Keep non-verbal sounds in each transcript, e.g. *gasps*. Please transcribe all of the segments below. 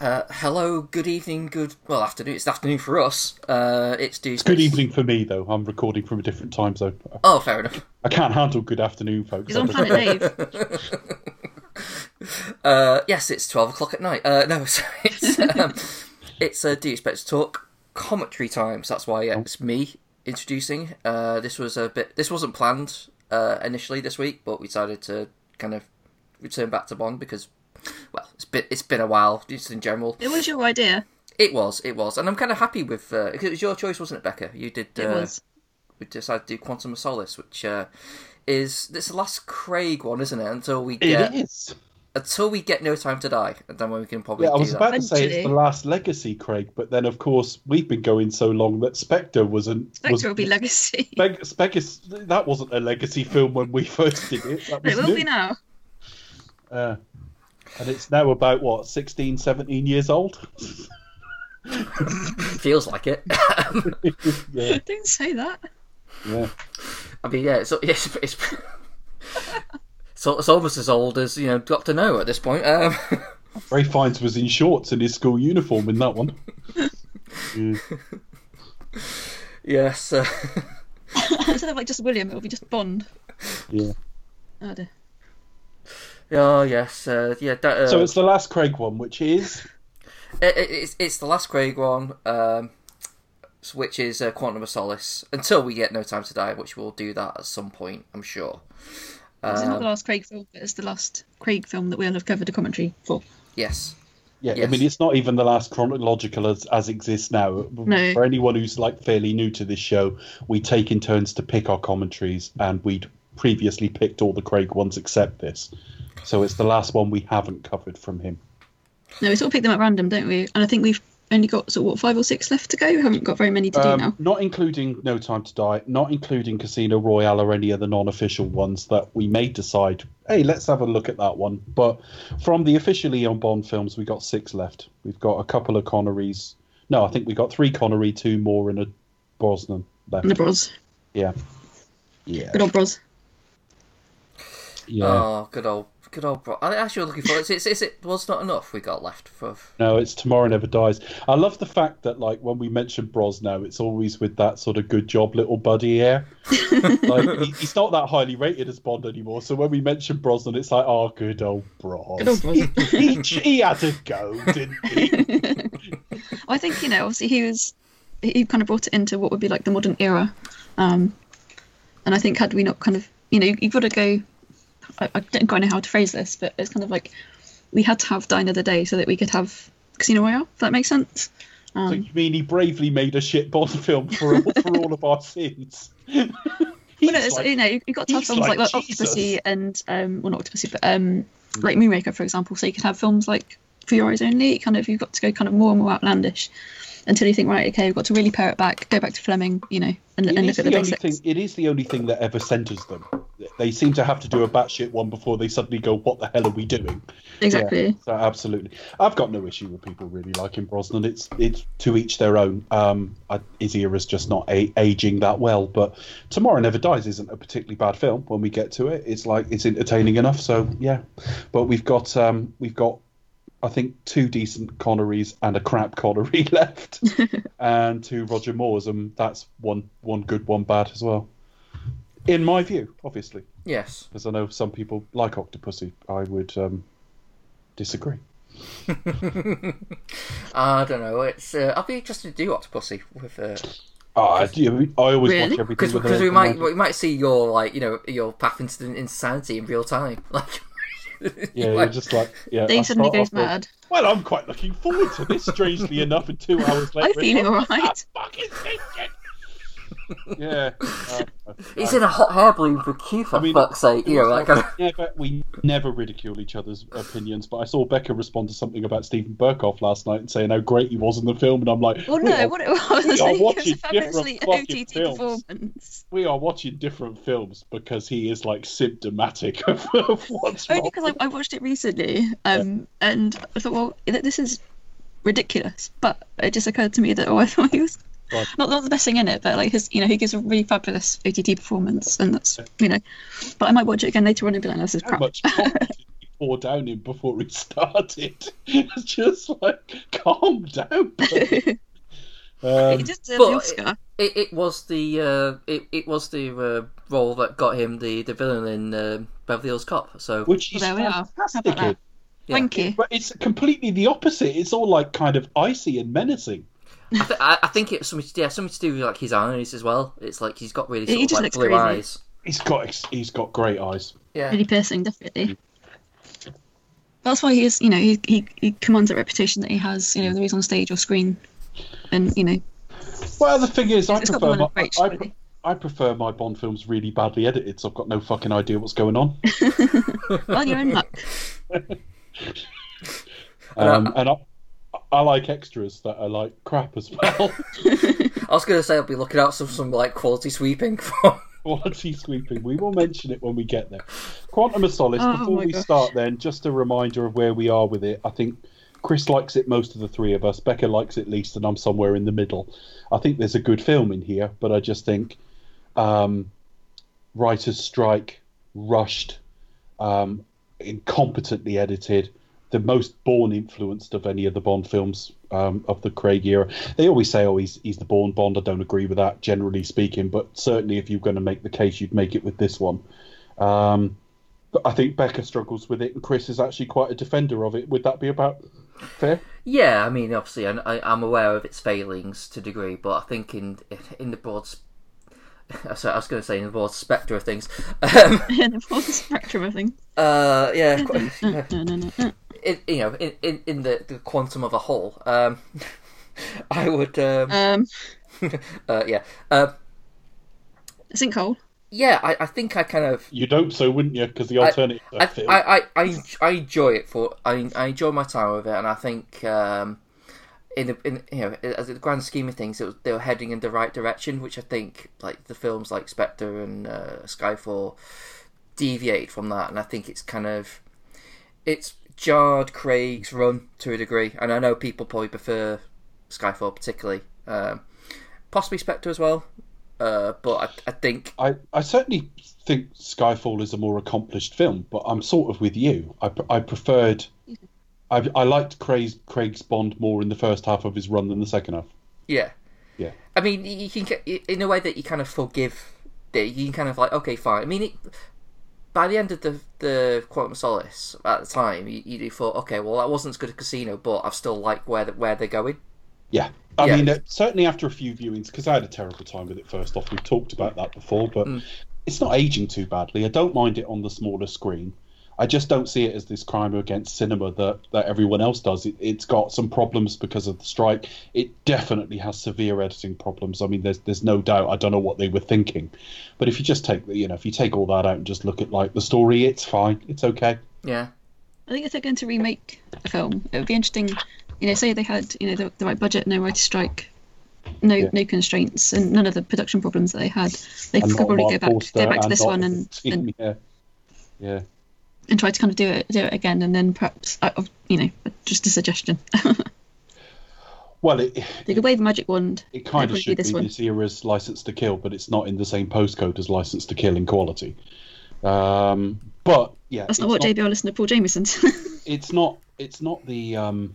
Uh, hello, good evening, good well afternoon. It's afternoon for us. Uh, it's Dew It's good evening for me, though. I'm recording from a different time zone. Oh, fair enough. I can't handle good afternoon, folks. He's on Planet Dave. *laughs* Uh, yes, it's twelve o'clock at night. Uh, no, *laughs* sorry, it's um, it's uh, Do You Expect to Talk commentary time. So that's why yeah, it's me introducing. Uh, this was a bit. This wasn't planned uh, initially this week, but we decided to kind of return back to Bond because, well, it's been it's been a while just in general. It was your idea. It was, it was, and I'm kind of happy with uh, because it was your choice, wasn't it, Becca? You did. It uh, was. We decided to do Quantum of Solace, which uh, is this the last Craig one, isn't it? Until we get is. until we get No Time to Die, and then when we can probably Yeah, I do was that. about to say it's the last legacy, Craig, but then of course we've been going so long that Spectre wasn't. Spectre was, will be legacy. *laughs* Spec- Spec is, that wasn't a legacy film when we *laughs* first did it. That was it will new. be now. Uh, and it's now about what 16, 17 years old. *laughs* Feels like it. *laughs* yeah, Don't say that. yeah. I mean, yeah, it's it's it's, so it's almost as old as you know got to know at this point. Um, *laughs* Ray Fiennes was in shorts in his school uniform in that one. Yeah. yes, uh, Instead of like just William, it'll be just Bond. yeah. Oh dear. Oh yes, uh, yeah. That, uh, So it's the last Craig one, which is it, it- it's it's the last Craig one, um, which is uh, Quantum of Solace. Until we get No Time to Die, which we'll do that at some point, I'm sure. It's not Um, the last Craig film, but it's the last Craig film that we'll have covered a commentary for. yes. Yeah, I mean, it's not even the last chronological as, as exists now. No. For anyone who's like fairly new to this show, we take in turns to pick our commentaries, and we'd previously picked all the Craig ones except this. So it's the last one we haven't covered from him. No, we sort of pick them at random, don't we? And I think we've only got sort of what five or six left to go. We haven't got very many to do Um, now. not including No Time to Die, not including Casino Royale or any of the non-official ones that we may decide. Hey, let's have a look at that one. But from the officially on Bond films, we got six left. We've got a couple of Connerys. No, I think we got three Connery, two more, and a Brosnan left. And the Bros. Yeah. Yeah. Good old Bros. Yeah. Oh, good old, good old. Bro- I actually was looking for it. Is, is it was not enough we got left for? No, it's Tomorrow Never Dies. I love the fact that, like, when we mention Bros now, it's always with that sort of good job, little buddy air. *laughs* like, he, he's not that highly rated as Bond anymore. So when we mention Brosnan, it's like, oh, good old Bros. Good old Bros. he, *laughs* he, he had a go, didn't he? *laughs* I think you know, obviously he was he kind of brought it into what would be like the modern era, um, and I think had we not kind of you know you've got to go. I, I don't quite know how to phrase this, but it's kind of like we had to have Die Another Day so that we could have Casino Royale. If that makes sense. so Um, you mean he bravely made a shit Bond film for, for all of our sins? *laughs* well, no, it's, like- you know you've got to have films like, like like Octopussy and um, well not Octopussy, but um, like Moonraker for example. So you could have films like For Your Eyes Only. Kind of you've got to go kind of more and more outlandish until you think right, okay, we've got to really pare it back, go back to Fleming, you know, and, It and look at the the basics. thing. It is the only thing that ever centres them. They seem to have to do a batshit one before they suddenly go, "What the hell are we doing?" Exactly. Yeah, so absolutely, I've got no issue with people really liking Brosnan. It's it's to each their own. Um, I, his era's just not a- aging that well. But Tomorrow Never Dies isn't a particularly bad film. When we get to it, it's like it's entertaining enough. So yeah, but we've got um, we've got. I think two decent Connerys and a crap Connery *laughs* left, *laughs* and two Roger Moores, and that's one one good, one bad as well. In my view, obviously, Yes. because I know some people like Octopussy. I would um, disagree. *laughs* I don't know. It's uh, I'll be interested to do Octopussy with uh, Oh, I, I always Really? watch everything because with because an we might we might see your like you know your path into insanity in real time. *laughs* Like Yeah, you're just like yeah. Then he suddenly start goes off with, mad. Well, I'm quite looking forward to this. Strangely *laughs* enough, and two hours later, I feel it's alright. "Ah, fucking thinking." Yeah. *laughs* uh, He's in a hot hair balloon for Q for I mean, fuck's sake. You know, like kind *laughs* never, we never ridicule each other's opinions, but I saw Becca respond to something about Steven Berkoff last night and saying how great he was in the film, and I'm like, Well, we, no, are, what it was, we are it was watching a fabulously different fucking OTT films. performance. we are watching different films because he is like symptomatic of, *laughs* of what's Only because I, I watched it recently, um, and I thought, well, this is ridiculous. But it just occurred to me that oh, I thought he was Right. not, not the best thing in it, but like his, you know, he gives a really fabulous OTT performance, and that's you know. But I might watch it again later on and be like, no, this is How crap. much *laughs* did he pour down him before he started. It's *laughs* just like, calm down. *laughs* Um, he did deserve but Oscar. It, it was the uh, it, it was the uh, role that got him the, the villain in uh, Beverly Hills Cop. So which is There we are. Fantastic. that? in. yeah. Thank you. But it's completely the opposite. It's all like kind of icy and menacing. I, th- I, I think it's something to, yeah something to do with like his eyes as well. It's like he's got really He sort of just like looks blue crazy. eyes. He's got he's got great eyes. Yeah, Really piercing, definitely. That's why he is, you know, he, he, he commands that reputation that he has, you know, whether he's on stage or screen. And, you know, Well, the thing is, I prefer my, approach, I, really. pre- I prefer my Bond films really badly edited, so I've got no fucking idea what's going on. *laughs* well, you're in luck. Um, *laughs* and I, I like extras that are like crap as well. *laughs* I was gonna say I'll be looking out some some like quality sweeping from. *laughs* Quality sweeping. We will mention it when we get there. Quantum of Solace. Oh before my we gosh. start, then, just a reminder of where we are with it. I think Chris likes it most of the three of us. Becca likes it least, and I'm somewhere in the middle. I think there's a good film in here, but I just think um, writers' strike, rushed, um, incompetently edited, the most Bourne influenced of any of the Bond films um, of the Craig era. They always say, "Oh, he's he's the Bourne Bond." I don't agree with that, generally speaking, but certainly if you're going to make the case, you'd make it with this one. Um, but I think Becca struggles with it, and Chris is actually quite a defender of it. Would that be about fair? Yeah, I mean, obviously, I, I'm aware of its failings to degree, but I think in in the broad, *laughs* sorry, I was going to say in the broad spectre of things, um, *laughs* in the full spectrum of things. uh, yeah, *laughs* quite, yeah. No, no, no, no. in, you know, in, in, in the, the quantum of a whole, um, I would, um, Um, uh, yeah, uh, sinkhole. yeah, I, I think I kind of, You'd hope so, wouldn't you? Because the alternative I. I, I, I, I enjoy it for, I, I enjoy my time with it, and I think, um, in the, in, you know, as the grand scheme of things, was, they were heading in the right direction, which I think, like the films like Spectre and uh, Skyfall, deviate from that, and I think it's kind of, it's jarred Craig's run to a degree, and I know people probably prefer Skyfall particularly, um, possibly Spectre as well, uh, but I, I think I, I certainly think Skyfall is a more accomplished film, but I'm sort of with you. I, I preferred. I, I liked Craig's, Craig's Bond more in the first half of his run than the second half. Yeah. Yeah. I mean, you can get in a way that you kind of forgive. That you can kind of like, okay, fine. I mean, it, by the end of the the Quantum Solace at the time, you, you thought, okay, well, that wasn't as good a casino, but I've still like where the, where they're going. Yeah. I Yeah. mean, uh, certainly after a few viewings, because I had a terrible time with it first off. We've talked about that before, but Mm. it's not aging too badly. I don't mind it on the smaller screen. I just don't see it as this crime against cinema that, that everyone else does. It, it's got some problems because of the strike. It definitely has severe editing problems. I mean, there's there's no doubt. I don't know what they were thinking, but if you just take the, you know, if you take all that out and just look at like the story, it's fine. It's okay. Yeah. I think if they're going to remake a film, it would be interesting. You know, say they had you know the, the right budget, no writer strike, no Yeah. no constraints, and none of the production problems that they had. They And could probably go back go back to this one and, and yeah, yeah. And try to kind of do it do it again, and then perhaps uh, you know just a suggestion. *laughs* Well, it they could wave a magic wand. it kind of be should be this one. this era's License to Kill, but it's not in the same postcode as License to Kill in quality. Um, but yeah, That's not what JBR listened to Paul Jameson. *laughs* it's not it's not the um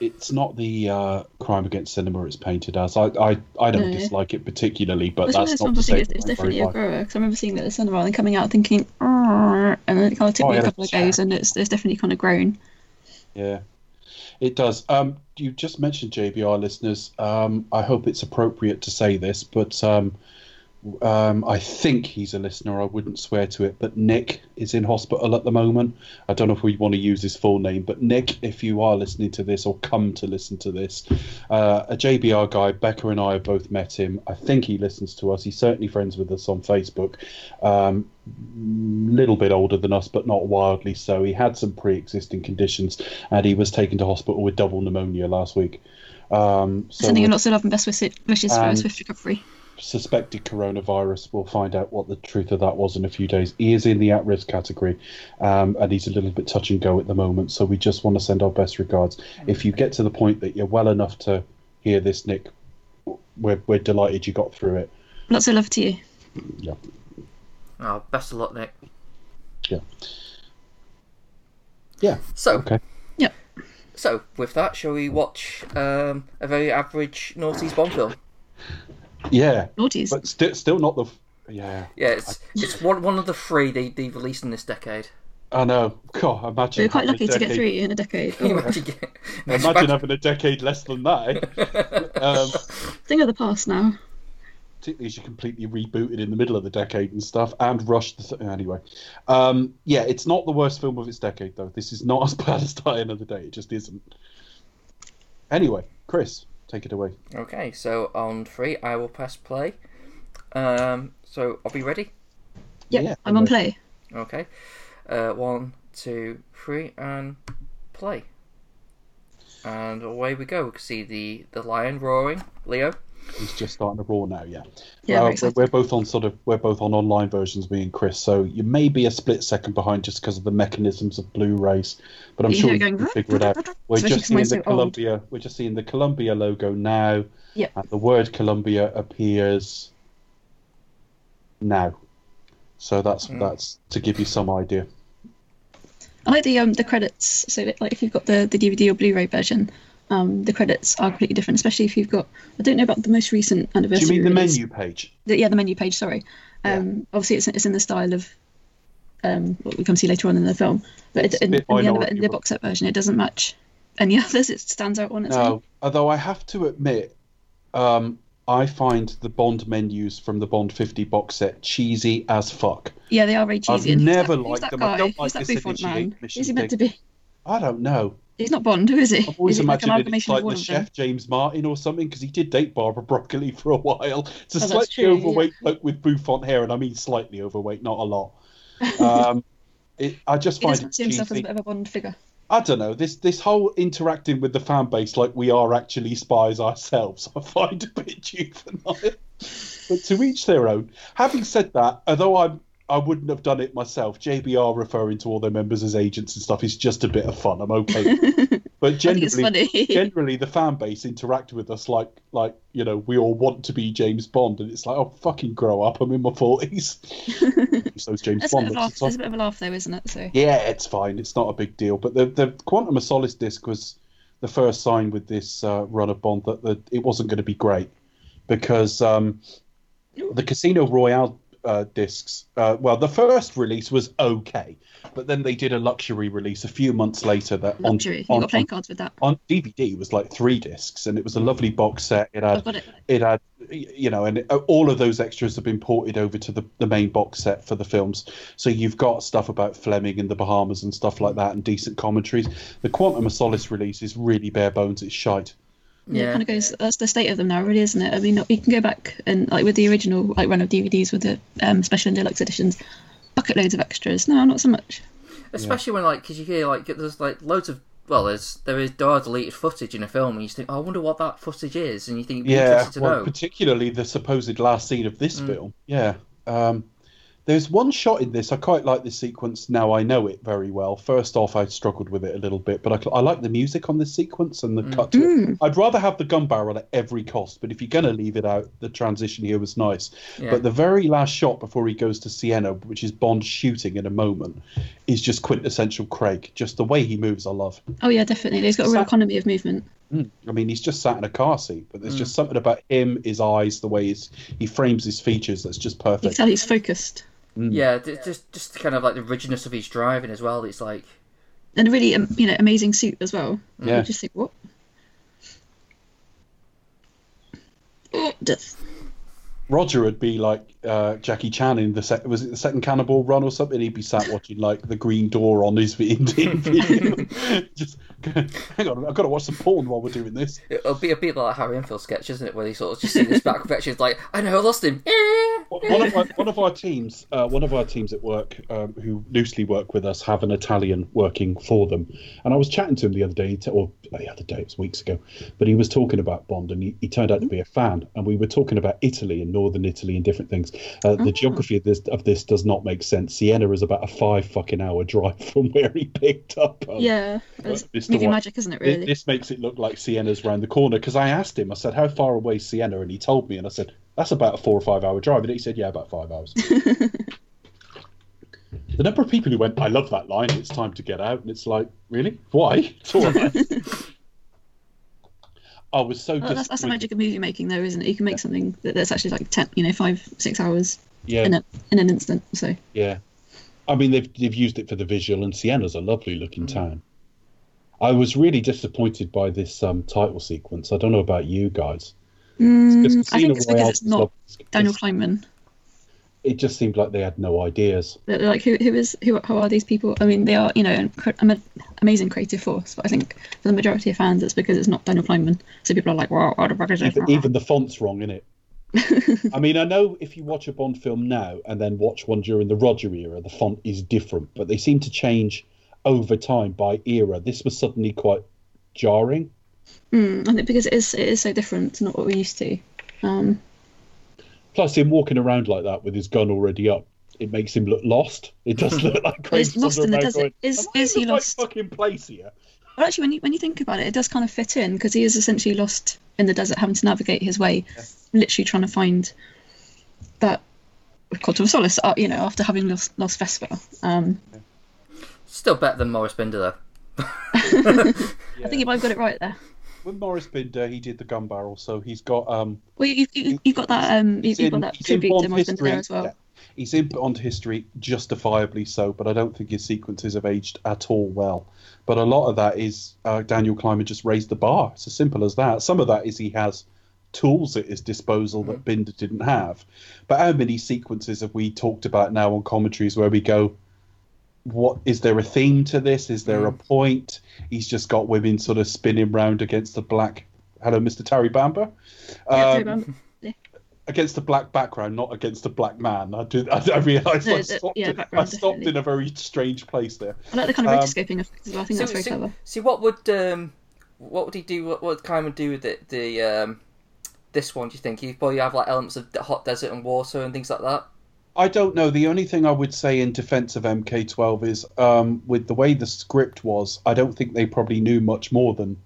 it's not the uh, crime against cinema it's painted as. I I, I don't No. dislike it particularly, but It's that's not to say it's, it's it's not very definitely a grower. Because I remember seeing it at the cinema and coming out thinking, and then it kind of took Oh, me yeah, a couple of goes, and it's it's definitely kind of grown. Yeah, it does. Um, you just mentioned JBR listeners. Um, I hope it's appropriate to say this, but um, um, I think he's a listener. I wouldn't swear to it, but Nick is in hospital at the moment. I don't know if we want to use his full name, but Nick, if you are listening to this or come to listen to this, uh, a JBR guy, Becca and I have both met him. I think he listens to us. He's certainly friends with us on Facebook. Um, little bit older than us, but not wildly so. He had some pre-existing conditions, and he was taken to hospital with double pneumonia last week. Um, so Sending you lots of love and best wishes wishes for a swift recovery. Suspected coronavirus. We'll find out what the truth of that was in a few days. He is in the at-risk category, um, and he's a little bit touch and go at the moment. So we just want to send our best regards. If you get to the point that you're well enough to hear this, Nick, we're we're delighted you got through it. Lots of love to you. Yeah. Oh, best of luck, Nick. Yeah. Yeah. So, Okay. Yep. so with that, shall we watch um, a very average noughties Bond film? Yeah. Naughties. But sti- still not the. f- Yeah. Yeah, it's it's one one of the three they they released in this decade. I know. God, imagine. We're quite lucky to get decade- three in a decade. Can *laughs* you imagine? *laughs* Imagine having a decade less than that. eh? *laughs* um, Thing of the past now. particularly as you completely rebooted in the middle of the decade and stuff, and rushed. The th- anyway, um, yeah, it's not the worst film of its decade though. This is not as bad as Die Another Day. It just isn't. Anyway, Chris, take it away. Okay, so on three, I will press play. Um, so I'll be ready. Yep, Yeah, I'm on play. Okay, uh, one, two, three, and play. And away we go. We can see the the lion roaring. Leo. He's just starting to roar now. Yeah. Yeah, Uh, very we're, we're both on sort of we're both on online versions, me and Chris. So you may be a split second behind just because of the mechanisms of Blu-rays, but I'm You sure hear you it going, can figure it out. *laughs* We're Especially just 'cause seeing the so old. Columbia. We're just seeing the Columbia logo now. Yeah. And the word Columbia appears now. So that's Mm. that's to give you some idea. I like the um the credits. So that, like if you've got the, the DVD or Blu-ray version, um the credits are completely different. Especially if you've got I don't know about the most recent anniversary. Do you mean the release. menu page? The- yeah, the menu page. Sorry. Um, obviously it's it's in the style of um what we come see later on in the film, but It's it, in, in the, end of it, in the box set version, it doesn't match any *laughs* others. It stands out on its own. Although I have to admit, um, I find the Bond menus from the Bond 50 box set cheesy as fuck. Yeah, they are very cheesy. I've who's never that, who's liked them. I don't who's like that this man? Who's he meant to be? I don't know. He's not Bond, who is he? I've always he like imagined it, it's like the chef James Martin or something because he did date Barbara Broccoli for a while. It's a Oh, slightly true, yeah. overweight bloke with bouffant hair, and I mean slightly overweight, not a lot. Um, *laughs* it, I just He find does it fancy himself as a bit of a Bond figure. I don't know this this whole interacting with the fan base like we are actually spies ourselves. *laughs* I find a bit juvenile, but to each their own. Having said that, although I'm I wouldn't have done it myself. JBR referring to all their members as agents and stuff is just a bit of fun. I'm okay. *laughs* But it's generally, *laughs* generally the fan base interact with us like like you know we all want to be James Bond, and it's like oh fucking grow up. I'm in my forties. *laughs* so is James a, Bond. bit of looks there's a bit of a laugh though, isn't it? So yeah, it's fine. It's not a big deal. But the the Quantum of Solace disc was the first sign with this uh, run of Bond that the, it wasn't going to be great because um, the Casino Royale uh, discs. Uh, well, the first release was okay, but then they did a luxury release a few months later that on luxury. On, got playing cards with that. on DVD was like three discs, and it was a lovely box set. It had it. it had you know and uh, all of those extras have been ported over to the, the main box set for the films so you've got stuff about fleming in the bahamas and stuff like that and decent commentaries the quantum of solace release is really bare bones it's shite Yeah, Yeah. it kind of goes. That's the state of them now, really, isn't it? I mean, you can go back and like with the original like run of DVDs with the um, special and deluxe editions, bucket loads of extras. No, not so much. Especially when like because you hear like there's like loads of well there's there is there are deleted footage in a film and you think oh, I wonder what that footage is and you think be yeah interesting to well know. particularly the supposed last scene of this Mm. film yeah um there's one shot in this i quite like this sequence now i know it very well first off i struggled with it a little bit but i, I like the music on this sequence and the Mm. cut to it Mm. I'd rather have the gun barrel at every cost, but if you're going to leave it out, the transition here was nice. Yeah. But the very last shot before he goes to Sienna, which is Bond shooting in a moment, is just quintessential Craig. Just the way he moves, I love. Oh yeah, definitely. He's got a real Sa- economy of movement. Mm. I mean, he's just sat in a car seat, but there's Mm. just something about him, his eyes, the way he's, he frames his features that's just You can perfect. tell he's focused Mm. yeah, th- just just kind of like the rigidness of his driving as well. It's like and a really um, you know amazing suit as well. Yeah. You just think what? *gasps* Death. Roger would be like uh, Jackie Chan in the sec- was it the second Cannonball Run or something? He'd be sat watching like the Green Door on his *laughs* video. *laughs* just *laughs* hang on, I've got to watch some porn while we're doing this. it'll be a bit like a Harry Enfield sketch, isn't it? Where you sort of just see this back picture. It's like I know I lost him. One of our, one of our teams, uh, one of our teams at work, um, who loosely work with us, have an Italian working for them. And I was chatting to him the other day, he or the other day, it was weeks ago, but he was talking about Bond, and he, he turned out to be a fan. And we were talking about Italy and northern Italy and different things. Uh, the geography of this of this does not make sense. Siena is about a five fucking hour drive *laughs* from where he picked up. um, Yeah, it's movie magic, isn't it? Really? This makes it look like Siena's round the corner because I asked him, I said, How far away is Siena? And he told me, and I said, That's about a four or five hour drive. And he said, Yeah, about five hours. *laughs* the number of people who went, "I love that line. It's time to get out," and it's like, really? Why? *laughs* I was so. Well, that's, that's the magic of movie making, though, isn't it? You can make something that, that's actually like ten, you know, five, six hours Yeah, in a in an instant. So yeah. I mean, they've they've used it for the visual, and Sienna's a lovely looking town. I was really disappointed by this um, title sequence. I don't know about you guys. Mm, I think it's because it's not Daniel Kleinman. It just seemed like they had no ideas. Like who who is who who are these people? I mean, they are you know an amazing creative force, but I think for the majority of fans, it's because it's not Daniel Kleinman. So people are like, wow, what the fuck is? Even, even the font's wrong, in it. *laughs* I mean, I know if you watch a Bond film now and then watch one during the Roger era, the font is different, but they seem to change over time by era. This was suddenly quite jarring. Mm, I think because it is it is so different to not what we're used to. Um, Plus, him walking around like that with his gun already up, it makes him look lost. It does look like But Craig's he's lost in the desert. Is- Am I is in he the right lost? fucking place here? Well, actually, when you when you think about it, it does kind of fit in because he is essentially lost in the desert, having to navigate his way, literally trying to find that quantum of solace. Uh, you know, after having lost lost Vesper. Um, Still better than Maurice Binder, though. *laughs* I *laughs* think you might have got it right there. With Maurice Binder, he did the gun barrel, so he's got um. Well, you, you, you've got that. Um, he's you've got in- that he's tribute to Bond Maurice Binder history, as well. yeah. He's in Bond history justifiably so, but I don't think his sequences have aged at all well. But a lot of that is uh, Daniel Kleinman just raised the bar. It's as simple as that. Some of that is he has tools at his disposal that Binder didn't have. But how many sequences have we talked about now on commentaries where we go, what is there a theme to this? Is there a point? He's just got women sort of spinning round against the black. Hello, Mr. Terry Bamber. Yeah, Um, Terry Bamber. against the black background, not against a black man. I do. I, I realised No, I the- stopped, yeah, I stopped definitely. in a very strange place there. I like the kind of um, rotoscoping effect as well. I think that's very see, clever. see, what would um, what would he do? What would Kleinman do with it? The um, this one? Do you think he'd probably have like elements of the hot desert and water and things like that? I don't know. The only thing I would say in defence of MK12 is, um, with the way the script was, I don't think they probably knew much more than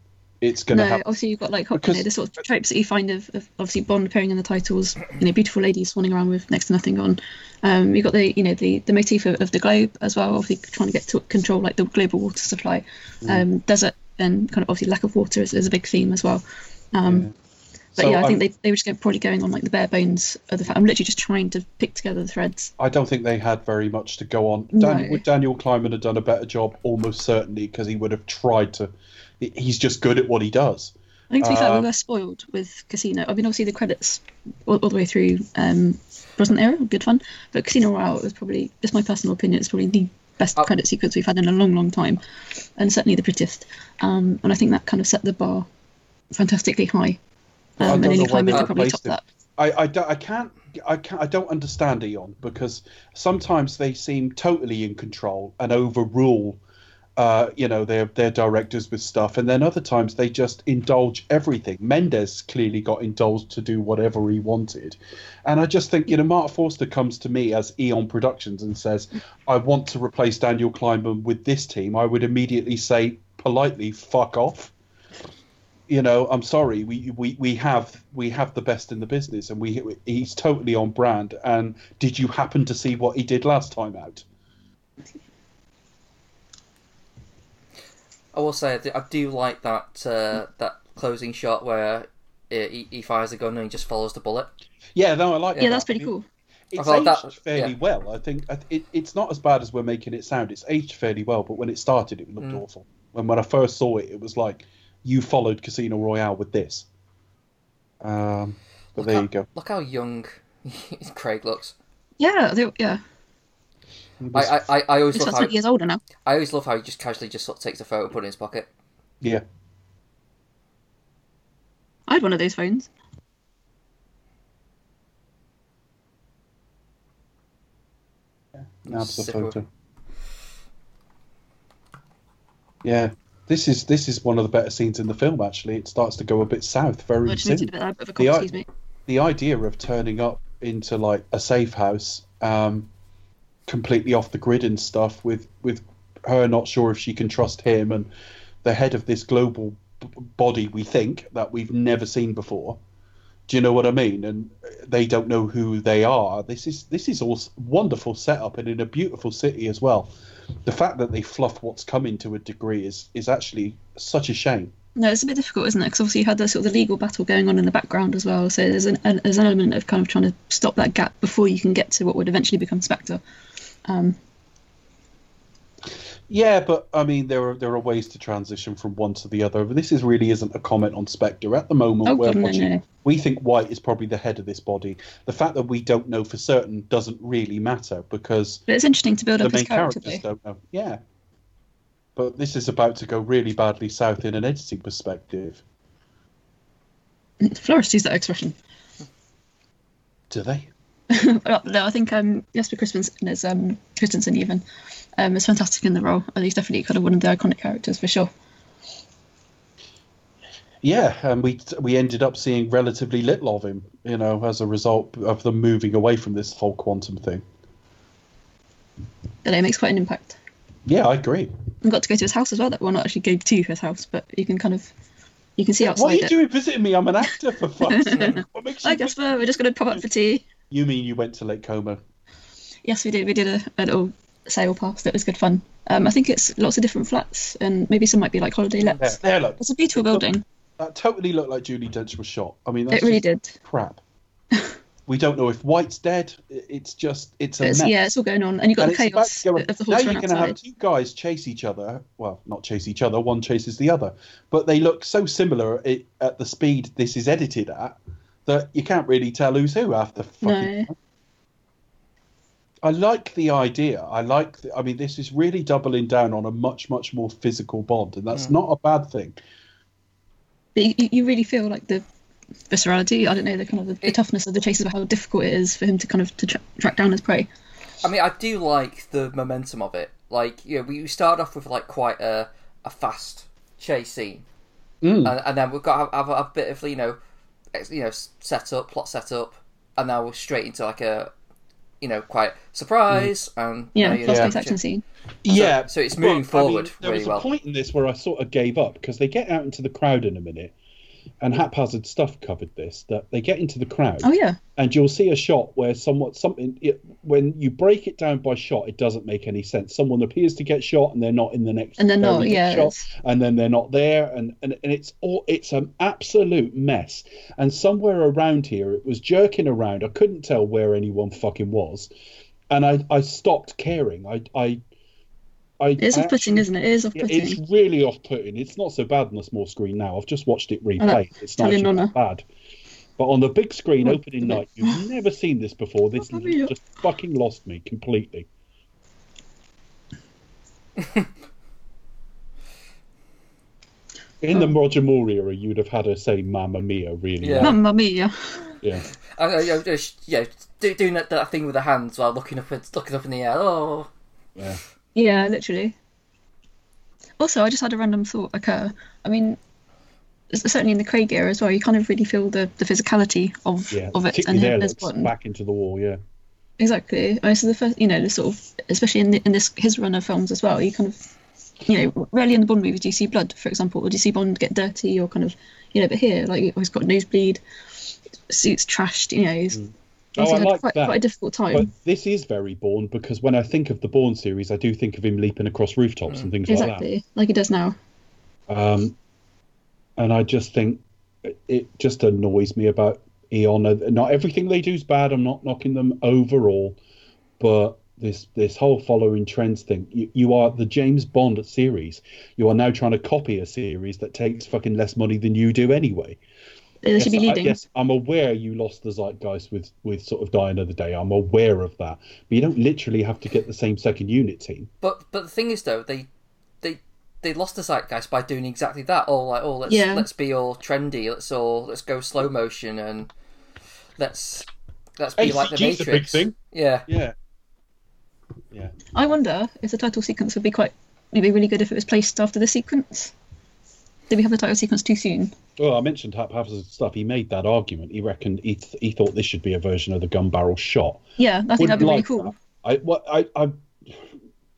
it's going to No, happen. obviously you've got like you know, the sort of tropes that you find of, of obviously Bond appearing in the titles. You know, beautiful ladies swanning around with next to nothing on. Um, you've got the you know the the motif of, of the globe as well. Obviously trying to get to control like the global water supply. Mm. Um, desert and kind of obviously lack of water is, is a big theme as well. Um, But So yeah, I think I'm- they, they were just go, probably going on like the bare bones of the fact. I'm literally just trying to pick together the threads. I don't think they had very much to go on. No. Dan, Would Daniel Kleinman have done a better job? Almost certainly, because he would have tried to. He's just good at what he does. I think to be fair, Um, we were spoiled with Casino. I mean, obviously the credits all, all the way through um, Brosnan era, were good fun. But Casino Royale was probably, just my personal opinion, it's probably the best Oh. credit sequence we've had in a long, long time, and certainly the prettiest. Um, and I think that kind of set the bar fantastically high. I Um, and don't know where they could probably replaced top him. that. I, I, don't- I can't I can't I don't understand Eon because sometimes they seem totally in control and overrule uh, you know their their directors with stuff and then other times they just indulge everything. Mendes clearly got indulged to do whatever he wanted. And I just think, you know, Marc Forster comes to me as Eon Productions and says, I want to replace Daniel Kleinman with this team. I would immediately say politely, fuck off you know, I'm sorry, we, we, we have we have the best in the business, and we he's totally on brand. And did you happen to see what he did last time out? I will say I do- like that uh, that closing shot where he, he fires a gun and he just follows the bullet. Yeah, no, I like. Yeah, that. that's pretty cool. It's aged that- fairly yeah. well. I think it, it's not as bad as we're making it sound. It's aged fairly well, but when it started, it looked Mm. awful. And when I first saw it, it was like you followed Casino Royale with this. Um, but there how, you go. Look how young *laughs* Craig looks. Yeah, they, yeah. I, I, I, I always He's love how 20 years older now. I always love how he just casually just sort of takes a photo, and put it in his pocket. yeah. I had one of those phones. Nabs the photo. Yeah, this is this is one of the better scenes in the film. Actually, it starts to go a bit south very I just soon. a bit of a The call, excuse me. The idea of turning up into like a safe house, um, completely off the grid and stuff, with with her not sure if she can trust him, and the head of this global b- body we think that we've never seen before, Do you know what I mean? And they don't know who they are. This is this is all wonderful setup and in a beautiful city as well. The fact that they fluff what's coming to a degree is is actually such a shame. No, it's a bit difficult, isn't it? Because obviously you had the sort of the legal battle going on in the background as well. So there's an, an there's an element of kind of trying to stop that gap before you can get to what would eventually become Spectre. Um, Yeah, but I mean, there are there are ways to transition from one to the other. But this is really isn't a comment on Spectre at the moment. Oh, we're watching- no. We think White is probably the head of this body. The fact that we don't know for certain doesn't really matter because but it's interesting to build up his character. characters Though. don't know. Yeah, but this is about to go really badly south in an editing perspective. Florists use that expression. Do they? *laughs* Well, no, I think um, Jesper Christensen is um, Christensen even um, is fantastic in the role. And he's definitely kind of one of the iconic characters for sure. Yeah, and we we ended up seeing relatively little of him, you know, as a result of them moving away from this whole quantum thing. But it makes quite an impact. Yeah, I agree. We got to go to his house as well. That well, not actually go to his house, but you can kind of you can see outside What are you it. doing visiting me? I'm an actor for fuck's *laughs* sake. What makes I guess we're, we're just going to pop up for tea. You mean you went to Lake Como? Yes, we did. We did a, a little sail past. It was good fun. Um, I think it's lots of different flats, and maybe some might be like holiday There, lets. there, look. It's a beautiful building. That totally looked like Judi Dench was shot. I mean, that's It really did. crap. *laughs* we don't know if White's dead. It's just, it's a It's, mess. yeah, it's all going on, and you've got And the chaos of the now you're going to have two guys chase each other. Well, not chase each other. One chases the other, but they look so similar at the speed this is edited at that you can't really tell who's who after fucking. No. I like the idea. I like. The, I mean, this is really doubling down on a much, much more physical bond, and that's not a bad thing. But you, you really feel like the viscerality. I don't know the kind of the, the toughness of the chase of how difficult it is for him to kind of to tra- track down his prey. I mean, I do like the momentum of it. Like, you know, we start off with like quite a a fast chase scene, Mm. and, and then we've got have, have a, a bit of you know, ex- you know, set up, plot set up, and now we're straight into like a, you know, quite surprise mm. and Yeah, you know, fast-paced yeah. action scene. Yeah, so it's moving but, I mean, forward there really was a well. point in this where I sort of gave up because they get out into the crowd in a minute, and haphazard stuff covered this. That they get into the crowd, Oh yeah, and you'll see a shot where somewhat something it, when you break it down by shot, it doesn't make any sense. Someone appears to get shot, and they're not in the next, and then very not. Yeah, shot, and then they're not there, and, and and it's all it's an absolute mess. And somewhere around here, it was jerking around. I couldn't tell where anyone fucking was, and I I stopped caring. I I. I, it's off-putting, isn't it? It is off-putting. it's really off-putting. It's not so bad on the small screen now. I've just watched it replayed. It's not actually that bad. But on the big screen, Oh, opening night, you've never seen this before. This Oh, just fucking lost me completely. In the oh. Roger Moore era, you'd have had her say "Mamma Mia," really. Yeah. well. Mamma mia! yeah. Yeah, do, doing that, that thing with the hands while looking up, at, looking up in the air. Oh, yeah. Yeah, literally. Also, I just had a random thought occur. I mean, certainly in the Craig era as well, you kind of really feel the, the physicality of Yeah. of it and there, him as looks back into the wall. Yeah. Exactly. I mean, so the first, you know, the sort of, especially in, the, in this his run of films as well, you kind of, you know, rarely in the Bond movies do you see blood, for example, or do you see Bond get dirty or kind of, you know, but here, like, oh, he's got nosebleed, suits trashed, you know, he's mm. Oh, I had like quite, that. quite a difficult time. But this is very Bourne because when I think of the Bourne series, I do think of him leaping across rooftops and things like that. exactly, like he does now. Um, and I just think it just annoys me about Eon. Uh, Not everything they do is bad. I'm not knocking them overall, but this this whole following trends thing. You, you are the James Bond series. You are now trying to copy a series that takes fucking less money than you do anyway. They should be Yes, I- leading. yes, I'm aware you lost the zeitgeist with with sort of Die Another Day. I'm aware of that, but you don't literally have to get the same second unit team. but but the thing is though, they they they lost the zeitgeist by doing exactly that. All like, oh, let's Yeah. let's be all trendy. Let's all let's go slow motion and let's let's be like the ACG's the Matrix. big thing. Yeah, Yeah, yeah. I wonder if the title sequence would be quite, maybe really good if it was placed after the sequence. Did we have the title sequence too soon? Well, I mentioned haphazard stuff. He made that argument. He reckoned he, th- he thought this should be a version of the gun barrel shot. Yeah, I think Wouldn't that'd be really cool. that. I what I, I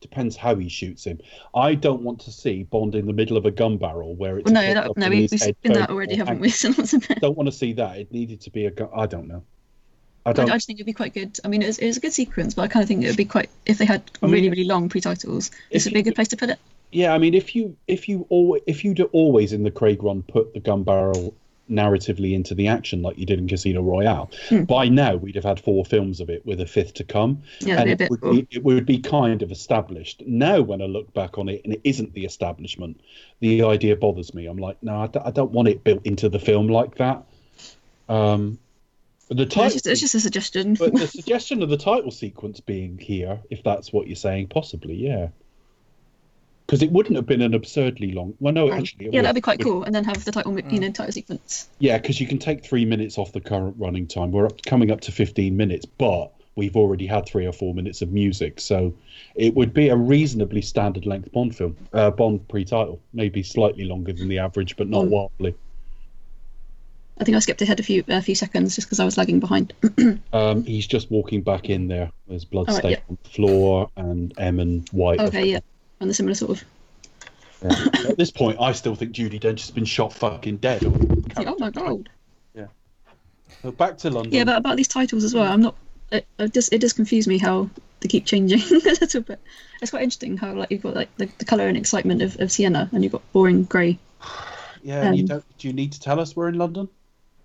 Depends how he shoots him. I don't want to see Bond in the middle of a gun barrel where it's Well, no, that, no, we, we've seen that already, haven't we? So *laughs* lots of it. Don't want to see that. It needed to be a gun. I don't know. I I, don't. I just think it'd be quite good. I mean, it was, it was a good sequence, but I kind of think it would be quite if they had I mean, really, really long pre-titles. This would be a good place to put it. Yeah, I mean, if you if you always if you'd always in the Craig run put the gun barrel narratively into the action like you did in Casino Royale, Hmm. by now we'd have had four films of it with a fifth to come, Yeah, and it'd be a bit would cool. be it would be kind of established. Now, when I look back on it and it isn't the establishment, the idea bothers me. I'm like, no, I don't, want it built into the film like that. Um, the title, it's, just, it's just a suggestion. but the suggestion of the title sequence being here, if that's what you're saying, possibly, yeah. Because it wouldn't have been an absurdly long. Well, no, actually, yeah, would. that'd be quite cool. And then have the title, you know, title sequence. Yeah, because you can take three minutes off the current running time. We're up, coming up to 15 minutes, but we've already had three or four minutes of music, so it would be a reasonably standard length Bond film, uh, Bond pre-title, maybe slightly longer than the average, but not Mm. wildly. I think I skipped ahead a few a few seconds just because I was lagging behind. *clears throat* Um, he's just walking back in there. There's blood All right, stain yeah. on the floor, and M and White. Okay, yeah, on the similar sort of. Yeah. At this point, I still think Judi Dench has been shot fucking dead. *laughs* Oh my god. So back to London. Yeah, but about these titles as well, I'm not. It, it just it does confuse me how they keep changing *laughs* a little bit. It's quite interesting how like you've got like the, the color and excitement of, of Sienna, and you've got boring grey. yeah, and you um, don't. Do you need to tell us we're in London?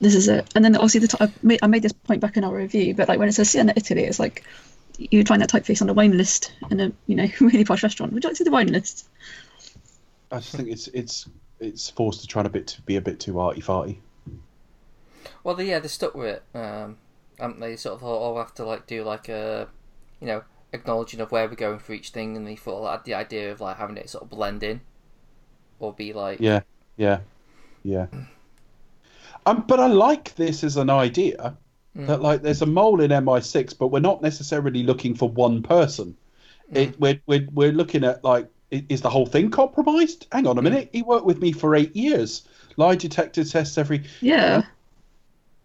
This is it. And then obviously the t- I made, I made this point back in our review, but like when it says Sienna Italy, it's like you would find that typeface on a wine list in a you know *laughs* really posh restaurant. Would you like to see the wine list? I just think it's it's it's forced to try to bit to be a bit too arty farty. Well, they, yeah, they stuck with it. Um, haven't they? Sort of, oh, I'll have to like do like a, you know, acknowledging of where we're going for each thing, and they thought like, the idea of like having it sort of blend in, or be like, Yeah, yeah, yeah. Um, but I like this as an idea that mm. like there's a mole in MI6, but we're not necessarily looking for one person. Mm. It we're, we're we're looking at like is the whole thing compromised? Hang on a mm. minute. He worked with me for eight years. Lie detector tests every. Yeah,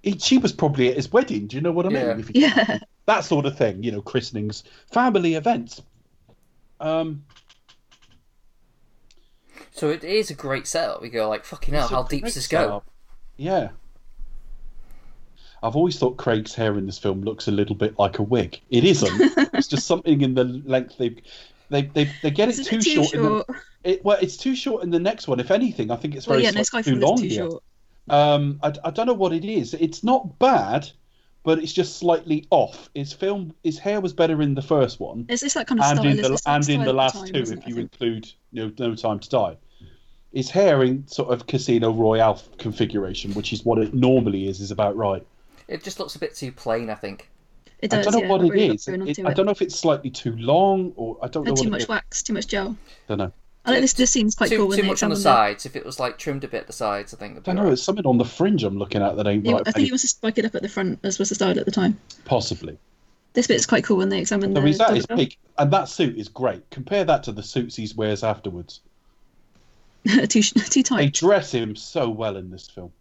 He, she was probably at his wedding. Do you know what I mean? Yeah. If you- yeah. *laughs* that sort of thing. You know, christenings, family events. Um, So it is a great setup. We go like, fucking hell, how deep does this go? Yeah. I've always thought Craig's hair in this film looks a little bit like a wig. It isn't. it's just something in the length they they they, they get it too, bit too short. In the, it, well, it's too short in the next one. If anything, I think it's Well, very yeah, no, slightly too long too here. short. Um, I, I don't know what it is. It's not bad, but it's just slightly off. His film, his hair was better in the first one, It's, it's that kind of and style. in the it's and in the last time, two, if it, you include you know, No Time to Die. His hair in sort of Casino Royale configuration, which is what it normally is, is about right. It just looks a bit too plain, I think. It does, I don't know yeah, what not it really is. going It- I don't know if it's slightly too long or I don't know And what too it much is. wax, too much gel. don't know. I like this. This scene's quite too cool. when too much on the examine sides. If it was like trimmed a bit at the sides, I think. I don't know. alright. It's something on the fringe I'm looking at that ain't Yeah, right. I think he was to spike it up at the front, as was the style at the time. Possibly. This bit's quite cool when they examine So the. he's at his peak, and that suit is great. Compare that to the suits he wears afterwards. barrel. *laughs* too sh- too They dress him so well in this film.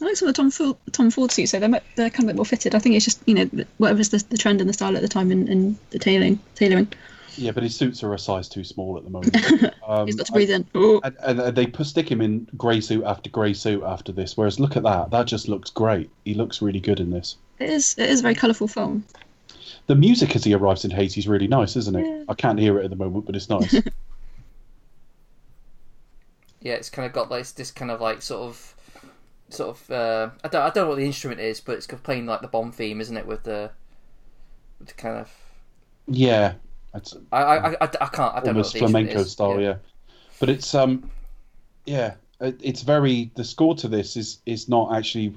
I like some of the Tom Ford, Tom Ford suits. So they're they're kind of a bit more fitted. I think it's just you know whatever's the, the trend and the style at the time in, in the tailoring. Tailoring. Yeah, but his suits are a size too small at the moment. *laughs* Um, He's got to breathe in. Oh. And, and, and they stick him in grey suit after grey suit after this. Whereas look at that, that just looks great. He looks really good in this. It is it is a very colourful film. The music as he arrives in Haiti is really nice, isn't it? Yeah. I can't hear it at the moment, but it's nice. *laughs* Yeah, it's kind of got like this kind of like sort of, sort of. Uh, I don't I don't know what the instrument is, but it's playing like the bomb theme, isn't it? With the, with the kind of. yeah, it's I I, I, I can't. I don't almost know what the instrument flamenco is. style, yeah. But it's um, yeah, it, it's very. The score to this is is not actually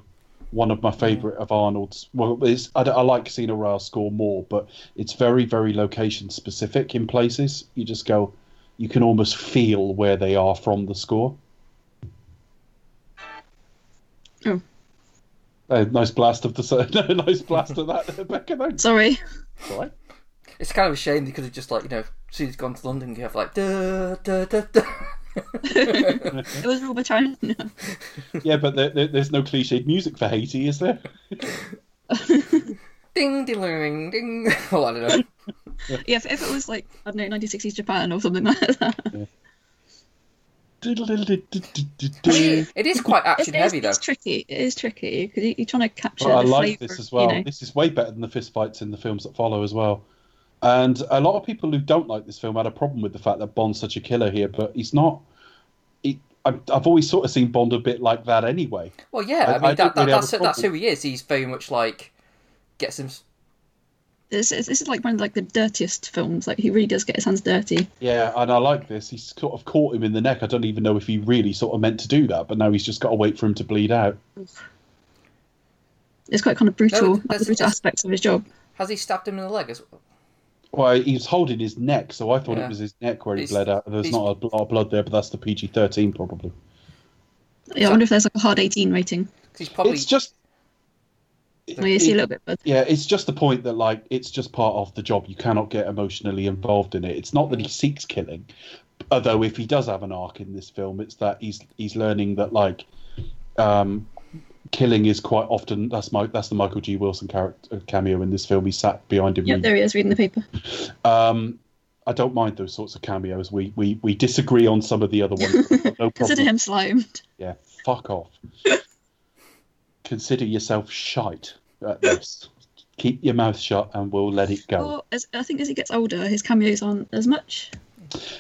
one of my favourite of Arnold's. Well, it's, I, I like Casino Royale score more, but it's very very location specific in places. You just go, you can almost feel where they are from the score. Oh. Uh, nice blast of the no, *laughs* nice blast of that, *laughs* Rebecca. Thanks. Sorry. All right. It's kind of a shame they could have just like you know, as soon as he's gone to London, you have like da da da da. It was Robert China. Yeah, but there, there, there's no cliched music for Haiti, is there? *laughs* ding ding ding ding. Oh, I don't know. yeah, if, if it was like I don't know, 1960s Japan or something like that. It is quite action It is- heavy though. It's tricky. It is tricky because you're trying to capture. Well, I the like flavour, this as well. You know. This is way better than the fist fights in the films that follow as well. And a lot of people who don't like this film had a problem with the fact that Bond's such a killer here, but he's not. He, I've, I've always sort of seen Bond a bit like that anyway. Well, yeah, I- I, mean I that, that, really that's that's who he is. He's very much like gets him. This, is- this is like one of like the dirtiest films. Like he really does get his hands dirty. Yeah, and I like this. He's sort of caught him in the neck. I don't even know if he really sort of meant to do that, but now he's just got to wait for him to bleed out. It's quite kind of brutal. No, like the there's- brutal aspects of his job. Has he stabbed him in the leg as well? Well, he was holding his neck, so I thought Yeah. it was his neck where he He's- bled out. There's not a lot of blood there, but that's the PG 13 probably. Yeah, I wonder if there's like a hard 18 rating. 'Cause he's probably It's just. Where you see a little bit, but Yeah, it's just the point that like it's just part of the job. You cannot get emotionally involved in it. It's not that he seeks killing, although if he does have an arc in this film, it's that he's he's learning that like um, killing is quite often that's my that's the Michael G. Wilson character cameo in this film. He sat behind him. yeah, reading. there he is reading the paper. Um, I don't mind those sorts of cameos. We we we disagree on some of the other ones. *laughs* no Consider him slimed. Yeah, fuck off. *laughs* Consider yourself shite at this. Keep your mouth shut and we'll let it go. Or as, I think as he gets older, his cameos aren't as much.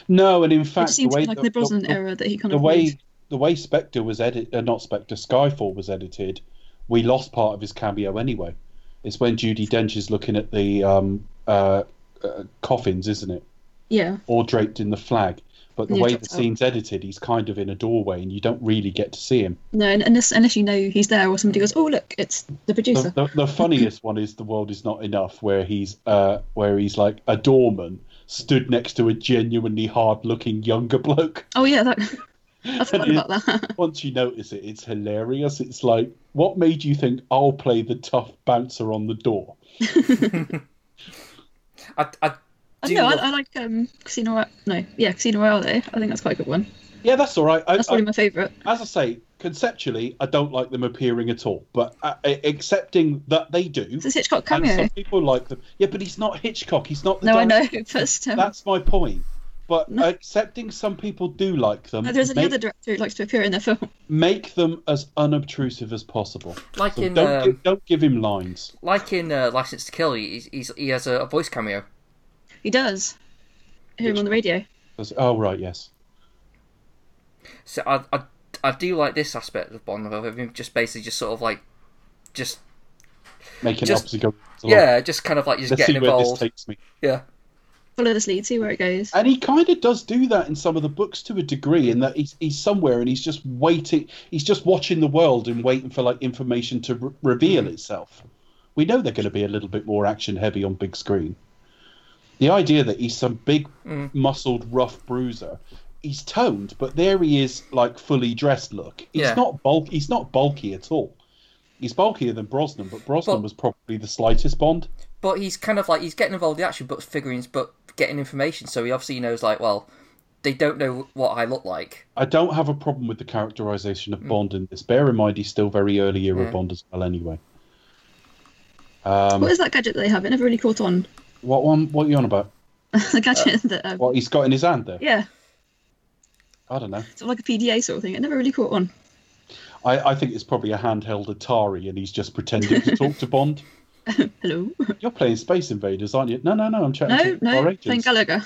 No, and in fact, the seems to way like the, the Brosnan the- era that he kind the of way made. the way Spectre was edited, uh, not Spectre, Skyfall was edited, we lost part of his cameo anyway. It's when Judi Dench is looking at the um, uh, uh, coffins, isn't it? Yeah, All draped in the flag. But the Yeah, way the dropped out. scene's edited, he's kind of in a doorway, and you don't really get to see him. no, and unless, unless you know he's there or somebody goes, oh look, it's the The, producer. the, the funniest one is the world is not enough, where he's uh, where he's like a doorman stood next to a genuinely hard-looking younger bloke. Oh yeah, that. *laughs* I forgot about that. *laughs* Once you notice it, it's hilarious. It's like, what made you think I'll play the tough bouncer on the door? *laughs* I, I I know. I, love- I like um, Casino Royale. No, yeah, Casino Royale. Though I think that's quite a good one. Yeah, that's all right. I, That's I, probably my favourite. as I say, conceptually, I don't like them appearing at all. But uh, accepting that they do, It's a Hitchcock and cameo. some people like them. Yeah, but he's not Hitchcock. He's not. The No, I know, director. *laughs* but still. That's my point. But No. accepting some people do like them, No, there's make, another director who likes to appear in their film. make them as unobtrusive as possible. like So in don't, um, give, don't give him lines. like in uh, License to Kill. He's, he's he has a, a voice cameo. He does. Hear him on the radio. Oh right, yes. So I, I I do like this aspect of Bond of him just basically just sort of like just Making Just- up as he goes along. yeah, just kind of like just Let's see getting where this involved. takes me. Yeah, Follow this lead, see where it goes. And he kind of does do that in some of the books to a degree, in that he's he's somewhere and he's just waiting. He's just watching the world and waiting for like information to re- reveal Mm. itself. We know they're going to be a little bit more action heavy on big screen. The idea that he's some big, Mm. muscled, rough bruiser. He's toned, but there he is, like fully dressed. Look, he's Yeah. not bulk. He's not bulky at all. He's bulkier than Brosnan, but Brosnan But- was probably the slightest Bond. but he's kind of like he's getting involved in the action, but figurines, but getting information. So he obviously knows like well, they don't know what I look like. I don't have a problem with the characterization of Bond in this. Bear in mind, he's still very early era Yeah. Bond as well, anyway. Um, What is that gadget that they have? It never really caught on. What one? What are you on about? *laughs* the gadget that. Um, What he's got in his hand there? yeah, I don't know. sort of like a PDA sort of thing. It never really caught on. I, I think it's probably a handheld Atari, and he's just pretending to talk to *laughs* Bond. Hello. You're playing Space Invaders, aren't you? No, no, no. I'm chatting No, to no, our playing. Gallagher.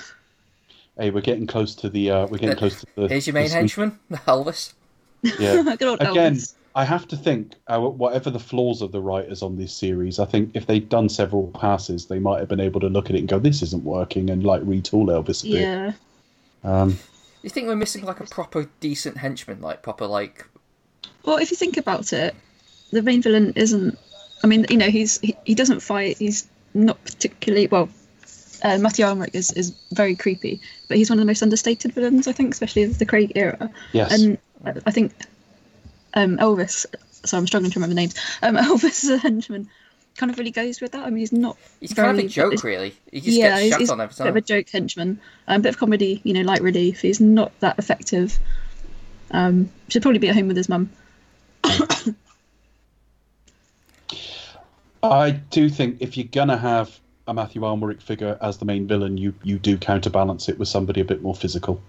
Hey, we're getting close to the. Uh, we're getting Uh, close to the. Here's your main the- henchman, Elvis. Yeah. *laughs* Good old Again, Elvis. I have to think, uh, whatever the flaws of the writers on this series, I think if they'd done several passes, they might have been able to look at it and go, "This isn't working," and like retool Elvis a bit. Yeah. Um, You think we're missing like a proper decent henchman, like proper like Well, if you think about it, the main villain isn't. I mean, you know, he's he, he doesn't fight. He's not particularly well. Uh, Matthew Amalric is, is very creepy, but he's one of the most understated villains, I think, especially of the Craig era. yes. And I- I think um, Elvis. So I'm struggling to remember names. Um, *laughs* Elvis as a henchman kind of really goes with that. I mean, he's not. he's kind of a joke, really. He just yeah, gets he's, shat he's on a every bit of a joke henchman. A um, bit of comedy, you know, light relief. He's not that effective. Um, should probably be at home with his mum. *coughs* I do think if you're gonna have a Matthew Amalric figure as the main villain, you you do counterbalance it with somebody a bit more physical.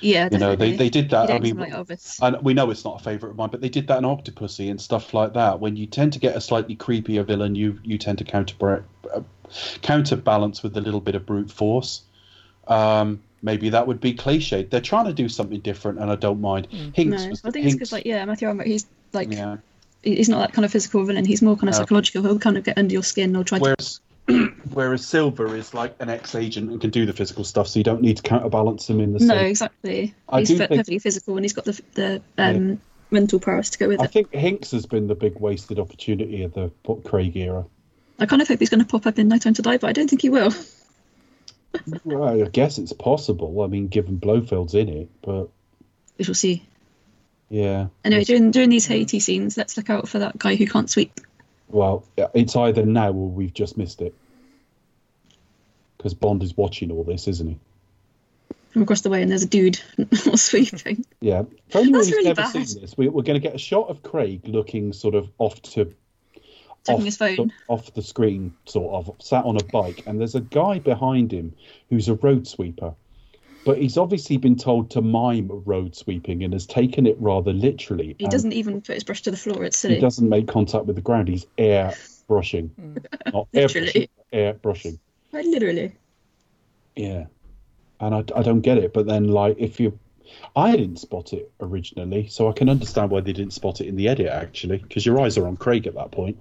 Yeah, You know, they, they did that. I mean, and we know it's not a favourite of mine, but they did that in Octopussy and stuff like that. When you tend to get a slightly creepier villain, you you tend to counter uh, counterbalance with a little bit of brute force. Um, maybe that would be cliched. They're trying to do something different, and I don't mind. Hinx no, was I think it's because like yeah, Matthew Amalric, he's like yeah. he's not that kind of physical villain. He's more kind of No. psychological. He'll kind of get under your skin or try to. *clears throat* Whereas Silver is like an ex-agent and can do the physical stuff, so you don't need to counterbalance him in the No, same. exactly. I he's fe- think- physical and he's got the the um, mental prowess to go with it. I think Hinx has been the big wasted opportunity of the Craig era. I kind of hope he's going to pop up in No Time to Die, but I don't think he will. *laughs* Well, I guess it's possible. I mean, given Blofeld's in it, but We shall see. yeah. Anyway, during during these Haiti scenes, let's look out for that guy who can't sweep. Well, it's either now or we've just missed it. Because Bond is watching all this, isn't he? From across the way, and there's a dude *laughs* sweeping. Yeah. For anyone That's who's really never bad. seen this, we, we're going to get a shot of Craig looking sort of off to Checking off, his phone. off the screen, sort of sat on a bike, and there's a guy behind him who's a road sweeper. But he's obviously been told to mime road sweeping and has taken it rather literally. He doesn't even put his brush to the floor. It's He doesn't make contact with the ground. He's air brushing, *laughs* not air Literally. brushing, air brushing. Like, literally. Yeah, and I, I don't get it. But then, like, if you, I didn't spot it originally, so I can understand why they didn't spot it in the edit actually, because your eyes are on Craig at that point.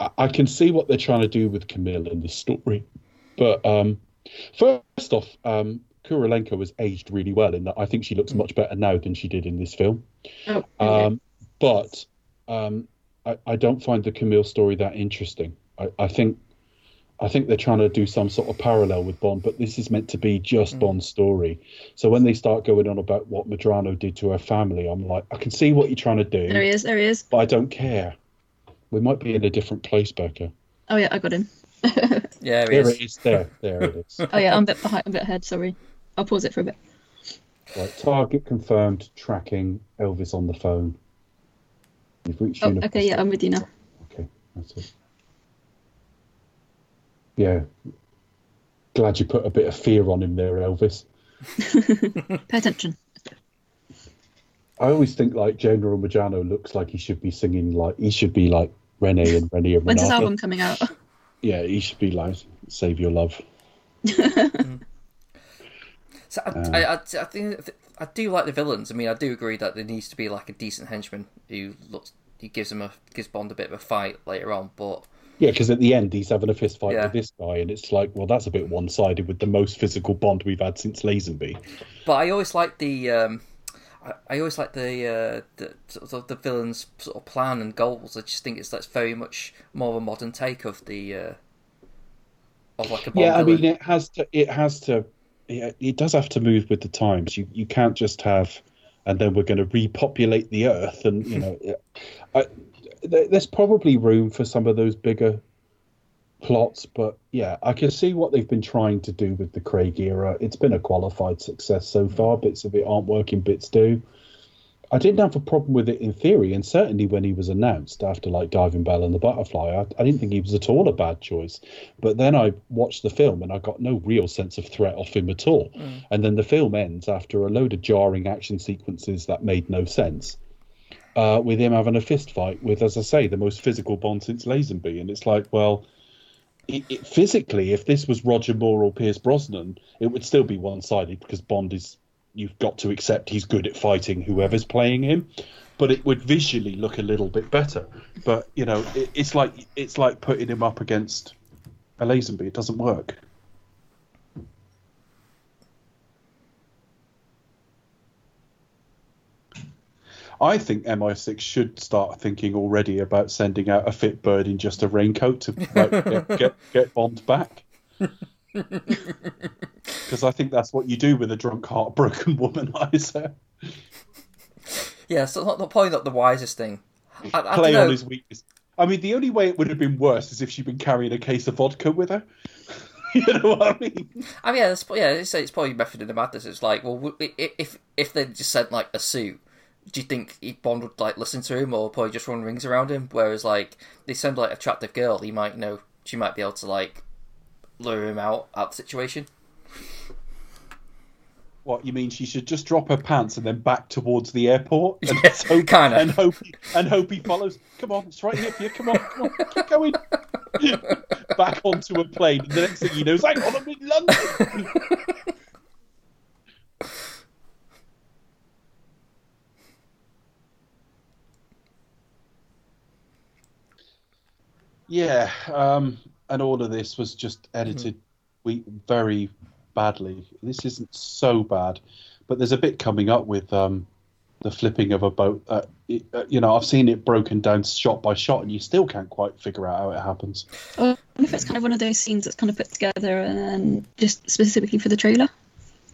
I, I can see what they're trying to do with Camille in this story, but um, first off, um, Kurylenko has aged really well in that I think she looks much better now than she did in this film. Oh, okay. Um, but um, I, I don't find the Camille story that interesting. I, I think I think they're trying to do some sort of parallel with Bond, but this is meant to be just mm. Bond's story. So when they start going on about what Medrano did to her family, I'm like, I can see what you're trying to do, there he is. There he is. but I don't care. We might be in a different place, Becca. Oh yeah, I got him. *laughs* Yeah, he There is. it is. There, there it is. *laughs* Oh yeah, I'm a bit behind. I'm a bit ahead. Sorry. I'll pause it for a bit. Right, target confirmed. Tracking Elvis on the phone. You've reached. Oh, okay. Yeah, I'm with you now. Okay, that's it. Yeah. Glad you put a bit of fear on him there, Elvis. *laughs* Pay attention. I always think like General Medrano looks like he should be singing like he should be like Rene and Rene and *laughs* When's his album coming out? *laughs* Yeah, he should be like Save Your Love. Mm. So I, I, I, uh. I think I do like the villains. I mean, I do agree that there needs to be like a decent henchman who looks, who gives him a gives Bond a bit of a fight later on. But Yeah, because at the end he's having a fist fight Yeah. with this guy, and it's like, well, that's a bit one-sided with the most physical Bond we've had since Lazenby. but I always like the um, I, I always like the uh, the sort of the villain's sort of plan and goals. I just think it's that's very much more of a modern take of the uh, of like a Bond Yeah, I villain. mean, it has to. It has to. It, does have to move with the times. You you can't just have, and then we're going to repopulate the Earth, and you know, *laughs* I, there's probably room for some of those bigger plots, but yeah, I can see what they've been trying to do with the Craig era. It's been a qualified success so far. Bits of it aren't working, bits do. I didn't have a problem with it in theory, and certainly when he was announced after like Diving Bell and the Butterfly, I, I didn't think he was at all a bad choice. But then I watched the film and I got no real sense of threat off him at all. And then the film ends after a load of jarring action sequences that made no sense. Uh, with him having a fist fight with, as I say, the most physical Bond since Lazenby, and it's like, well, it, it, physically, if this was Roger Moore or Pierce Brosnan, it would still be one-sided because Bond is. You've got to accept he's good at fighting whoever's playing him, but it would visually look a little bit better. But you know, it, it's like it's like putting him up against a Lazenby. It doesn't work. I think MI6 should start thinking already about sending out a fit bird in just a raincoat to like, get, get, get Bond back. *laughs* Because I think that's what you do with a drunk, heartbroken womanizer. *laughs* yeah, so not, not probably not the wisest thing. I, I Play on his weakness. I mean, the only way it would have been worse is if she'd been carrying a case of vodka with her. *laughs* you know what I mean? I mean, yeah, it's, yeah, it's, it's probably method in the madness. It's like, well, if if they just sent like a suit do you think Bond would like listen to him or probably just run rings around him? Whereas like they send like attractive girl, he might you know she might be able to like lure him out out the situation. What you mean? She should just drop her pants and then back towards the airport and *laughs* Yeah, hope, *laughs* kinda. and hope he, and hope he follows. Come on, it's right here for you. Come on, come on, keep going. *laughs* back onto a plane. The next thing you know is, hang on, I'm in London. Yeah, um, and all of this was just edited we very badly. This isn't so bad, but there's a bit coming up with um, the flipping of a boat. Uh, it, uh, you know, I've seen it broken down shot by shot, and you still can't quite figure out how it happens. I wonder if it's kind of one of those scenes that's kind of put together and just specifically for the trailer.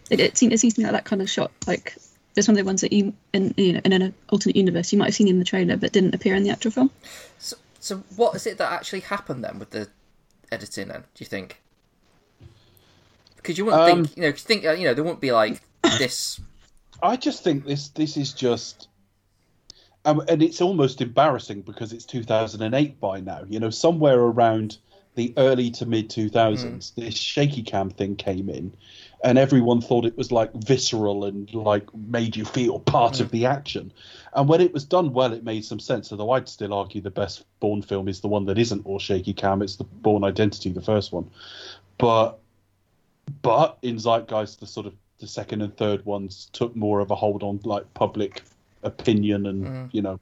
It, it, seems, it seems to me like that kind of shot. Like it's one of the ones that you in you know in an alternate universe you might have seen in the trailer but didn't appear in the actual film. So, so what is it that actually happened then with the editing? Then do you think? Because you wouldn't Um, think you know think uh, you know there wouldn't be like this. I just think this this is just, um, and it's almost embarrassing because it's 2008 by now. You know, somewhere around the early to mid 2000s, mm. this shaky cam thing came in, and everyone thought it was like visceral and like made you feel part of mm. the action. And when it was done well, it made some sense. Although I'd still argue the best Bourne film is the one that isn't all shaky cam. It's the Bourne Identity, the first one. But but in Zeitgeist, the sort of the second and third ones took more of a hold on like public opinion and mm. you know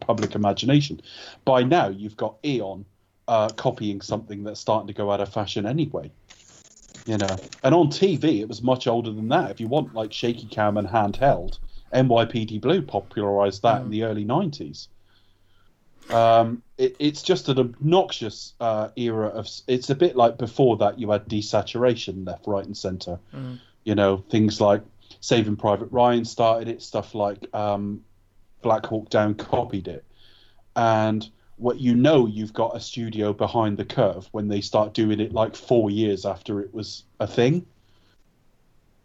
public imagination. By now, you've got Eon uh, copying something that's starting to go out of fashion anyway. You know, and on TV, it was much older than that. If you want like shaky cam and handheld, NYPD Blue popularized that in the early '90s. Um, it, it's just an obnoxious uh, era of. It's a bit like before that you had desaturation left, right, and center. You know things like Saving Private Ryan started it. Stuff like um, Black Hawk Down copied it, and what you know you've got a studio behind the curve when they start doing it like four years after it was a thing.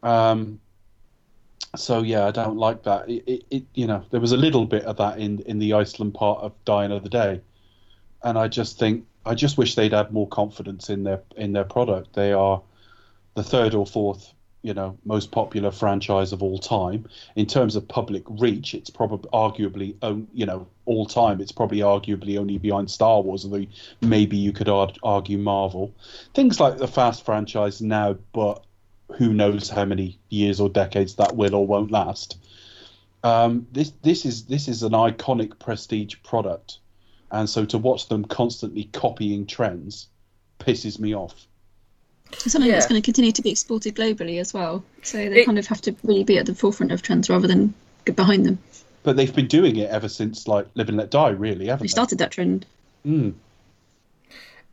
Um, so yeah, I don't like that. It, it, it, you know, there was a little bit of that in in the Iceland part of Die Another Day, and I just think I just wish they'd had more confidence in their in their product. They are the third or fourth, you know, most popular franchise of all time in terms of public reach. It's probably arguably, you know, all time. It's probably arguably only behind Star Wars, although maybe you could ar- argue Marvel. Things like the Fast franchise now, but who knows how many years or decades that will or won't last. Um, this this is this is an iconic prestige product, and so to watch them constantly copying trends pisses me off. It's something that's going to continue to be exported globally as well. So they It- kind of have to really be at the forefront of trends rather than get behind them. But they've been doing it ever since like Live and Let Die, really, haven't They they? started that trend. Mm.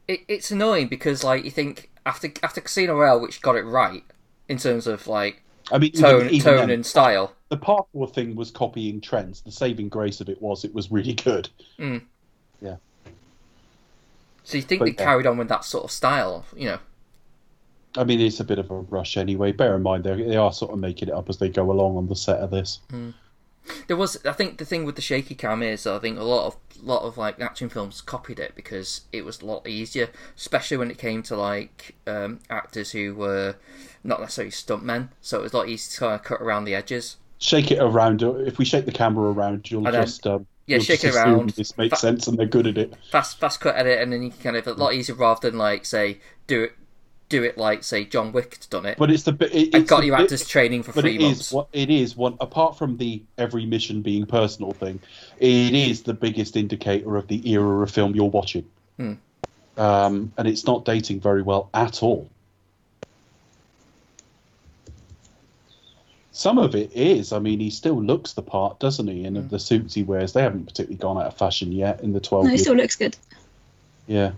It, it's annoying because like you think after after Casino Royale, which got it right in terms of like I mean, tone even tone then, and style. the parkour thing was copying trends. The saving grace of it was it was really good. Yeah. So you think But, they yeah. carried on with that sort of style, you know? I mean, it's a bit of a rush anyway. Bear in mind, they they are sort of making it up as they go along on the set of this. There was, I think, the thing with the shaky cam is, I think a lot of lot of like action films copied it because it was a lot easier, especially when it came to like um, actors who were not necessarily stuntmen. So it was a lot easier to kind of cut around the edges. Shake it around. If we shake the camera around, you'll then- just um, yeah, you'll shake just it around. This makes sense, and they're good at it. Fast, fast cut edit, and then you can kind of a lot easier rather than like say do it, do it like say John Wick had done it. But it's the bit. It, and it's got the your bit- actors training for but three it months. is what it is one apart from the every mission being personal thing it is the biggest indicator of the era of film you're watching Hmm. um, and it's not dating very well at all some of it is i mean he still looks the part doesn't he and Hmm. the suits he wears they haven't particularly gone out of fashion yet in the 12 No, it years still looks good. yeah.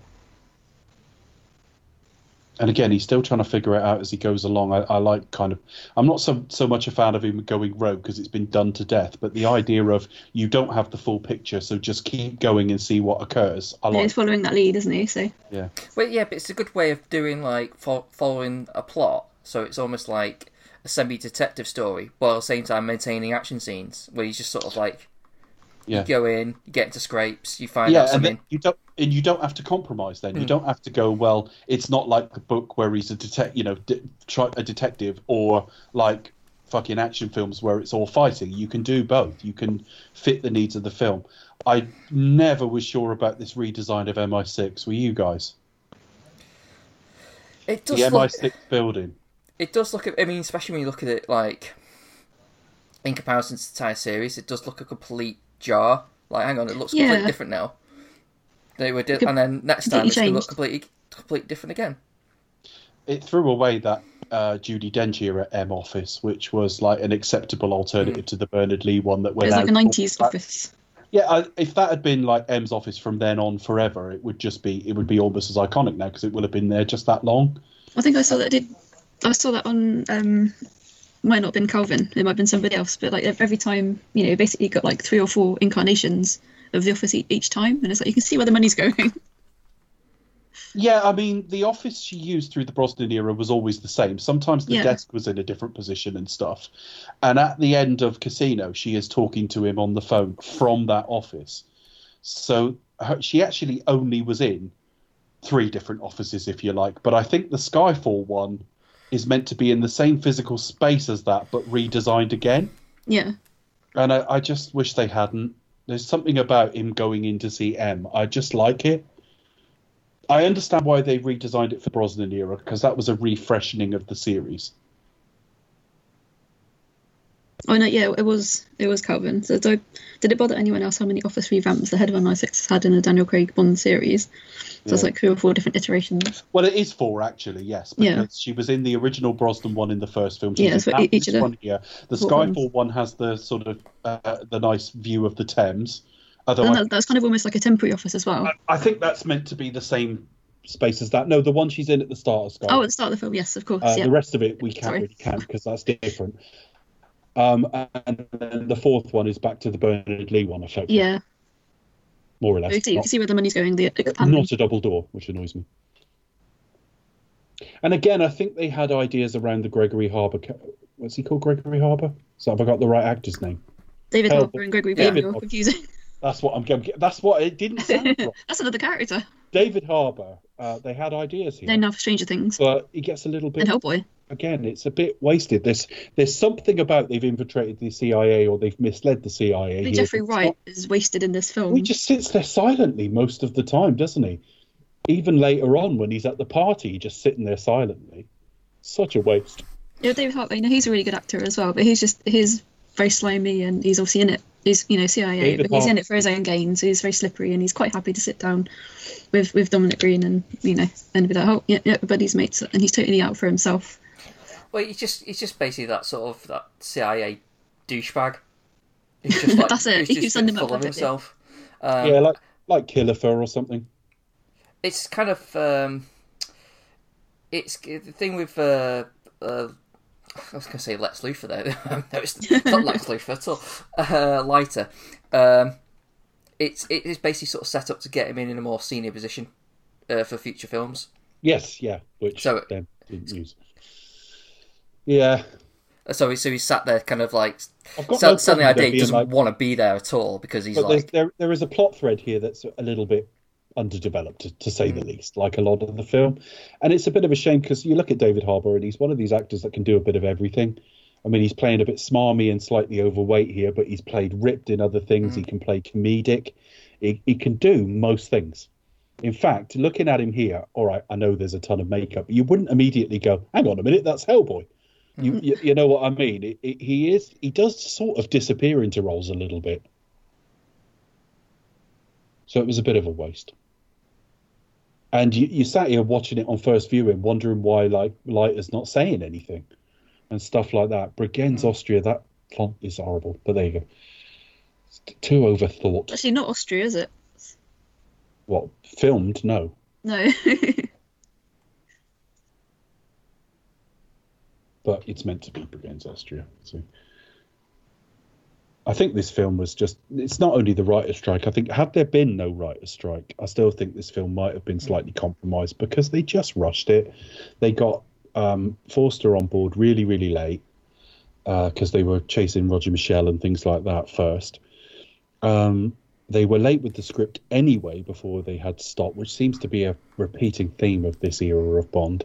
And again, he's still trying to figure it out as he goes along. I, I like kind of. I'm not so so much a fan of him going rogue because it's been done to death. But the idea of you don't have the full picture, so just keep going and see what occurs. I And like. he's following that lead, isn't he? So Yeah. Well, yeah, but it's a good way of doing like fo- following a plot. So it's almost like a semi-detective story, while at the same time maintaining action scenes where he's just sort of like Yeah. you go in, you get into scrapes, you find yeah, out and something. then you don't and you don't have to compromise. Then you Hmm. don't have to go. Well, it's not like the book where he's a detect, you know, de- try, a detective, or like fucking action films where it's all fighting. You can do both. You can fit the needs of the film. I never was sure about this redesign of MI6. Were you guys? It The does look, MI6 building. it does look. I mean, especially when you look at it like in comparison to the entire series, it does look a complete jar. Like, hang on, it looks completely different now. They were, di- and then next time completely it's going to look completely, completely different again. It threw away that uh, Judi Dench era M office, which was like an acceptable alternative to the Bernard Lee one that It was like out a nineties office. Yeah, I, if that had been like M's office from then on forever, it would just be it would be almost as iconic now because it would have been there just that long. I think I saw that. Did I saw that on? Um, might not have been Calvin. It might have been somebody else. But like every time, you know, basically got like three or four incarnations of the office e- each time, and it's like you can see where the money's *laughs* going. Yeah, I mean the office she used through the Brosnan era was always the same. Sometimes the Yeah. desk was in a different position and stuff. And at the end of Casino, she is talking to him on the phone from that office. So her, she actually only was in three different offices, if you like. But I think the Skyfall one is meant to be in the same physical space as that, but redesigned again. yeah, and I, I just wish they hadn't. There's something about him going in to see M. I just like it. I understand why they redesigned it for Brosnan era because that was a refreshing of the series. Oh no, yeah, it was it was Calvin. So, did it bother anyone else how many office revamps the head of MI6 has had in the Daniel Craig Bond series? So it's like three or four different iterations. Well, it is four actually, yes, Yeah. because she was in the original Brosnan one in the first film. Yeah, so each of the- one here. The Skyfall one has the sort of uh, the nice view of the Thames. Although And I, that's kind of almost like a temporary office as well. I think that's meant to be the same space as that. No, the one she's in at the start of Skyfall. Oh, at the start of the film, yes, of course. Uh, yeah. The rest of it we can't Sorry. really count because that's different. Um, and then the fourth one is back to the Bernard Lee one, effectively, yeah. more or You less. can see, you can see where the money's going. The, the not a double door, which annoys me. And again, I think they had ideas around the Gregory Harbour. What's he called? Gregory Harbour? So have I got the right actor's name? David Hell, Harbour and Gregory David Harbour. confusing. That's what I'm getting. That's what it didn't sound. *laughs* That's another character. David Harbour. Uh, they had ideas here, for Stranger Things but he gets a little bit and Hellboy. again, it's a bit wasted. There's there's something about they've infiltrated the CIA or they've misled the CIA. Jeffrey Wright not- is wasted in this film. he just sits there silently most of the time, doesn't he? Even later on, when he's at the party, he's just sitting there silently. Such a waste. Yeah, David Harbour. You know, he's a really good actor as well, but he's just he's very slimy and he's obviously in it. He's you know CIA, but he's in it for his own gain. So he's very slippery and he's quite happy to sit down with with Dominic Greene and you know and be like, oh yeah, yeah, buddy's mates, and he's totally out for himself. Well, he's just he's just basically that sort of that CIA douchebag. He's just *laughs* like That's it, He's he just keeps sending full of himself. Um, yeah, like like Killer Fur or something. it's kind of um, it's the thing with uh, uh, I was going to say Lex Luthor there. *laughs* no, it's not Lex Luthor at all. Uh, Leiter. Um, it's it is basically sort of set up to get him in in a more senior position uh, for future films. Yes, yeah, which So- then didn't use. Yeah, Uh, So he so he's sat there, kind of like sell, no selling the idea he doesn't like- want to be there at all because he's but like there there is a plot thread here that's a little bit underdeveloped, to, say the hmm. least, like a lot of the film. And it's a bit of a shame because you look at David Harbour and he's one of these actors that can do a bit of everything. I mean, he's playing a bit smarmy and slightly overweight here, but he's played ripped in other things. He hmm. can play comedic. He, he can do most things. In fact, looking at him here, all right, I know there's a ton of makeup. but You wouldn't immediately go, "Hang on a minute, that's Hellboy." You, hmm. you, you know what I mean? It, it, he is. He does sort of disappear into roles a little bit. So it was a bit of a waste. And you, you sat here watching it on first viewing, wondering why like Leiter's not saying anything and stuff like that. Bregenz hmm. Austria, that font is horrible. But there you go. It's too overthought. Actually, not Austria, is it? What filmed? No. No. *laughs* but it's meant to be Bregenz Austria. So I think this film was just it's not only the writer's strike, I think had there been no writer's strike, I still think this film might have been slightly compromised because they just rushed it. They got um, Forster on board really, really late. because they were chasing Roger Michell and things like that first. Um, they were late with the script anyway before they had stopped, which seems to be a repeating theme of this era of Bond.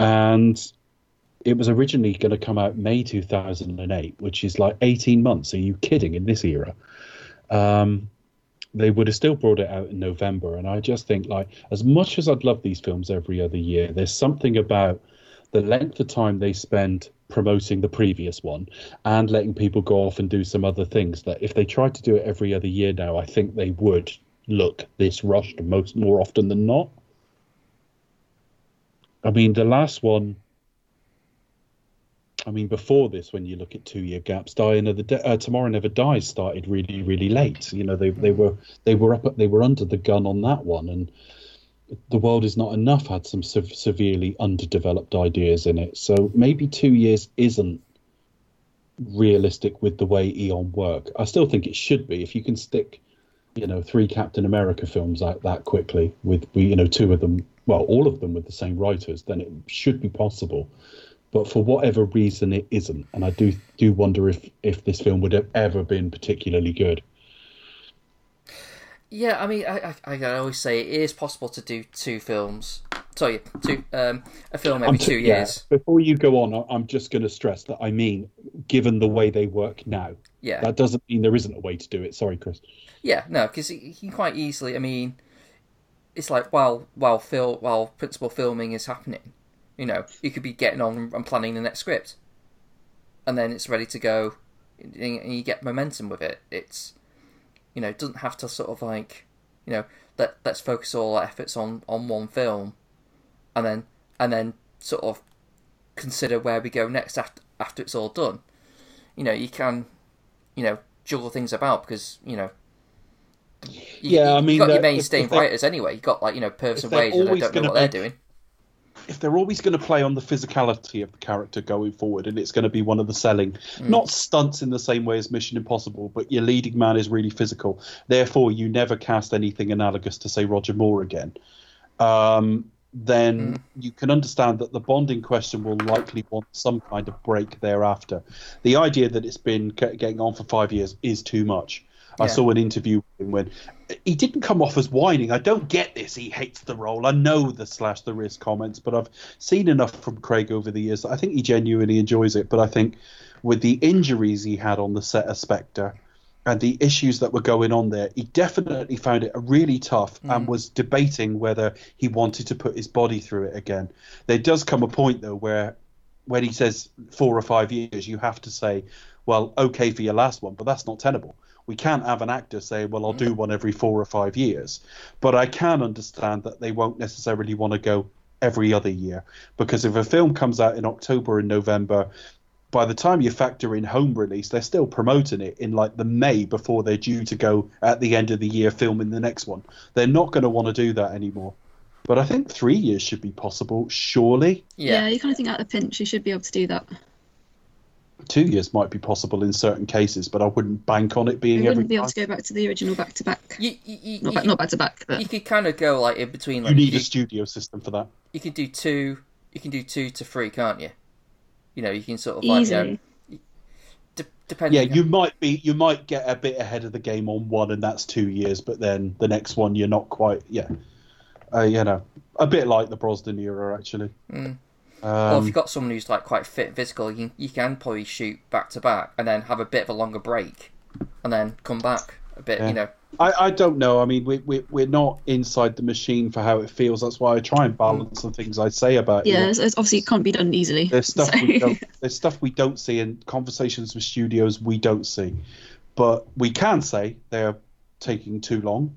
And it was originally going to come out May 2008, which is like 18 months. Are you kidding? In this era, um, they would have still brought it out in November. And I just think, like, as much as I'd love these films every other year, there's something about the length of time they spend promoting the previous one and letting people go off and do some other things that if they tried to do it every other year now, I think they would look this rushed most more often than not. I mean, the last one. I mean, before this, when you look at two-year gaps, Die Another uh, Tomorrow Never Dies started really, really late. You know, they they were they were up they were under the gun on that one, and the world is not enough had some se- severely underdeveloped ideas in it. So maybe two years isn't realistic with the way Eon work. I still think it should be if you can stick, you know, three Captain America films out that quickly with you know two of them, well, all of them with the same writers, then it should be possible. But for whatever reason, it isn't, and I do do wonder if if this film would have ever been particularly good. Yeah, I mean, I, I, I always say it is possible to do two films. Sorry, two um, a film every I'm two t- yeah, years. before you go on, I'm just going to stress that I mean, given the way they work now, Yeah, that doesn't mean there isn't a way to do it. Sorry, Chris. yeah, no, because you can quite easily. I mean, it's like while while fil- while principal filming is happening, you know, you could be getting on and planning the next script, and then it's ready to go, and you get momentum with it. It's you know, it doesn't have to sort of like, you know, let let's focus all our efforts on on one film, and then and then sort of consider where we go next after after it's all done. You know, you can, you know, juggle things about because you know. You, Yeah, I mean, you've got your that- mainstay writers anyway. You've got like you know Purvis and Wade, and I don't know what they're doing. If they're always going to play on the physicality of the character going forward, and it's going to be one of the selling, Mm. not stunts in the same way as Mission Impossible, but your leading man is really physical. Therefore, you never cast anything analogous to, say, Roger Moore again. Um, then Mm. you can understand that the bonding question will likely want some kind of break thereafter. The idea that it's been getting on for five years is too much. I Yeah. saw an interview with him when he didn't come off as whining. I don't get this. He hates the role. I know the slash the wrist comments, but I've seen enough from Craig over the years. I think he genuinely enjoys it. But I think with the injuries he had on the set of Spectre and the issues that were going on there, he definitely found it really tough and mm. was debating whether he wanted to put his body through it again. There does come a point though where when he says four or five years, you have to say, well, okay for your last one, but that's not tenable. We can't have an actor say, well, I'll do mm. one every four or five years. But I can understand that they won't necessarily want to go every other year because if a film comes out in October and November, by the time you factor in home release, they're still promoting it in like the May before they're due to go at the end of the year filming the next one. They're not going to want to do that anymore. But I think three years should be possible, surely. Yeah, you kind of think at of the pinch, you should be able to do that. Two years might be possible in certain cases, but I wouldn't bank on it being every wouldn't be able time. to go back to the original back to back. you you, you, Not back, not back to back, but you could kind of go like in between. Like You need you, a studio system for that. you can do two. You can do two to three, can't you? You know, you can sort of like you know, de- depending. Yeah, you might be you might get a bit ahead of the game on one, and that's two years. But then the next one, you're not quite. Yeah, uh, you know, a bit like the Brosnan era, actually. Mm. Or if Um, you've got someone who's like quite fit and physical, you can, you can probably shoot back to back and then have a bit of a longer break, and then come back a bit. Yeah. You know, I, I don't know. I mean, we, we we're not inside the machine for how it feels. That's why I try and balance the things I say about yeah, it. it's, it's obviously it can't be done easily. There's stuff so- we don't. *laughs* There's stuff we don't see, in conversations with studios we don't see. But we can say they're taking too long.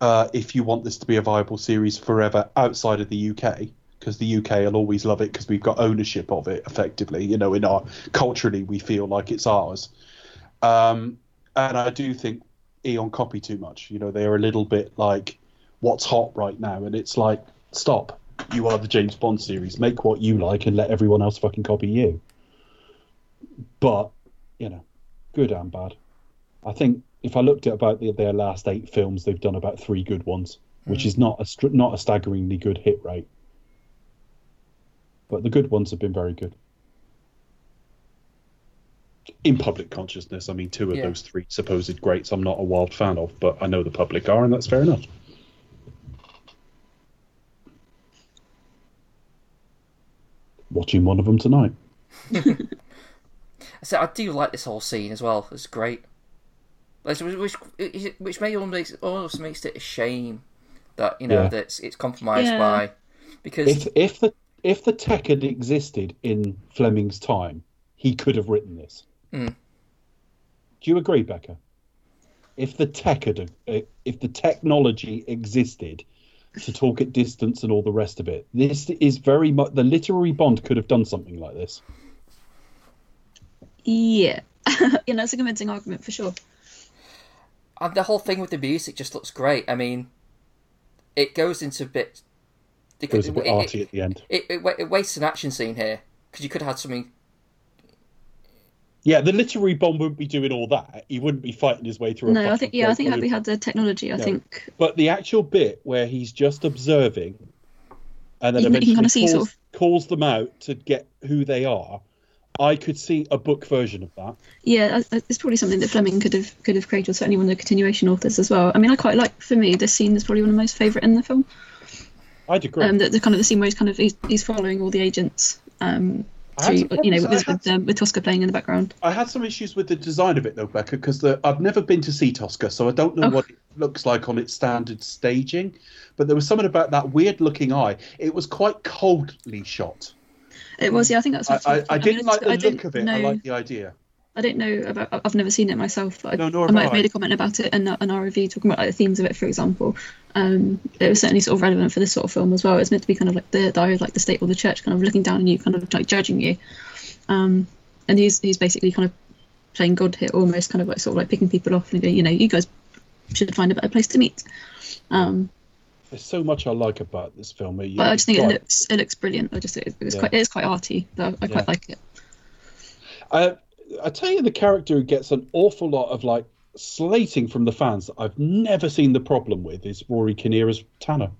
Uh, if you want this to be a viable series forever outside of the UK, because the UK will always love it because we've got ownership of it effectively. You know, in our culturally we feel like it's ours. Um, and I do think Eon copy too much. You know, they're a little bit like what's hot right now, and it's like stop. You are the James Bond series. Make what you like and let everyone else fucking copy you. But you know, good and bad. I think if I looked at about the, their last eight films, they've done about three good ones, which is not a not a staggeringly good hit rate. But the good ones have been very good. in public consciousness. I mean, two of Yeah. those three supposed greats I'm not a wild fan of, but I know the public are, and that's fair enough. Watching one of them tonight. *laughs* I said I do like this whole scene as well. It's great. Which, which, which may almost makes, almost makes it a shame that you know Yeah. that it's, it's compromised Yeah. by because If if the if the tech had existed in Fleming's time, he could have written this. Mm. Do you agree, Becca? If the tech had, uh, if the technology existed to talk at distance and all the rest of it, this is very much the literary Bond could have done something like this. Yeah, *laughs* you know, it's a convincing argument for sure. and the whole thing with the music just looks great. I mean, it goes into a bit. It was a bit it- arty at the end. It, it, it, it wastes an action scene here because you could have had something. Yeah, the literary Bond wouldn't be doing all that. He wouldn't be fighting his way through. No, I think yeah, I think had we Hollywood- had the technology, I No. think But the actual bit where he's just observing and then You can- you can eventually kinda see calls, sort calls them out to get who they are, I could see a book version of that. yeah, I- I- it's probably something that Fleming could have could have created, or certainly one of the continuation authors as well. I mean, I quite like for me this scene is probably one of my most favourite in the film. I'd agree. Um, the, the kind of the scene where he's kind of he's, he's following all the agents. Um, I through, you know, with, with, um, with Tosca playing in the background. I had some issues with the design of it though, Becca, because I've never been to see Tosca, so I don't know Oh. what it looks like on its standard staging. But there was something about that weird looking eye. It was quite coldly shot. It was, yeah, I think that's. I, What I, I mean, didn't it's- like the I look of it. Know, I like the idea. I don't know about. I've never seen it myself, but I, No, nor I have might have I. made a comment about it in, in our review, talking about like, the themes of it, for example. Um, it was certainly sort of relevant for this sort of film as well. It's meant to be kind of like the, the eye of like the state or the church, kind of looking down on you, kind of like judging you. Um, and he's he's basically kind of playing God here, almost kind of like sort of like picking people off and going, you know, you guys should find a better place to meet. Um, There's so much I like about this film. It- but I just think it looks it looks brilliant. I just it, it was Yeah. quite it is quite arty, but I, I quite Yeah. like it. I, I tell you, the character who gets an awful lot of like slating from the fans that I've never seen the problem with is Rory Kinnear as Tanner.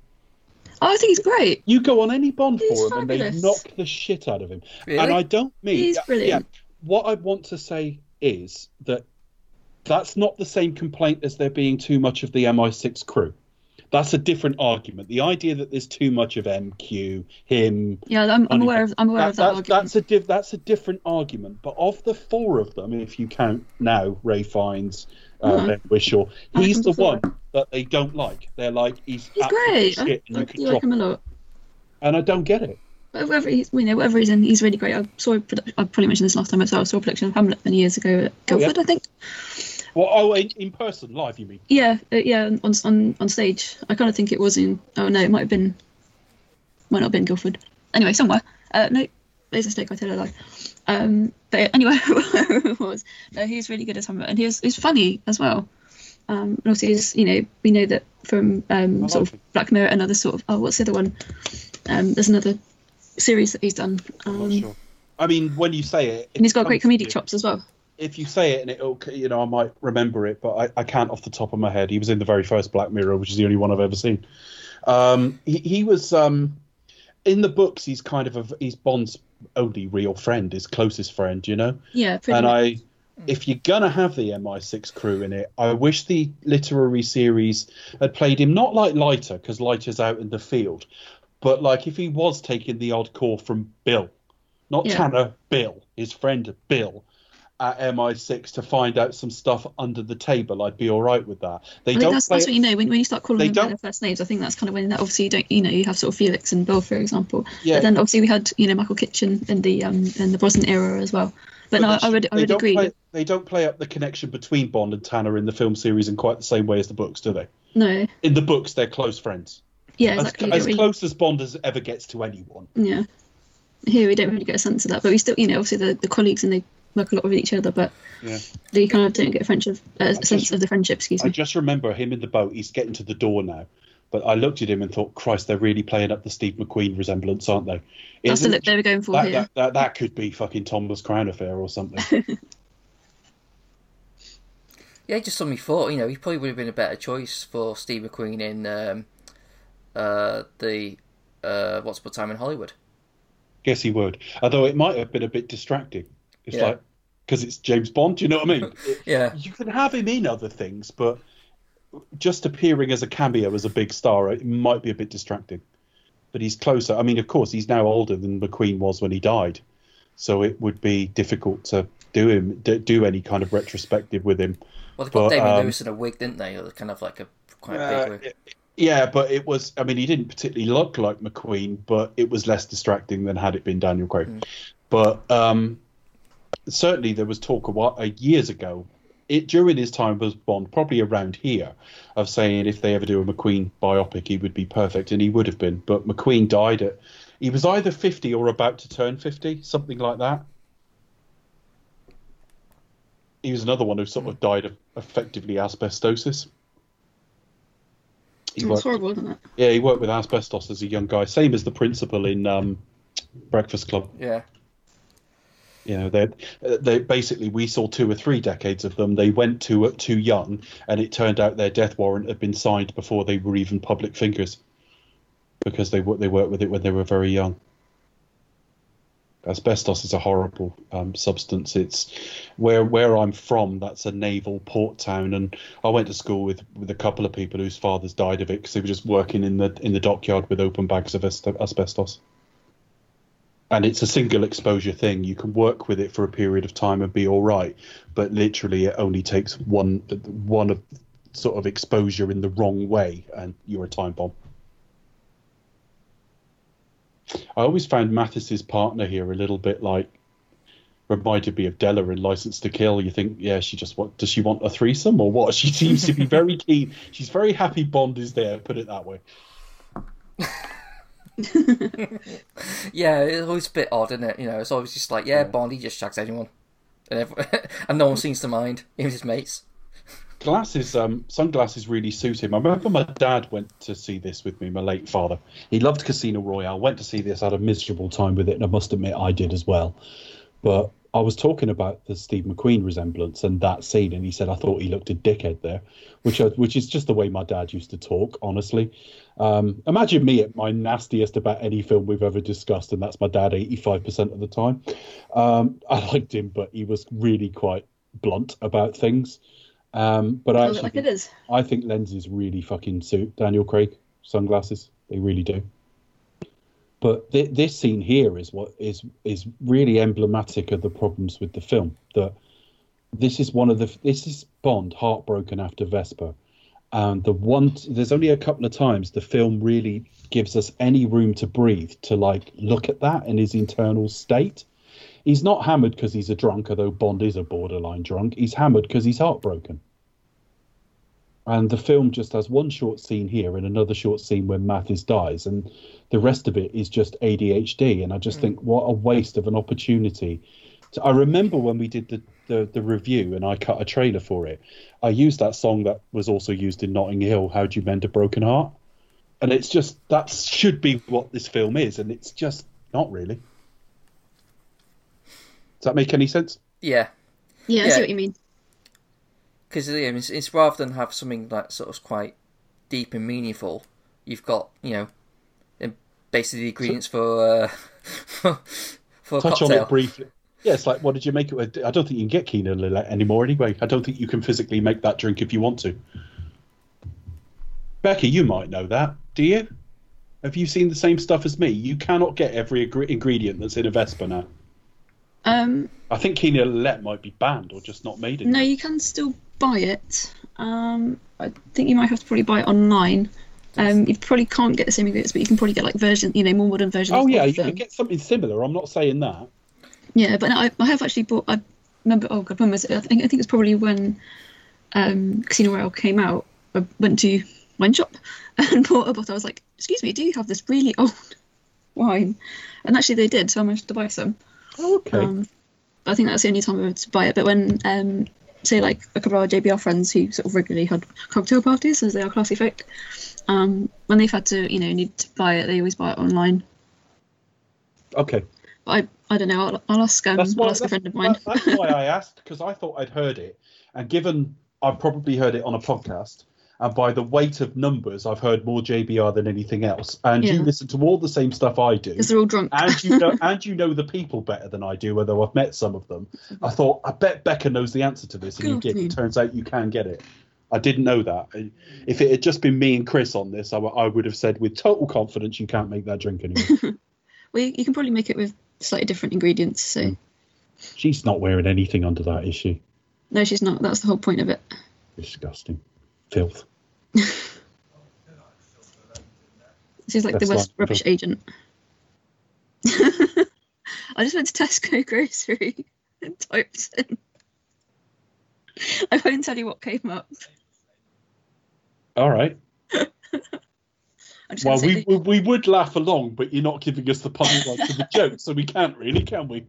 Oh, I think he's great. You go on any Bond He's forum and they knock the shit out of him. Really? And I don't mean He's yeah, brilliant. yeah. What I want to say is that that's not the same complaint as there being too much of the MI6 crew. That's a different argument. The idea that there's too much of MQ, him, Yeah, I'm, I'm aware of I'm aware that, of that that's, argument. that's a diff, that's a different argument. But of the four of them, if you count now Ralph Fiennes, uh. Ben Whishaw, I he's the one that they don't like. They're like he's, He's great. I, shit, and I you could do like him a lot. and I don't get it. But whatever he's, you know, whatever reason, he's really great. I saw, a produ- I probably mentioned this last time as well. I saw a production of Hamlet many years ago at Oh, yeah. Guildford, I think. Well, oh, in, in person, live, you mean? Yeah, uh, yeah, on on on stage. I kind of think it was in. Oh no, it might have been. Might not have been Guildford. Anyway, somewhere. Uh, no, there's a mistake. I tell a lie. Um, but anyway, *laughs* it was. No, he's really good as Hamlet, and he was, he's funny as well. Um, and also, he's, you know, we know that from um, sort of Black Mirror and other sort of. Oh, what's the other one? Um, there's another series that he's done. Um, sure. I mean, when you say it, and he's got great comedic chops as well. If you say it and it'll, you know, I might remember it, but I, I can't off the top of my head. He was in the very first Black Mirror, which is the only one I've ever seen. Um, he, he was um, in the books. He's kind of a, he's Bond's only real friend, his closest friend, you know. Yeah, pretty and much. I, if you're gonna have the MI6 crew in it, I wish the literary series had played him not like Leiter, because Leiter's out in the field, but like if he was taking the odd call from Bill, not Yeah. Tanner, Bill, his friend Bill. At MI6 to find out some stuff under the table, I'd be all right with that. They I don't that's, play. that's what you know when, when you start calling them by their first names. I think that's kind of when that obviously you don't you know you have sort of Felix and Bill for example. Yeah. But then obviously we had you know Michael Kitchen in the um in the Brosnan era as well. But, no, I would I would agree. Play, they don't play up the connection between Bond and Tanner in the film series in quite the same way as the books, do they? No, In the books, they're close friends. yeah, As, exactly. You as close as Bond as ever gets to anyone. yeah. Here we don't really get a sense of that, but we still you know obviously the, the colleagues and they work a lot with each other, but Yeah. they kind of don't get a friendship uh, a just- sense of the friendship. Excuse me. I just remember him in the boat. He's getting to the door now. But I looked at him and thought, Christ, they're really playing up the Steve McQueen resemblance, aren't they? That's the look they were going for that, here. that, that, that could be fucking Thomas Crown Affair or something. *laughs* Yeah, just something thought. You know, he probably would have been a better choice for Steve McQueen in um, uh, the uh, What's About Time in Hollywood. Guess he would. Although it might have been a bit distracting. It's Yeah. like, because it's James Bond. Do you know what I mean? *laughs* Yeah. you can have him in other things, but just appearing as a cameo as a big star, it might be a bit distracting. But he's closer. I mean, of course, he's now older than McQueen was when he died, so it would be difficult to do him do any kind of retrospective with him. Well, they put But, Damian um, Lewis in a wig, didn't they? Kind of like a quite Uh, big wig. Yeah, but it was. I mean, he didn't particularly look like McQueen, but it was less distracting than had it been Daniel Craig. But um, certainly, there was talk a while, uh, years ago, it during his time as Bond, probably around here, of saying if they ever do a McQueen biopic, he would be perfect, and he would have been. But McQueen died at. He was either fifty or about to turn fifty, something like that. He was another one who sort of died of effectively asbestosis. He It's worked- horrible, isn't it? yeah, he worked with asbestos as a young guy, same as the principal in um, Breakfast Club. Yeah. You know, they they basically we saw two or three decades of them. They went too too young, and it turned out their death warrant had been signed before they were even public figures, because they they worked with it when they were very young. Asbestos is a horrible um, substance. It's where where I'm from. That's a naval port town, and I went to school with, with a couple of people whose fathers died of it because they were just working in the in the dockyard with open bags of asbestos. And it's a single exposure thing. You can work with it for a period of time and be all right, but literally it only takes one one of sort of exposure in the wrong way, and you're a time bomb. I always found Mathis's partner here a little bit like reminded me of Della in License to Kill. You think, yeah, she just want does she want a threesome or what? She seems to be very *laughs* keen. She's very happy Bond is there. Put it that way. *laughs* *laughs* Yeah, it's always a bit odd, isn't it? You know, it's always just like, yeah, Bond, he just shags anyone. And, every- *laughs* and no one seems to mind, even his mates. Glasses, um, sunglasses really suit him. I remember my dad went to see this with me, my late father. He loved Casino Royale. Went to see this, had a miserable time with it, and I must admit I did as well. But I was talking about the Steve McQueen resemblance and that scene, and he said I thought he looked a dickhead there, which I, which is just the way my dad used to talk. Honestly, um, imagine me at my nastiest about any film we've ever discussed, and that's my dad eighty five percent of the time. Um, I liked him, but he was really quite blunt about things. Um, but I actually like think- it is. I think lenses really fucking suit Daniel Craig sunglasses. They really do. But th- this scene here is what is is really emblematic of the problems with the film. That this is one of the this is Bond heartbroken after Vesper, and the one there's only a couple of times the film really gives us any room to breathe to like look at that in his internal state. He's not hammered because he's a drunk, although Bond is a borderline drunk. He's hammered because he's heartbroken. And the film just has one short scene here and another short scene when Mathis dies, and the rest of it is just ADHD. And I just mm. think, what a waste of an opportunity. So I remember when we did the, the, the review and I cut a trailer for it, I used that song that was also used in Notting Hill, How Do You Mend a Broken Heart? And it's just, that should be what this film is, and it's just not really. Does that make any sense? Yeah. Yeah, I Yeah. see what you mean. Because it's, it's rather than have something like sort of quite deep and meaningful, you've got, you know, in- basically the ingredients for, uh, for, *laughs* for a touch on it briefly. Yeah, it's like, what did you make it with? I don't think you can get Kina Lillet anymore anyway. I don't think you can physically make that drink if you want to. Becky, you might know that. Do you? Have you seen the same stuff as me? You cannot get every agre- ingredient that's in a Vesper now. Um, I think Kina Lillet might be banned or just not made anymore. no, you can still buy it. Um, I think you might have to probably buy it online. Um, you probably can't get the same ingredients, but you can probably get like version, you know, more modern versions. Oh yeah, you them. can get something similar. I'm not saying that. Yeah, but no, I, I have actually bought. I remember. Oh god, when was it? I think I think it's probably when um, Casino Royale came out. I went to wine shop *laughs* and bought a bottle. I was like, "Excuse me, do you have this really *laughs* old wine?" And actually, they did. So I managed to buy some. Oh, okay. Um, I think that's the only time I would buy it. But when, um, say, like a couple of our JBR friends who sort of regularly had cocktail parties, as they are classy folk, um, when they've had to, you know, need to buy it, they always buy it online. okay. But I, I don't know. I'll, I'll ask. Um, That's why, I'll ask a friend of mine. that- that's why I *laughs* asked because I thought I'd heard it, and given I've probably heard it on a podcast, and by the weight of numbers, I've heard more JBR than anything else. And you listen to all the same stuff I do. Because they're all drunk. and you know *laughs* and you know the people better than I do, although I've met some of them. I thought I bet Becca knows the answer to this, and you did. It turns out you can get it. I didn't know that. If it had just been me and Chris on this, I, w- I would have said with total confidence you can't make that drink anymore. *laughs* Well, you you can probably make it with slightly different ingredients. So Mm. She's not wearing anything under that, is she? no, she's not. That's the whole point of it. Disgusting, filth. She's like That's the worst like- rubbish agent. *laughs* I just went to Tesco grocery *laughs* and typed in. I won't tell you what came up. All right. *laughs* Well, we, we we would laugh along, but you're not giving us the punchline to the joke, so we can't really, can we?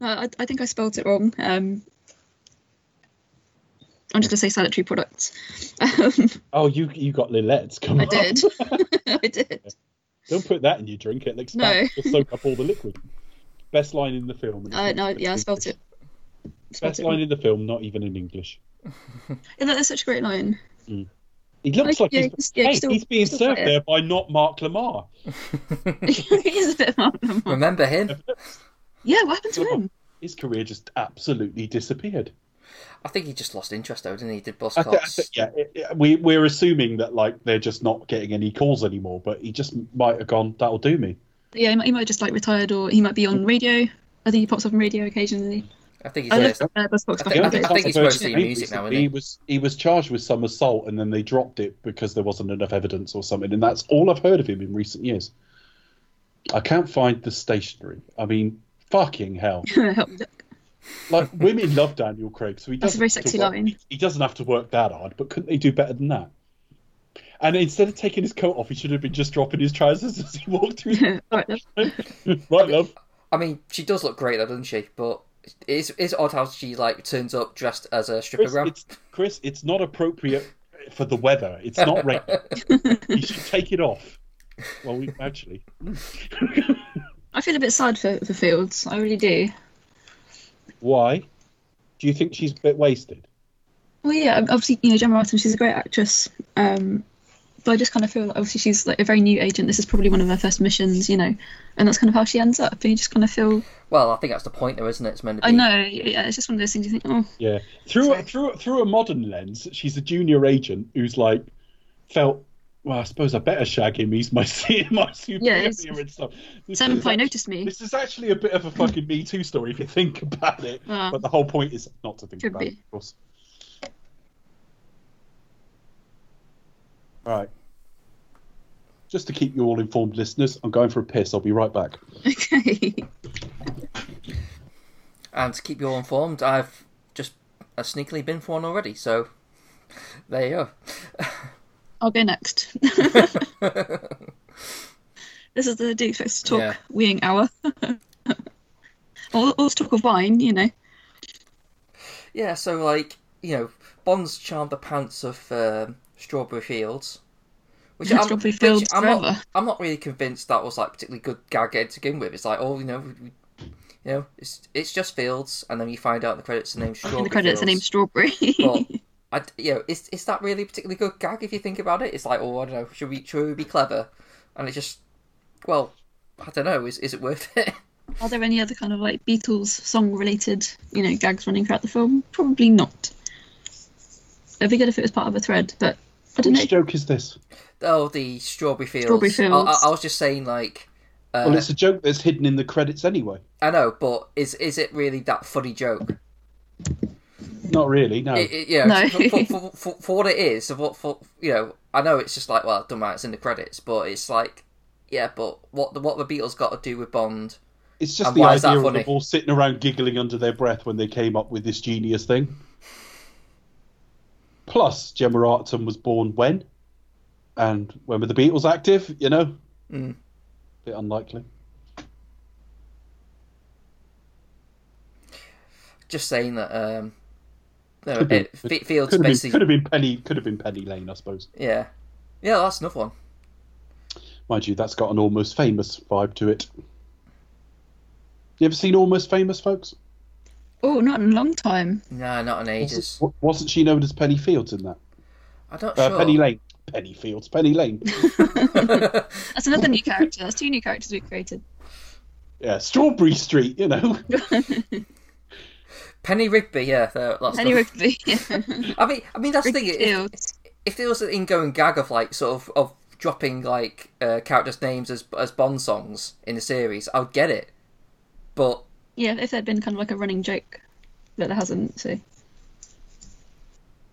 No, I, I think I spelled it wrong. Um, I'm just gonna say sanitary products. Um, Oh, you you got Lil-Lets come I on. did. I did. *laughs* Don't put that in your drink; it'll expand, it'll soak up all the liquid. Best line in the film. and it's Uh, no, yeah, I in spelled it. Spelled Best it line wrong. in the film, not even in English. *laughs* Yeah, that's such a great line. He looks Like, like yeah, he's, he's- yeah, hey, he's still- he's being still served there by not Mark Lamarr. *laughs* he is a bit of Mark Lamarr. Remember him? Yeah, what happened to him? His career just absolutely disappeared. I think he just lost interest though, didn't he? He did Buzz I thi- I Cox. thi- yeah, it- it- we we're assuming that like they're just not getting any calls anymore, but he just might have gone. That'll do me. Yeah, he might, he might have just like retired, or he might be on radio. I think he pops up on radio occasionally. I think he's. I uh, love uh, Buzzcocks I back think- I think- I think he's mostly music now, isn't he? He was he was charged with some assault, and then they dropped it because there wasn't enough evidence or something. And that's all I've heard of him in recent years. I can't find the stationery. I mean, fucking hell! *laughs* Help me look. Like women love Daniel Craig, so he That's a doesn't very have to sexy work- line. He doesn't have to work that hard, but couldn't they do better than that? And instead of taking his coat off, he should have been just dropping his trousers *laughs* as he walked through. All *laughs* right, then. *laughs* right, love. I mean, she does look great though, doesn't she? But it's it's odd how she like turns up dressed as a stripper Chris, gram. it's, Chris, it's not appropriate for the weather. It's not rain. you should take it off. Well, we actually. I feel a bit sad for, for Fields. I really do. Why? Do you think she's a bit wasted? Well, yeah, obviously, you know, Gemma Arterton, she's a great actress. Um, but I just kind of feel like obviously she's like a very new agent. This is probably one of her first missions, you know, and that's kind of how she ends up. And you just kind of feel, Well, I think that's the point, though, isn't it? It's meant to be. I know, yeah, it's just one of those things you think, oh, Yeah. Through a, through a- through a modern lens, she's a junior agent who's like felt. Well, I suppose I better shag him. He's my *laughs* my superior it's- and stuff. This Senpai is noticed me. This is actually a bit of a fucking Me Too story if you think about it. *laughs* Ah. But the whole point is not to think about be. it, of course. Right. Just to keep you all informed, listeners, I'm going for a piss. I'll be right back. *laughs* Okay. And to keep you all informed, I've just uh, sneakily been for one already. So there you go. I'll go next. *laughs* this is the Do Talk Yeah. weeing hour. all, all this talk of wine, you know. Yeah, so like you know, Bond's charmed the pants of um, Strawberry Fields, which *laughs* I'm, Strawberry which Fields I'm not. I'm not really convinced that was like particularly good gag to begin with. It's like, oh, you know, we, you know, it's it's just Fields, and then you find out in the credits the name Strawberry. In the credits, the Fields. name's Strawberry. But I, you know, is is that really a particularly good gag if you think about it? It's like, oh, I don't know, should we should we be clever? And it just, well, I don't know. Is is it worth it? *laughs* Are there any other kind of like Beatles song related, you know, gags running throughout the film? Probably not. It'd be good if it was part of a thread, but I don't know. Which joke is this? oh, the Strawberry Fields. Strawberry I, Fields. I, I was just saying, like, uh, Well, it's a joke that's hidden in the credits anyway. I know, but is is it really that funny joke? Not really, no. It, it, you know, No. for, for, for, *laughs* for, for what it is, of what for you know, I know it's just like, well, it doesn't matter, it's in the credits, but it's like, yeah, but what the what the Beatles got to do with Bond? It's just the why that idea of them all sitting around giggling under their breath when they came up with this genius thing. Plus, Gemma Arterton was born when? And when were the Beatles active? You know? Mm. Bit unlikely. Just saying that. um no, Could it, F- Fields Could have, been, could have been Penny. Could have been Penny Lane, I suppose. yeah, yeah, that's another one. Mind you, that's got an almost famous vibe to it. You ever seen Almost Famous, folks? Oh, not in a long time. No, not in ages. Wasn't, wasn't she known as Penny Fields in that? I'm not Uh, sure. Penny Lane. Penny Fields. Penny Lane. *laughs* That's another new character. That's two new characters we've created. Yeah, Strawberry Street. You know. *laughs* Penny Rigby, yeah. there- That's Penny the- Rigby. *laughs* I mean, I mean that's the thing. Rigby If, Fields. if there was an ingoing gag of like sort of of dropping like uh, characters' names as as Bond songs in the series, I'd get it. But Yeah, if there'd been kind of like a running joke, but there hasn't. So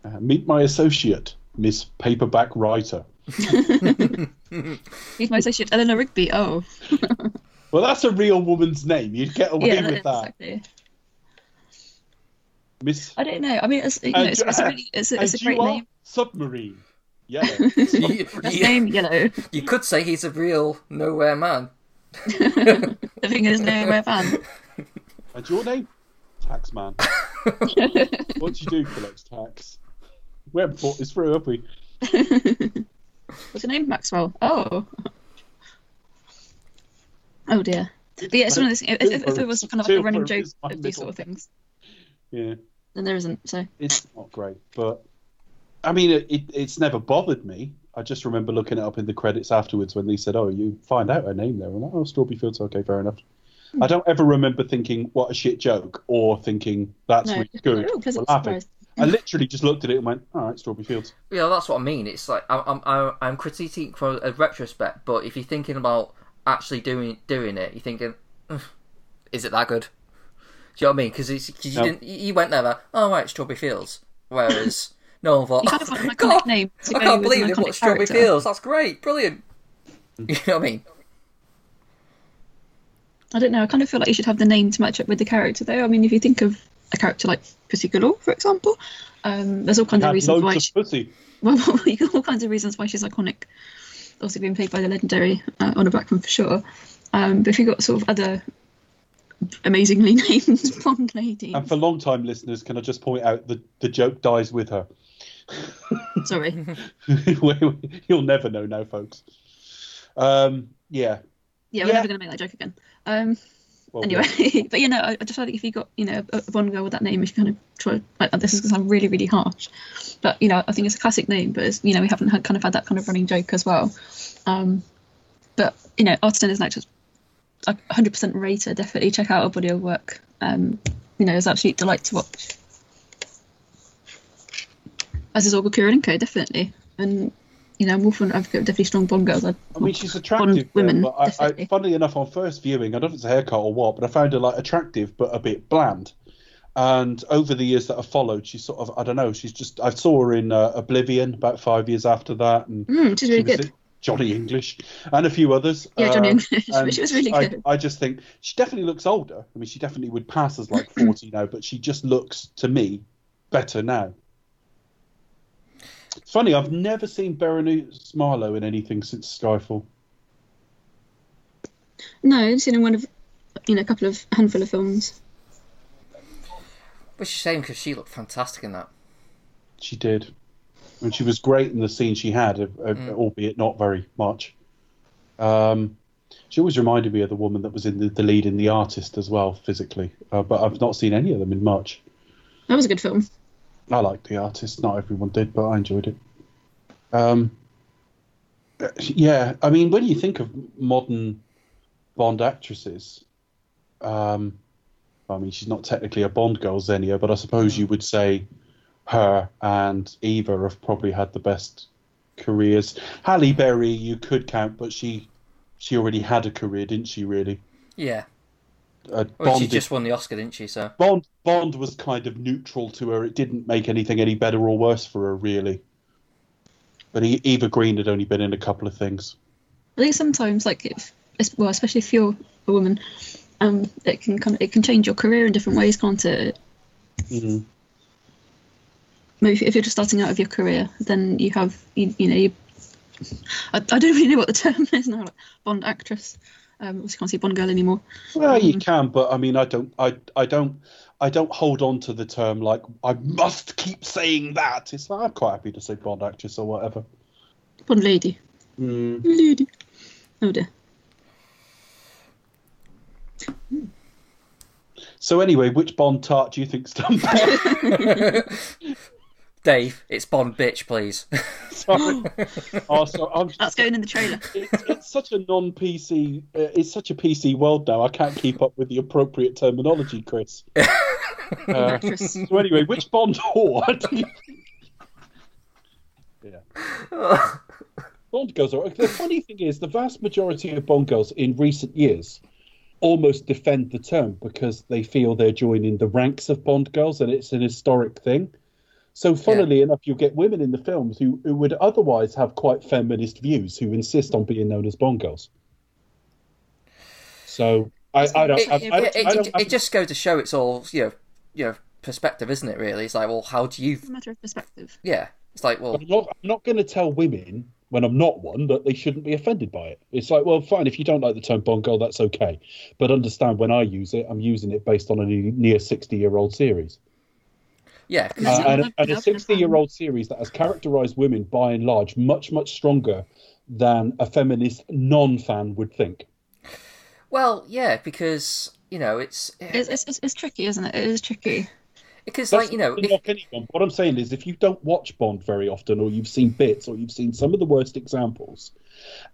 Uh, meet my associate, Miss Paperback Writer. *laughs* meet my associate Eleanor Rigby. Oh, Well, that's a real woman's name. You'd get away yeah, with that. exactly. Miss. I don't know. I mean, it's you know, it's, it's a really, it's a, it's a and great are name. Submarine. Yeah. *laughs* you, First you- name Yellow. *laughs* you could say he's a real nowhere man. Living in his nowhere van. *laughs* and your name? Taxman. what do you do collects tax? We haven't thought this through, have we? What's your name? Maxwell. Oh. Oh dear. But yeah, it's one of those. If, if, if it was kind of like a running joke is my of these sort of things, Yeah. Then there isn't. So It's not great, but I mean, it, it, it's never bothered me. I just remember looking it up in the credits afterwards when they said, "Oh, you find out her name there," and I'm like, "Oh, Strawberry Fields, okay, fair enough." Hmm. I don't ever remember thinking, "What a shit joke," or thinking, "That's no, really good." like, oh, or pleasant laughing. I literally just looked at it and went, "All right, Strawberry Fields." Yeah, that's what I mean. It's like I'm I'm I'm- I'm critiquing from a retrospect, but if you're thinking about actually doing doing it, you're thinking, is it that good? Do you know what I mean? Because you No. didn't you went there, like, oh right, Strawberry Fields, whereas *laughs* no one thought, You kind of want an iconic God, name I can't believe an they put iconic Strawberry. Fields. That's great, brilliant. *laughs* You know what I mean? I don't know. I kind of feel like you should have the name to match up with the character, though. I mean, if you think of a character like Pussy Galore, for example, um, there's all kinds of reasons why. loads She, of pussy. *laughs* well, all kinds of reasons why she's iconic. Also being played by the legendary uh, Honor Blackman for sure. Um, but if you've got sort of other amazingly *laughs* named blonde lady. And for long-time listeners, can I just point out the the joke dies with her? *laughs* sorry, *laughs* You'll never know now, folks. Um, yeah. yeah, we're Yeah. never going to make that joke again. Um, Well, anyway, but you know, I I just feel like if you got you know a, a Bond girl with that name, if you kind of try, like, this is going to sound really really harsh, but you know, I think it's a classic name, but it's, you know, we haven't had kind of had that kind of running joke as well. Um, but you know, Arterton is an actress. I 100% rate her. Definitely check out her body of work. Um, you know, it's an absolute delight to watch. As is Olga Kurylenko, definitely, and you know, I'm all for an advocate of definitely strong Bond girls. I, I mean, she's attractive, women, but I, I, funnily enough, on first viewing, I don't know if it's a haircut or what, but I found her like attractive but a bit bland. And over the years that have followed, she's sort of I don't know. She's just I saw her in uh, Oblivion about five years after that, and mm, she's really she good. In Johnny English and a few others. Yeah, Johnny Um, English, *laughs* but and was really I, good. I just think she definitely looks older. I mean, she definitely would pass as like *clears throat* forty now, but she just looks to me better now. It's funny, I've never seen Berenice Marlohe in anything since Skyfall. No, I've seen in one of, you know, a couple of handful of films. Which is a shame because she looked fantastic in that. She did. And she was great in the scene she had, uh, uh, albeit not very much. Um, she always reminded me of the woman that was in the, the lead in The Artist as well, physically. Uh, but I've not seen any of them in much. That was a good film. I liked The Artist. Not everyone did, but I enjoyed it. Um, uh, yeah, I mean, when you think of modern Bond actresses, um, I mean, she's not technically a Bond girl, Xenia, but I suppose you would say her and Eva have probably had the best careers. Halle Berry, you could count, but she she already had a career, didn't she? Really, Yeah. uh, Well, she just won the Oscar, didn't she? So Bond Bond was kind of neutral to her. It didn't make anything any better or worse for her, really. But E- Eva Green had only been in a couple of things. I think sometimes, like, if, well, especially if you're a woman, um, it can kind of it can change your career in different ways, can't it? Mm. Maybe if, if you're just starting out of your career, then you have, you, you know, you, I, I don't really know what the term is now, like Bond actress. Um, obviously can't say Bond girl anymore. Well, you Um, can, but I mean, I don't, I, I don't, I don't hold on to the term like I must keep saying that. It's like I'm quite happy to say Bond actress or whatever. Bond lady. Mm. Lady. Oh dear. So anyway, which Bond tart do you think's done better? *laughs* *laughs* *laughs* Dave, it's Bond bitch, please. *laughs* Sorry. *laughs* oh, so I'm just, That's going in the trailer. *laughs* it's, it's such a non-PC. Uh, it's such a PC world now. I can't keep up with the appropriate terminology, Chris. Uh, so anyway, which Bond whore do you Yeah. Bond girls are. The funny thing is, the vast majority of Bond girls in recent years almost defend the term because they feel they're joining the ranks of Bond girls and it's an historic thing. So, funnily enough, you get women in the films who, who would otherwise have quite feminist views who insist on being known as Bond girls. So, I, I don't. it, I, it, I, it, I don't it, it just goes to show it's all you know, you know, perspective, isn't it? Really, it's like, well, how do you? It's a matter of perspective. Yeah, it's like, well, I'm not, not going to tell women when I'm not one that they shouldn't be offended by it. It's like, well, fine, if you don't like the term Bond girl, that's okay. But understand when I use it, I'm using it based on a near 60 year old series. Yeah, 'cause- Yeah, Uh, and, and a up in a 60 year old series that has characterized women by and large much, much stronger than a feminist non fan would think. well, yeah, because you know, it's It's, it's, it's, it's tricky, isn't it? It is tricky. because That's like you know, if, anyone. What I'm saying is, if you don't watch Bond very often, or you've seen bits, or you've seen some of the worst examples,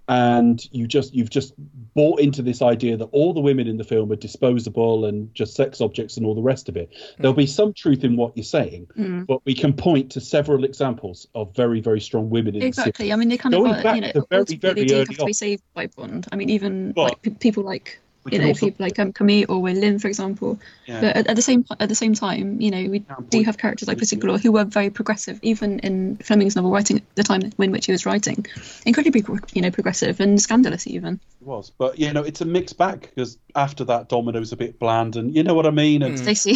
and you just you've just bought into this idea that all the women in the film are disposable and just sex objects and all the rest of it, there'll be some truth in what you're saying. Mm. But we can point to several examples of very very strong women in Exactly. I mean, they kind of, Going uh, back you know, very, very do early have to be saved by Bond. I mean, even But- like pe- people like you know also- people like um, Camille or Wai Lin, for example. Yeah. But at, at the same at the same time, you know, we Can't do have characters like Pussy Galore who were very progressive, even in Fleming's novel writing at the time in which he was writing, incredibly you know progressive and scandalous even. It was, but you know, it's a mixed bag because after that, Domino's a bit bland, and you know what I mean. And Stacey.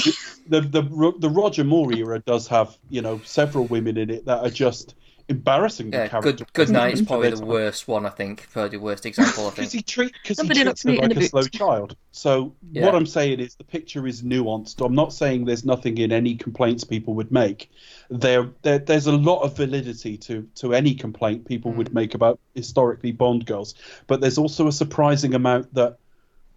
the the the Roger Moore era does have you know several women in it that are just embarrassingly yeah, character. good good night is probably the time. worst one, I think, probably the worst example. I Because he treat because he Somebody treats looked me her in like the a slow child. So Yeah. what I'm saying is the picture is nuanced. I'm not saying there's nothing in any complaints people would make. There, there there's a lot of validity to to any complaint people Mm. would make about historically Bond girls, but there's also a surprising amount that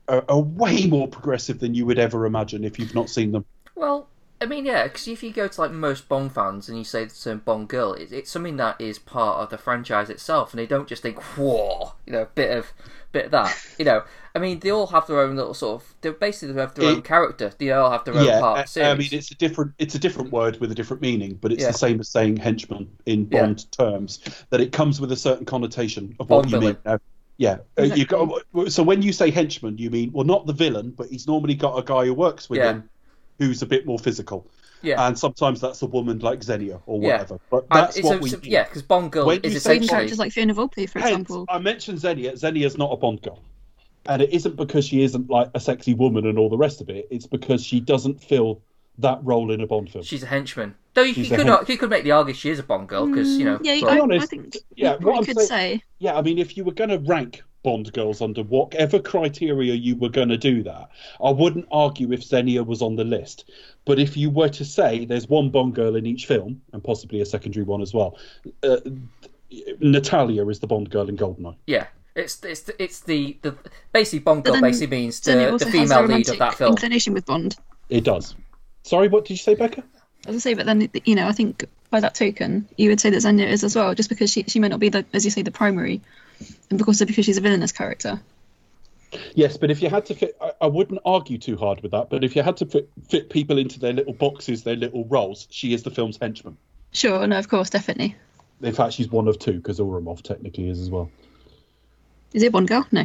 are, are way more progressive than you would ever imagine if you've not seen them. Well, I mean, yeah, because if you go to like most Bond fans and you say the term Bond girl, it, it's something that is part of the franchise itself, and they don't just think, "Whoa," you know, bit of bit of that. *laughs* You know, I mean, they all have their own little sort of. They basically have their own character. They all have their own yeah, part I- series. I mean it's a different it's a different word with a different meaning, but it's Yeah. the same as saying henchman in Yeah. Bond terms. That it comes with a certain connotation of what you villain. mean. Yeah, uh, you got so when you say henchman, you mean well not the villain, but he's normally got a guy who works with Yeah. him who's a bit more physical, yeah, and sometimes that's a woman like Xenia or Yeah. whatever. But that's it's what a- we so- mean. yeah, because Bond girl When is you say Or even essentially characters like Fiona Volpe, for Hence, example. I mentioned Xenia. Xenia's not a Bond girl. And it isn't because she isn't like a sexy woman and all the rest of it. It's because she doesn't fill that role in a Bond film. she's a henchman. Though you, you a could hen- you could make the argument she is a Bond girl because you know. Mm, yeah, but- I, I think yeah, you what probably I'm could saying- say. Yeah, I mean, if you were going to rank Bond girls under whatever criteria you were going to do that, I wouldn't argue if Xenia was on the list. But if you were to say there's one Bond girl in each film, and possibly a secondary one as well, uh, Natalia is the Bond girl in Goldeneye. yeah, it's it's it's the the basically Bond girl then basically means the, the female lead of that film. inclination with Bond. It does. Sorry, what did you say, Becca? I was gonna say, but then you know, I think by that token, you would say that Xenia is as well, just because she she may not be the, as you say, the primary, and because because she's a villainous character. Yes, but if you had to fit, I, I wouldn't argue too hard with that. But if you had to fit, fit people into their little boxes, their little roles, she is the film's henchman. Sure, no, of course, definitely. In fact, she's one of two because Ourumov technically is as well. Is it one girl? No.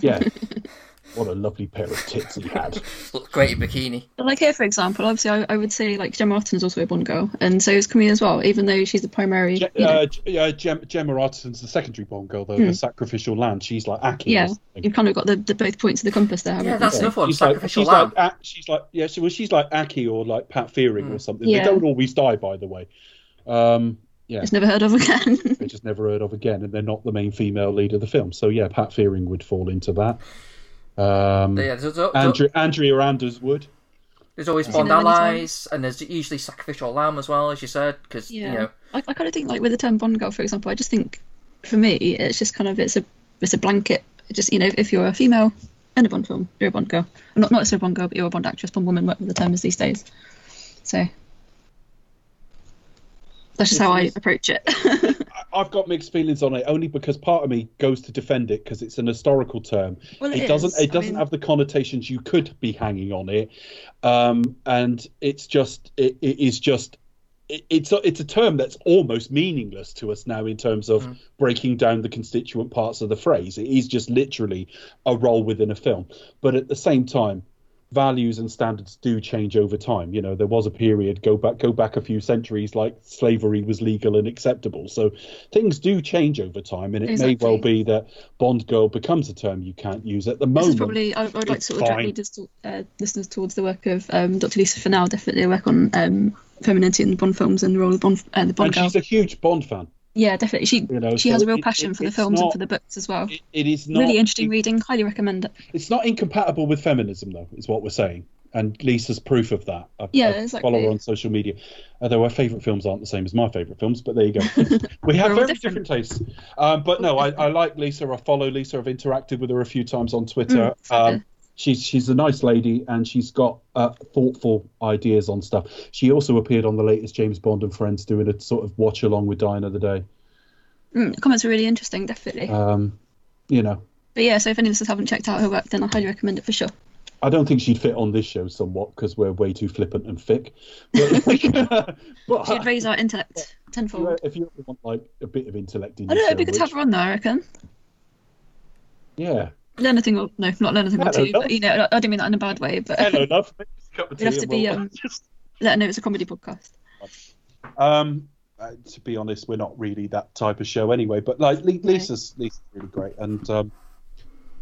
yeah. *laughs* What a lovely pair of tits he had. *laughs* Great bikini. Like here, for example, obviously, I, I would say like Gemma Martin is also a Bond girl, and so is Camille as well, even though she's the primary. Je- you know, uh, G- uh, Gem- Gemma Arterton's the secondary Bond girl, though. The sacrificial lamb. She's like Aki. yeah, you've kind of got the, the both points of the compass there. Yeah, that's So- another one. She's like, Sacrificial she's lamb. like, A- she's like, yeah, she, well, she's like Aki or like Pat Fearing or something. Yeah. They don't always die, by the way. Um, yeah, It's never heard of again. they just never heard of again, and they're not the main female lead of the film. So yeah, Pat Fearing would fall into that. Um, yeah, there's, there's, Andrea, Andrea Anders would. there's always Bond them many allies, and there's usually sacrificial lamb as well, as you said, because yeah, you know. I, I kind of think like with the term Bond girl, for example, I just think for me it's just kind of it's a it's a blanket. It just you know if you're a female in a Bond film, you're a Bond girl. Not not necessarily a Bond girl, but you're a Bond actress, Bond woman, whatever the term is these days. So That's just how I approach it. *laughs* I've got mixed feelings on it only because part of me goes to defend it because it's an historical term. Well, it it doesn't. It I doesn't mean- have the connotations you could be hanging on it, um, and it's just. It, it is just. It, it's a, it's a term that's almost meaningless to us now in terms of Mm. breaking down the constituent parts of the phrase. It is just literally a role within a film, but at the same time, values and standards do change over time. You know, there was a period go back go back a few centuries like slavery was legal and acceptable. So things do change over time, and it may well be that Bond girl becomes a term you can't use at the This moment. is probably I, would like to sort of direct uh, listeners towards the work of um, Dr. Lisa Funnell, definitely a work on um, femininity in Bond films and the role of Bond and the Bond and girl. she's a huge Bond fan. Yeah, definitely. She You know, she so has a real it- passion it- for the films not- and for the books as well. It, it is not really interesting reading. Highly recommend it. It's not incompatible with feminism, though, is what we're saying. And Lisa's proof of that. I, Yeah, I exactly. follow her on social media. Although her favourite films aren't the same as my favourite films, but there you go. *laughs* we have very different. different, tastes. Um, but no, I, I like Lisa. I follow Lisa. I've interacted with her a few times on Twitter. Mm, um, she's she's a nice lady, and she's got uh, thoughtful ideas on stuff. She also appeared on the latest James Bond and Friends, doing a sort of watch along with Die Another Day. Mm, the comments are really interesting, definitely. Um, you know, but yeah, so if any of us haven't checked out her work, then I highly recommend it for sure. I don't think she'd fit on this show somewhat because we're way too flippant and thick. But, *laughs* *laughs* but She'd raise our intellect if you, tenfold. if you want like a bit of intellect in I don't know, it'd be good to have her on though, I reckon. yeah. Learn a thing or no, not learn a thing or two, love. but you know, I I don't mean that in a bad way, but Hello, love. Make cup of We'd have to be, we'll- um, just- let know it's a comedy podcast. Um, uh, to be honest, we're not really that type of show anyway. But like Li- Lisa's, Lisa's really great, and um,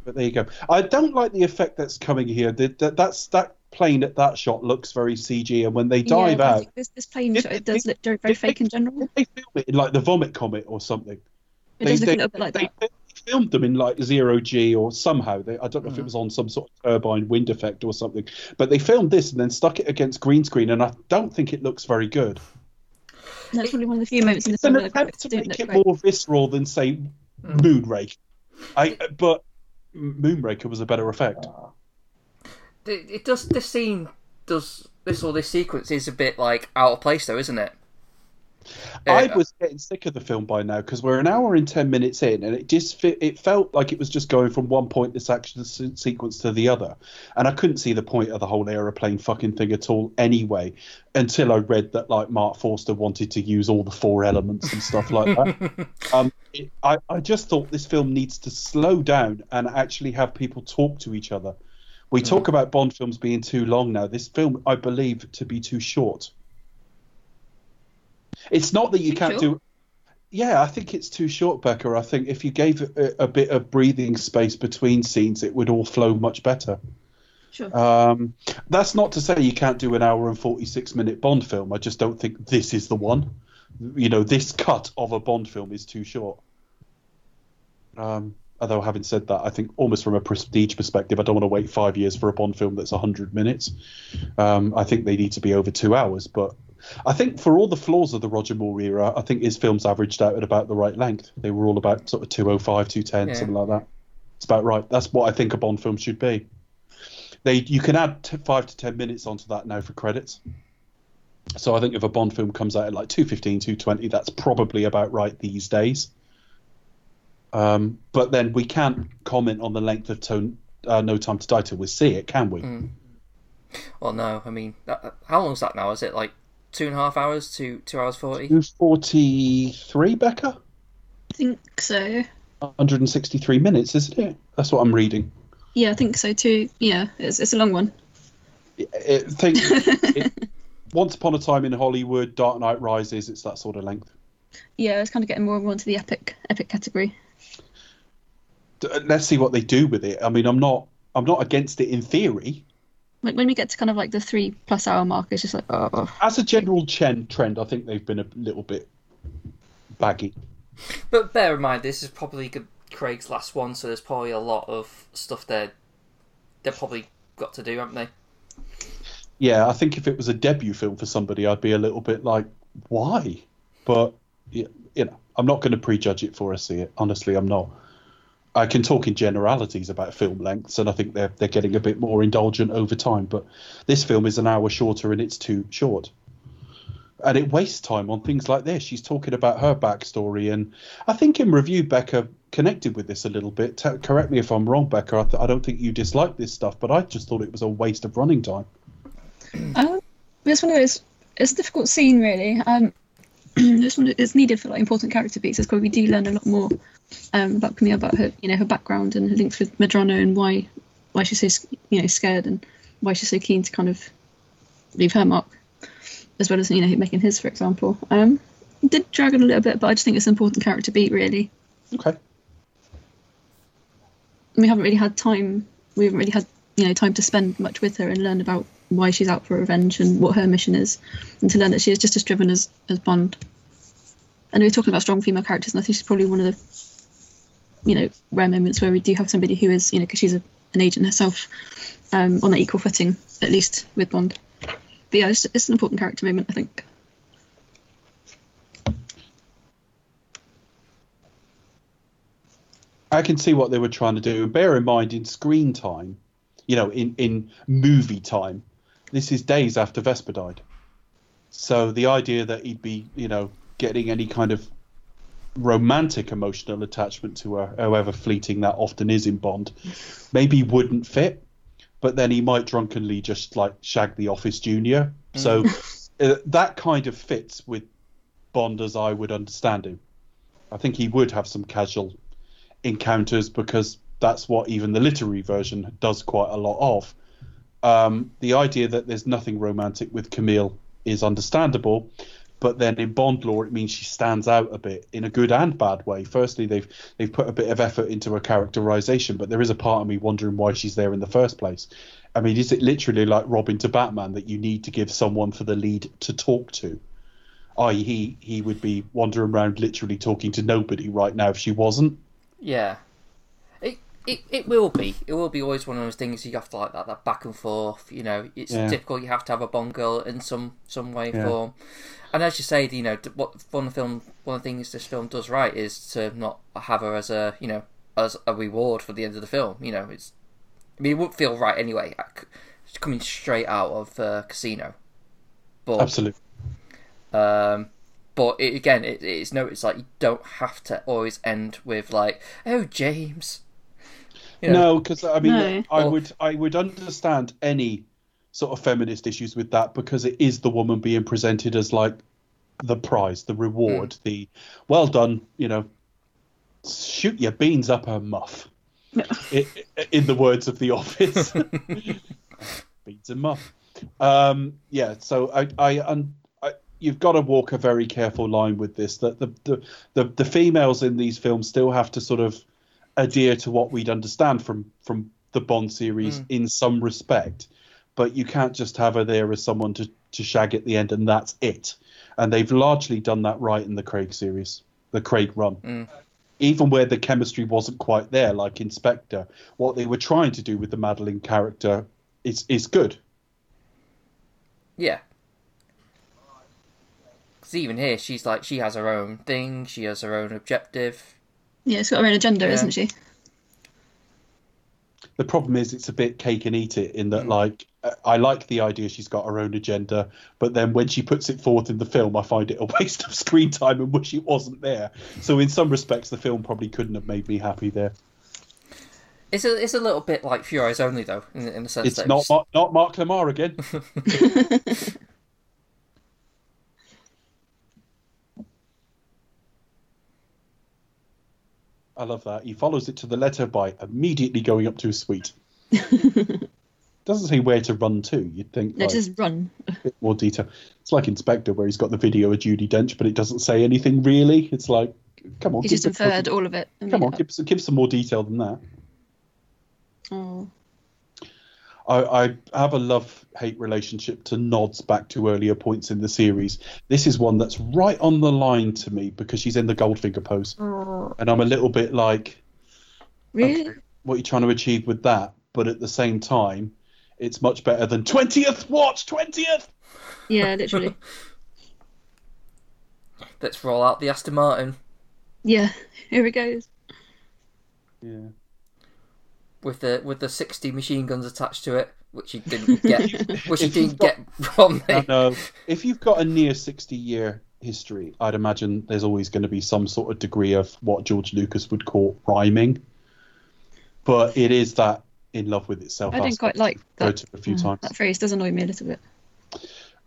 but there you go. I don't like the effect that's coming here. That, that that's that plane at that shot looks very CG, and when they dive I out, this, this plane If- shot, it does look very, fake in general. they film it in like the vomit comet or something? It does look a little bit like they, that. They filmed them in like zero G or somehow. They, I don't know if it Mhm. was on some sort of turbine wind effect or something, but they filmed this and then stuck it against green screen, and I don't think it looks very good. That's probably one of the few moments in the It's an film that attempt to didn't make it great. more visceral than say Mm. Moonraker. I but Moonraker was a better effect. It, it does. This scene does. This or this sequence is a bit like out of place, though, isn't it? I was getting sick of the film by now because we're an hour and ten minutes in, and it just fit, it felt like it was just going from one point this action sequence to the other, and I couldn't see the point of the whole aeroplane fucking thing at all anyway, until I read that like Marc Forster wanted to use all the four elements and stuff like that. *laughs* um, it, I I just thought this film needs to slow down and actually have people talk to each other. We talk about Bond films being too long now. This film, I believe, to be too short. It's not that you can't short? do. Yeah, I think it's too short, Becca. I think if you gave a, a bit of breathing space between scenes, it would all flow much better. Sure. Um, that's not to say you can't do an hour and 46 minute Bond film. I just don't think this is the one. You know, this cut of a Bond film is too short. Um, although, having said that, I think almost from a prestige perspective, I don't want to wait five years for a Bond film that's 100 minutes. Um, I think they need to be over two hours. But I think for all the flaws of the Roger Moore era, I think his films averaged out at about the right length. They were all about sort of 205, 210, Yeah. something like that. It's about right. That's what I think a Bond film should be. They you can add t- five to ten minutes onto that now for credits. So I think if a Bond film comes out at like 215, 220, that's probably about right these days. Um, but then we can't comment on the length of tone, uh, No Time to Die till we see it, can we? Mm. Well, no. I mean, that, how long is that now? Is it like two and a half hours to two hours forty? 243, Becca? I think so. 163 minutes, isn't it? That's what I'm reading. Yeah, I think so too. Yeah, it's, it's a long one. I I think it, *laughs* Once Upon a Time in Hollywood, Dark Knight Rises, it's that sort of length. Yeah, it's kind of getting more and more into the epic epic category. D- Let's see what they do with it. I mean, I'm not, I'm not against it in theory. Like when we get to kind of like the three plus hour mark, it's just like oh. As a general chen- trend, I think they've been a little bit baggy. But bear in mind, this is probably Craig's last one, so there's probably a lot of stuff there. They've probably got to do, haven't they? Yeah, I think if it was a debut film for somebody, I'd be a little bit like, why? But you know, I'm not going to prejudge it before I see it. Honestly, I'm not. I can talk in generalities about film lengths, and I think they're they're getting a bit more indulgent over time. But this film is an hour shorter, and it's too short. and it wastes time on things like this. She's talking about her backstory, and I think in review, Becca connected with this a little bit. T- correct me if I'm wrong, Becca. I, th- I don't think you dislike this stuff, but I just thought it was a waste of running time. Um, this one is it's a difficult scene really. Um, *clears throat* this one is needed for like important character beats. It's because we do learn a lot more um, about Camille, about her you know her background and her links with Medrano and why why she's so you know scared and why she's so keen to kind of leave her mark, as well as you know making his, for example. Um, did drag it a little bit, but I just think it's an important character beat really. Okay. we haven't really had time we haven't really had you know time to spend much with her and learn about why she's out for revenge and what her mission is and to learn that she is just as driven as as bond and we're talking about strong female characters and i think she's probably one of the you know rare moments where we do have somebody who is you know because she's a, an agent herself um, on an equal footing at least with bond but yeah it's, it's an important character moment i think I can see what they were trying to do. And bear in mind, in screen time, you know, in, in movie time, this is days after Vesper died. So the idea that he'd be, you know, getting any kind of romantic emotional attachment to her, however fleeting that often is in Bond, maybe wouldn't fit. But then he might drunkenly just like shag the office junior. So uh, that kind of fits with Bond as I would understand him. I think he would have some casual encounters because that's what even the literary version does quite a lot of. Um, the idea that there's nothing romantic with Camille is understandable, but then in Bond law it means she stands out a bit in a good and bad way. Firstly, they've they've put a bit of effort into her characterization, but there is a part of me wondering why she's there in the first place. I mean, is it literally like Robin to Batman that you need to give someone for the lead to talk to? I.e., he, he would be wandering around literally talking to nobody right now if she wasn't. Yeah. It, it will be. It will be always one of those things you have to like that that back and forth. You know, it's Yeah. difficult. You have to have a Bond girl in some some way Yeah. form. And as you say, you know, what one of the film one of the things this film does right is to not have her as a you know as a reward for the end of the film. You know, it's I mean it wouldn't feel right anyway. uh, Coming straight out of uh, Casino, but Absolutely. um, but it, again, it, it's no. It's like you don't have to always end with like, "Oh, James." You know, No, because I mean, No. I would I would understand any sort of feminist issues with that because it is the woman being presented as like the prize, the reward, Hmm. the well done, you know, shoot your beans up her muff. *laughs* I i in the words of The Office, *laughs* beans and muff. Um, yeah, so I, I, un, I, you've got to walk a very careful line with this. That the, the, the, the females in these films still have to sort of adhere to what we'd understand from from the Bond series Mm. in some respect, but you can't just have her there as someone to to shag at the end and that's it. And they've largely done that right in the Craig series, the Craig run. Mm. Even where the chemistry wasn't quite there, like in Spectre, what they were trying to do with the Madeline character is is good. yeah. Because even here, she's like she has her own thing. She has her own objective. Yeah it's got her own agenda Yeah. isn't she The problem is it's a bit cake and eat it in that like uh, I like the idea she's got her own agenda, but then when she puts it forth in the film, I find it a *laughs* waste of screen time and wish it wasn't there. So in some respects, the film probably couldn't have made me happy there. It's a it's a little bit like For Your Eyes Only though, in, in the sense It's that not it's- Mark, not Mark Lamarr again. *laughs* *laughs* I love that. He follows it to the letter by immediately going up to his suite. *laughs* Doesn't say where to run to. You'd think no like, just run a bit more detail. It's like in Spectre, where he's got the video of Judi Dench, but it doesn't say anything really. It's like, come on, he just inferred all of it Come on, give, give some more detail than that. oh I, I have a love hate relationship to nods back to earlier points in the series. This is one that's right on the line to me because she's in the Goldfinger pose, and I'm a little bit like, really? what are you trying to achieve with that? But at the same time, it's much better than twentieth watch, twentieth. yeah literally. *laughs* Let's roll out the Aston Martin. Yeah here it goes Yeah, with the with the sixty machine guns attached to it. which he didn't get, *laughs* which he you've didn't get from I me. know. If you've got a near 60 year history, I'd imagine there's always going to be some sort of degree of what George Lucas would call rhyming. But it is that in love with itself. I didn't quite like I've heard that. a few uh, times. That phrase does annoy me a little bit.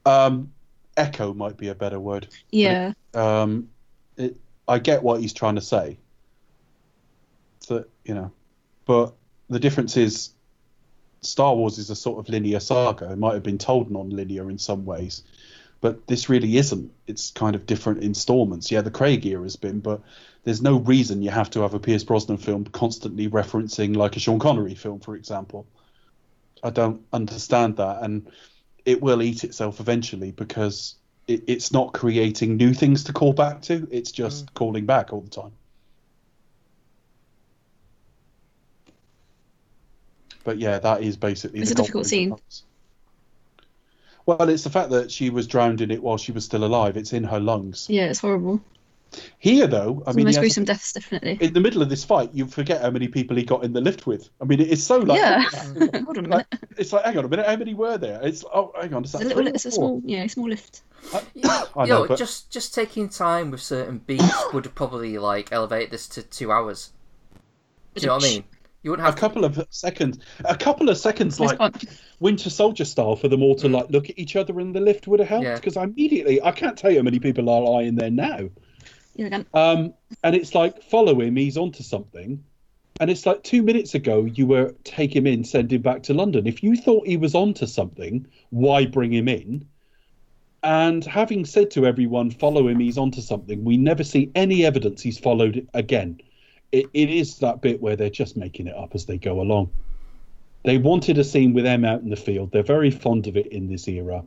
Um, echo might be a better word. Yeah. Um, it, I get what he's trying to say. That you know, but the difference is, Star Wars is a sort of linear saga. It might have been told non-linear in some ways, but this really isn't. It's kind of different installments. Yeah, the Craig era has been, but there's no reason you have to have a Pierce Brosnan film constantly referencing like a Sean Connery film, for example. I don't understand that, and it will eat itself eventually because it, it's not creating new things to call back to. It's just mm. calling back all the time. But yeah, that is basically. It's the a difficult scene. parts. Well, it's the fact that she was drowned in it while she was still alive. It's in her lungs. Yeah, it's horrible. Here, though, I It's mean, the most he has- gruesome deaths, definitely. in the middle of this fight, you forget how many people he got in the lift with. I mean, it's so like. yeah. *laughs* *laughs* Hold on a minute. It's like, hang on a minute, how many were there? It's oh, hang on, is It's that a little. three or It's a small. Yeah, small lift. Uh, *coughs* *coughs* I you know, know, but- just just taking time with certain beats would probably like elevate this to two hours. Do you know what I mean? You wouldn't have a have couple of seconds, a couple of seconds, like Winter Soldier style, for them all to like look at each other in the lift would have helped. Yeah. Because immediately, I can't tell you how many people are lying there now. Yeah, again. Um, and it's like follow him, he's onto something. And it's like two minutes ago, you were take him in, send him back to London. If you thought he was onto something, why bring him in? And having said to everyone, follow him, he's onto something, we never see any evidence he's followed again. It, it is that bit where they're just making it up as they go along. They wanted a scene with M out in the field. They're very fond of it in this era.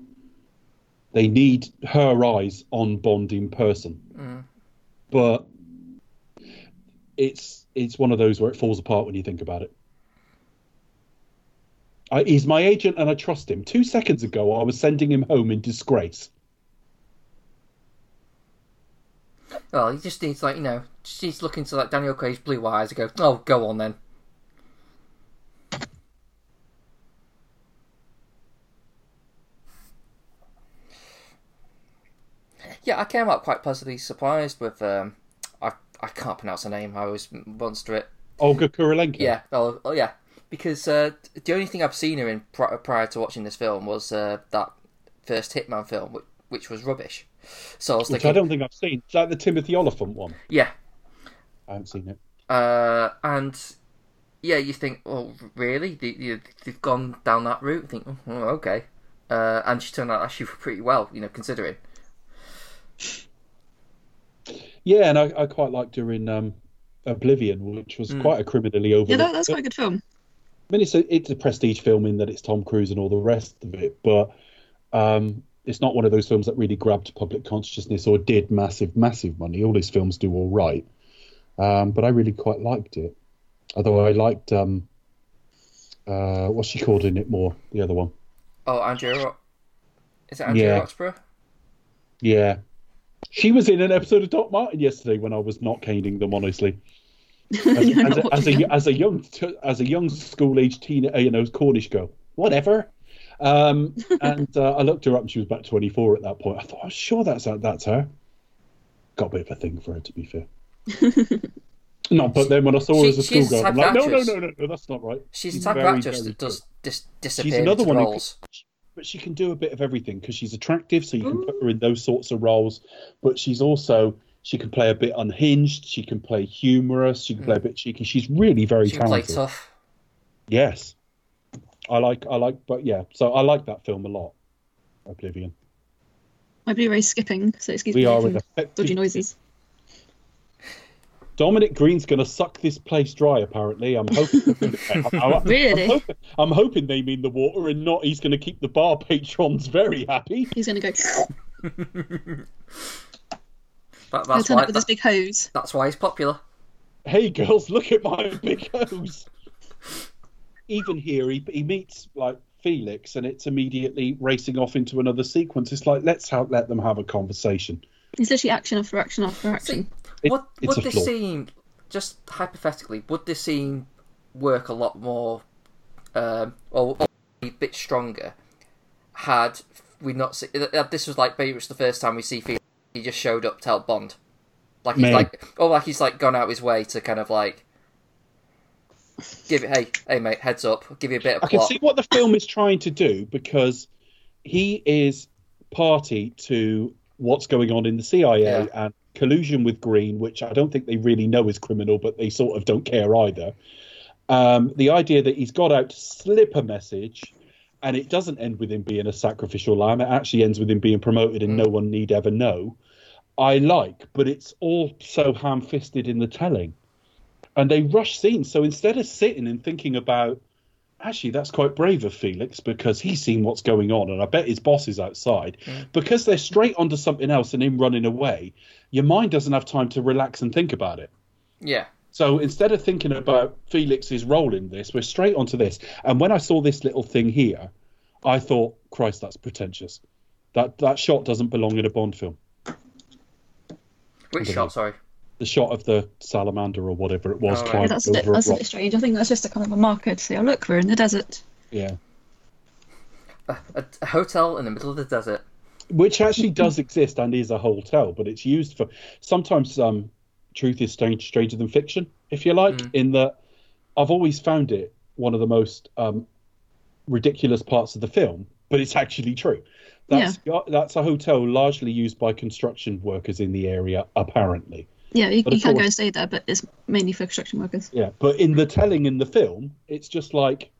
They need her eyes on Bond in person Mm. but it's it's one of those where it falls apart when you think about it. I, he's my agent and I trust him. Two seconds ago, I was sending him home in disgrace. Well, he just needs like you know, just needs to look into like Daniel Craig's blue eyes and go, "Oh, go on then." Yeah, I came out quite pleasantly surprised with. Um, I I can't pronounce her name. I always monster it. Olga Kurylenko. Yeah, oh, oh yeah, because uh, the only thing I've seen her in pri- prior to watching this film was uh, that first Hitman film, which, which was rubbish. So I was which thinking, I don't think I've seen. Is that the Timothy Olyphant one? yeah, I haven't seen it. Uh, and yeah, you think, oh, really? They, you, they've gone down that route. You think, oh, okay. Uh, and she turned out actually pretty well, you know, considering. Yeah, and I, I quite liked her in um, Oblivion, which was Mm. quite a criminally over. Yeah, that, that's quite a good film. I mean, it's a it's a prestige film in that it's Tom Cruise and all the rest of it, but um, it's not one of those films that really grabbed public consciousness or did massive, massive money. All his films do all right, um, but I really quite liked it. Although I liked um, uh, what's she called in it more? The other one, Oh, Andrea. Ro- Is it Andrea Yeah. Riseborough? yeah, she was in an episode of Doc Martin yesterday when I was not caning them honestly. *laughs* As, as, a, as, a, as a young as a young school age teen, uh, you know, Cornish girl, whatever. Um, *laughs* and uh, I looked her up, and she was about twenty four at that point. I thought, I'm sure that's that's her. Got a bit of a thing for her, to be fair. *laughs* no, but then when I saw her as a schoolgirl, I'm like, no, no, no, no, no, that's not right. She's She's the type very, actress very that does dis- disappear She's another one who roles. but she can do a bit of everything because she's attractive, so you can put her in those sorts of roles. But she's also she can play a bit unhinged. She can play humorous. She can play a bit cheeky. She's really very She can play talented. tough. Yes, I like I like, but yeah. So I like that film a lot. Oblivion. My Blu-ray's skipping, so excuse We me are with dodgy noises. Dominic Greene's going to suck this place dry. Apparently, I'm hoping. *laughs* I'm, I'm- Really? I'm hoping, I'm hoping they mean the water and not. He's going to keep the bar patrons very happy. He's gonna go. *laughs* That, He'll that's turn why. up with his that- big hose. that's why he's popular. hey girls, look at my big hose. Even here, he, he meets like Felix, and it's immediately racing off into another sequence. It's like let's have, let them have a conversation. It's literally action after action after action. It- would it's would this flaw. scene, just hypothetically, would this scene work a lot more, um, or, or a bit stronger had we not see, uh, this was like maybe it was the first time we see Felix, he just showed up to help Bond. Like he's Maybe. like or like he's like gone out his way to kind of like give it hey hey mate heads up give you a bit of I can see what the film is trying to do because he is party to what's going on in the CIA Yeah. and collusion with Greene, which I don't think they really know is criminal, but they sort of don't care either. Um, the idea that he's got out to slip a message, and it doesn't end with him being a sacrificial lamb. It actually ends with him being promoted, and no one need ever know. I like, but it's all so ham-fisted in the telling, and they rush scenes. So instead of sitting and thinking about actually that's quite brave of Felix because he's seen what's going on and I bet his boss is outside. Because they're straight onto something else and him running away, your mind doesn't have time to relax and think about it. Yeah. So instead of thinking about Felix's role in this, we're straight onto this. And when I saw this little thing here, I thought, Christ, that's pretentious. That that shot doesn't belong in a Bond film. Which shot? Sorry. The shot of the salamander or whatever it was Oh, right. Yeah, that's a bit, that's a a bit strange. I think that's just a kind of a marker to say, oh look, we're in the desert. Yeah. A, a hotel in the middle of the desert. which actually does exist and is a hotel, but it's used for sometimes. Um, truth is strange, stranger than fiction, if you like. In that, I've always found it one of the most um, ridiculous parts of the film, but it's actually true. That's that's a hotel largely used by construction workers in the area, apparently. Yeah, you, you of can go and stay there, but it's mainly for construction workers. Yeah, but in the telling in the film, it's just like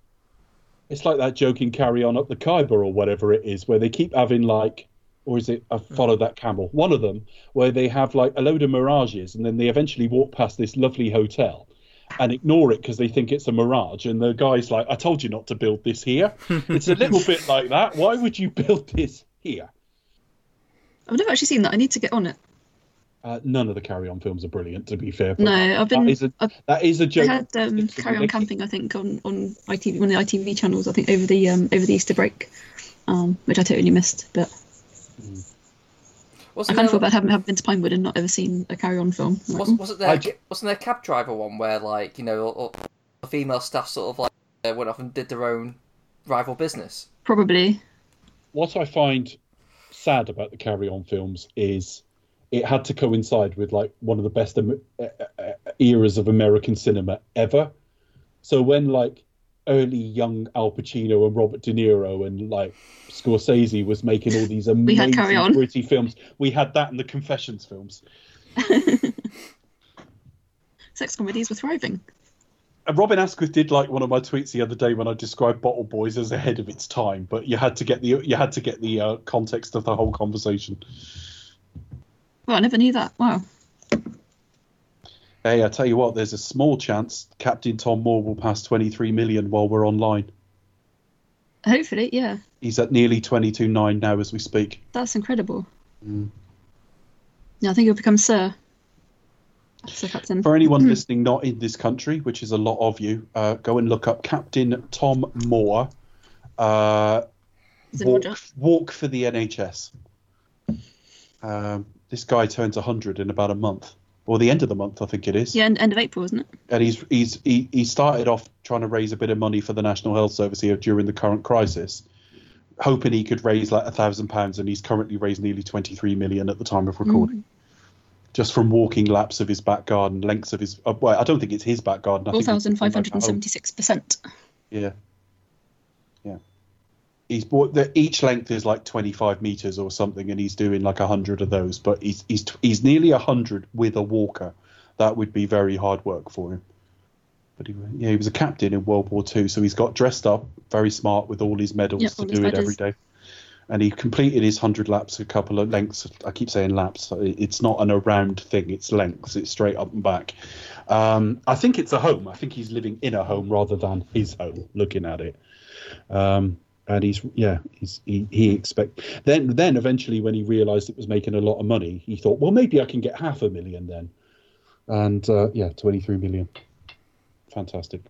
it's like that joke in Carry On Up the Khyber or whatever it is, where they keep having like, or is it I Follow That Camel? One of them where they have like a load of mirages, and then they eventually walk past this lovely hotel and ignore it because they think it's a mirage, and the guy's like, "I told you not to build this here." it's a little bit *laughs* like that. Why would you *laughs* build this here? I've never actually seen that. I need to get on it. Uh, none of the Carry On films are brilliant, to be fair. but No, I've been. that is a I've, that is a they joke. had um, It's Carry On. Camping, I think, on, on ITV, one of the ITV channels, I think, over the um, over the Easter break, um, which I totally missed. But I Wasn't kind of feel there, bad having, having been to Pinewood and not ever seen a Carry On film. Like, was, wasn't there I ju- wasn't there a cab driver one where like you know all, all the female staff sort of like uh, went off and did their own rival business? Probably. what I find sad about the Carry On films is it had to coincide with like one of the best uh, uh, eras of American cinema ever. So when like early young Al Pacino and Robert De Niro and like Scorsese was making all these *laughs* amazing had Carry On. gritty films, we had that in the Confessions films. *laughs* Sex comedies were thriving. And Robin Asquith did like one of my tweets the other day when I described Bottle Boys as ahead of its time, but you had to get the you had to get the uh, context of the whole conversation. Well, I never knew that. Wow. Hey, I tell you what, there's a small chance Captain Tom Moore will pass 23 million while we're online. Hopefully, yeah. He's at nearly 22.9 now as we speak. That's incredible. Mm. Yeah, I think he'll become Sir. Sir Captain. For anyone listening not in this country, which is a lot of you, uh, go and look up Captain Tom Moore. Uh, walk, walk for the NHS. Um, this guy turns 100 in about a month, or the end of the month, I think it is. Yeah, end, end of April, isn't it? and he's he's he, he started off trying to raise a bit of money for the National Health Service here during the current crisis, hoping he could raise like a thousand pounds, and he's currently raised nearly twenty three million at the time of recording, just from walking laps of his back garden, lengths of his. Uh, well, I don't think it's his back garden. I Four think it's thousand five hundred and home. seventy-six percent. Yeah, yeah. He's bought the each length is like twenty five meters or something, and he's doing like a hundred of those. But he's he's he's nearly a hundred with a walker. That would be very hard work for him. But he, yeah, he was a captain in World War Two, so he's got dressed up, very smart with all his medals Yep, to do it every badges. And he completed his hundred laps, a couple of lengths. I keep saying laps. It's not an around thing; it's lengths. It's straight up and back. Um, I think it's a home. I think he's living in a home rather than his home. Looking at it, um, and he's yeah, he's he, he expect then then eventually when he realised it was making a lot of money, he thought, well, maybe I can get half a million then, and uh, yeah, twenty three million, fantastic.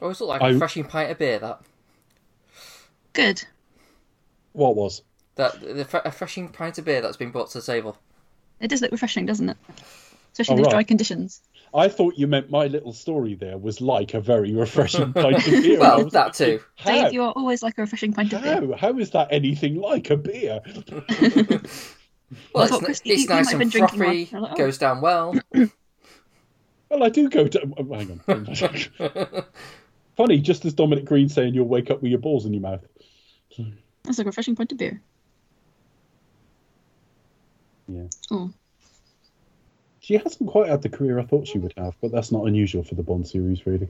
Always looked like I- a refreshing pint of beer. That Good. What was? that the fre- a refreshing pint of beer that's been brought to the table. It does look refreshing, doesn't it? Especially Oh, in these right. dry conditions. I thought you meant my little story there was like a very refreshing *laughs* pint of beer. Well, that too. How? Dave, you are always like a refreshing pint of beer. How? How is that anything like a beer? Well, I it's, Chris, it's you- you nice and been drinking one. frothy, like, oh. goes down well. *coughs* Well, I do go to. Oh, oh, hang on. *laughs* Funny, just as Dominic Greene saying you'll wake up with your balls in your mouth. That's a refreshing pint of beer. Yeah. Oh, She hasn't quite had the career I thought she would have, but that's not unusual for the Bond series, really.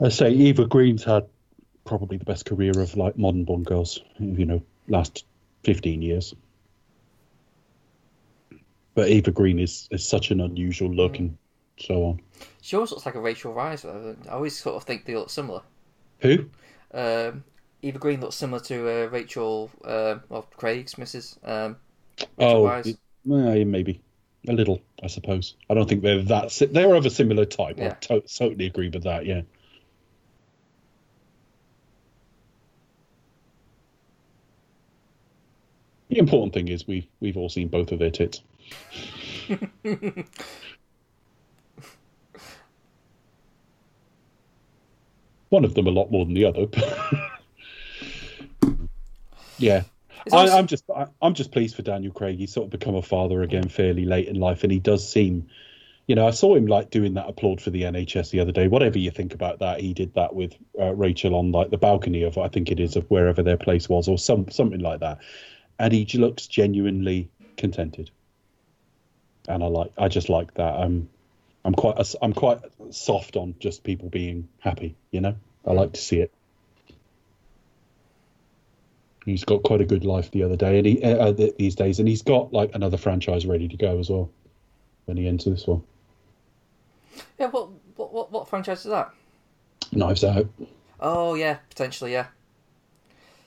I say Eva Green's had probably the best career of like modern Bond girls, you know, last fifteen years. But Eva Green is, is such an unusual look and so on. She always looks like a Rachel Weisz. I always sort of think they look similar. Who? Um, Eva Green looks similar to uh, Rachel, uh, well, Craig's Mrs. Um, Rachel Oh. Eh, maybe a little, I suppose. I don't think they're that. Si- they're of a similar type. I to- totally agree with that. Yeah. The important thing is we've we've all seen both of their tits. *laughs* One of them a lot more than the other. *laughs* yeah, I, I'm just I, I'm just pleased for Daniel Craig. He's sort of become a father again fairly late in life, and he does seem, you know, I saw him like doing that applaud for the NHS the other day. Whatever you think about that, he did that with uh, Rachel on like the balcony of I think it is of wherever their place was, or some something like that, and he looks genuinely contented, and I like I just like that. I'm I'm quite I'm quite soft on just people being happy. You know, I like to see it. He's got quite a good life the other day, and he uh, uh, these days, and he's got like another franchise ready to go as well when he enters this one. yeah, what, what, what, what franchise is that? Knives Out. Oh, yeah, potentially, yeah.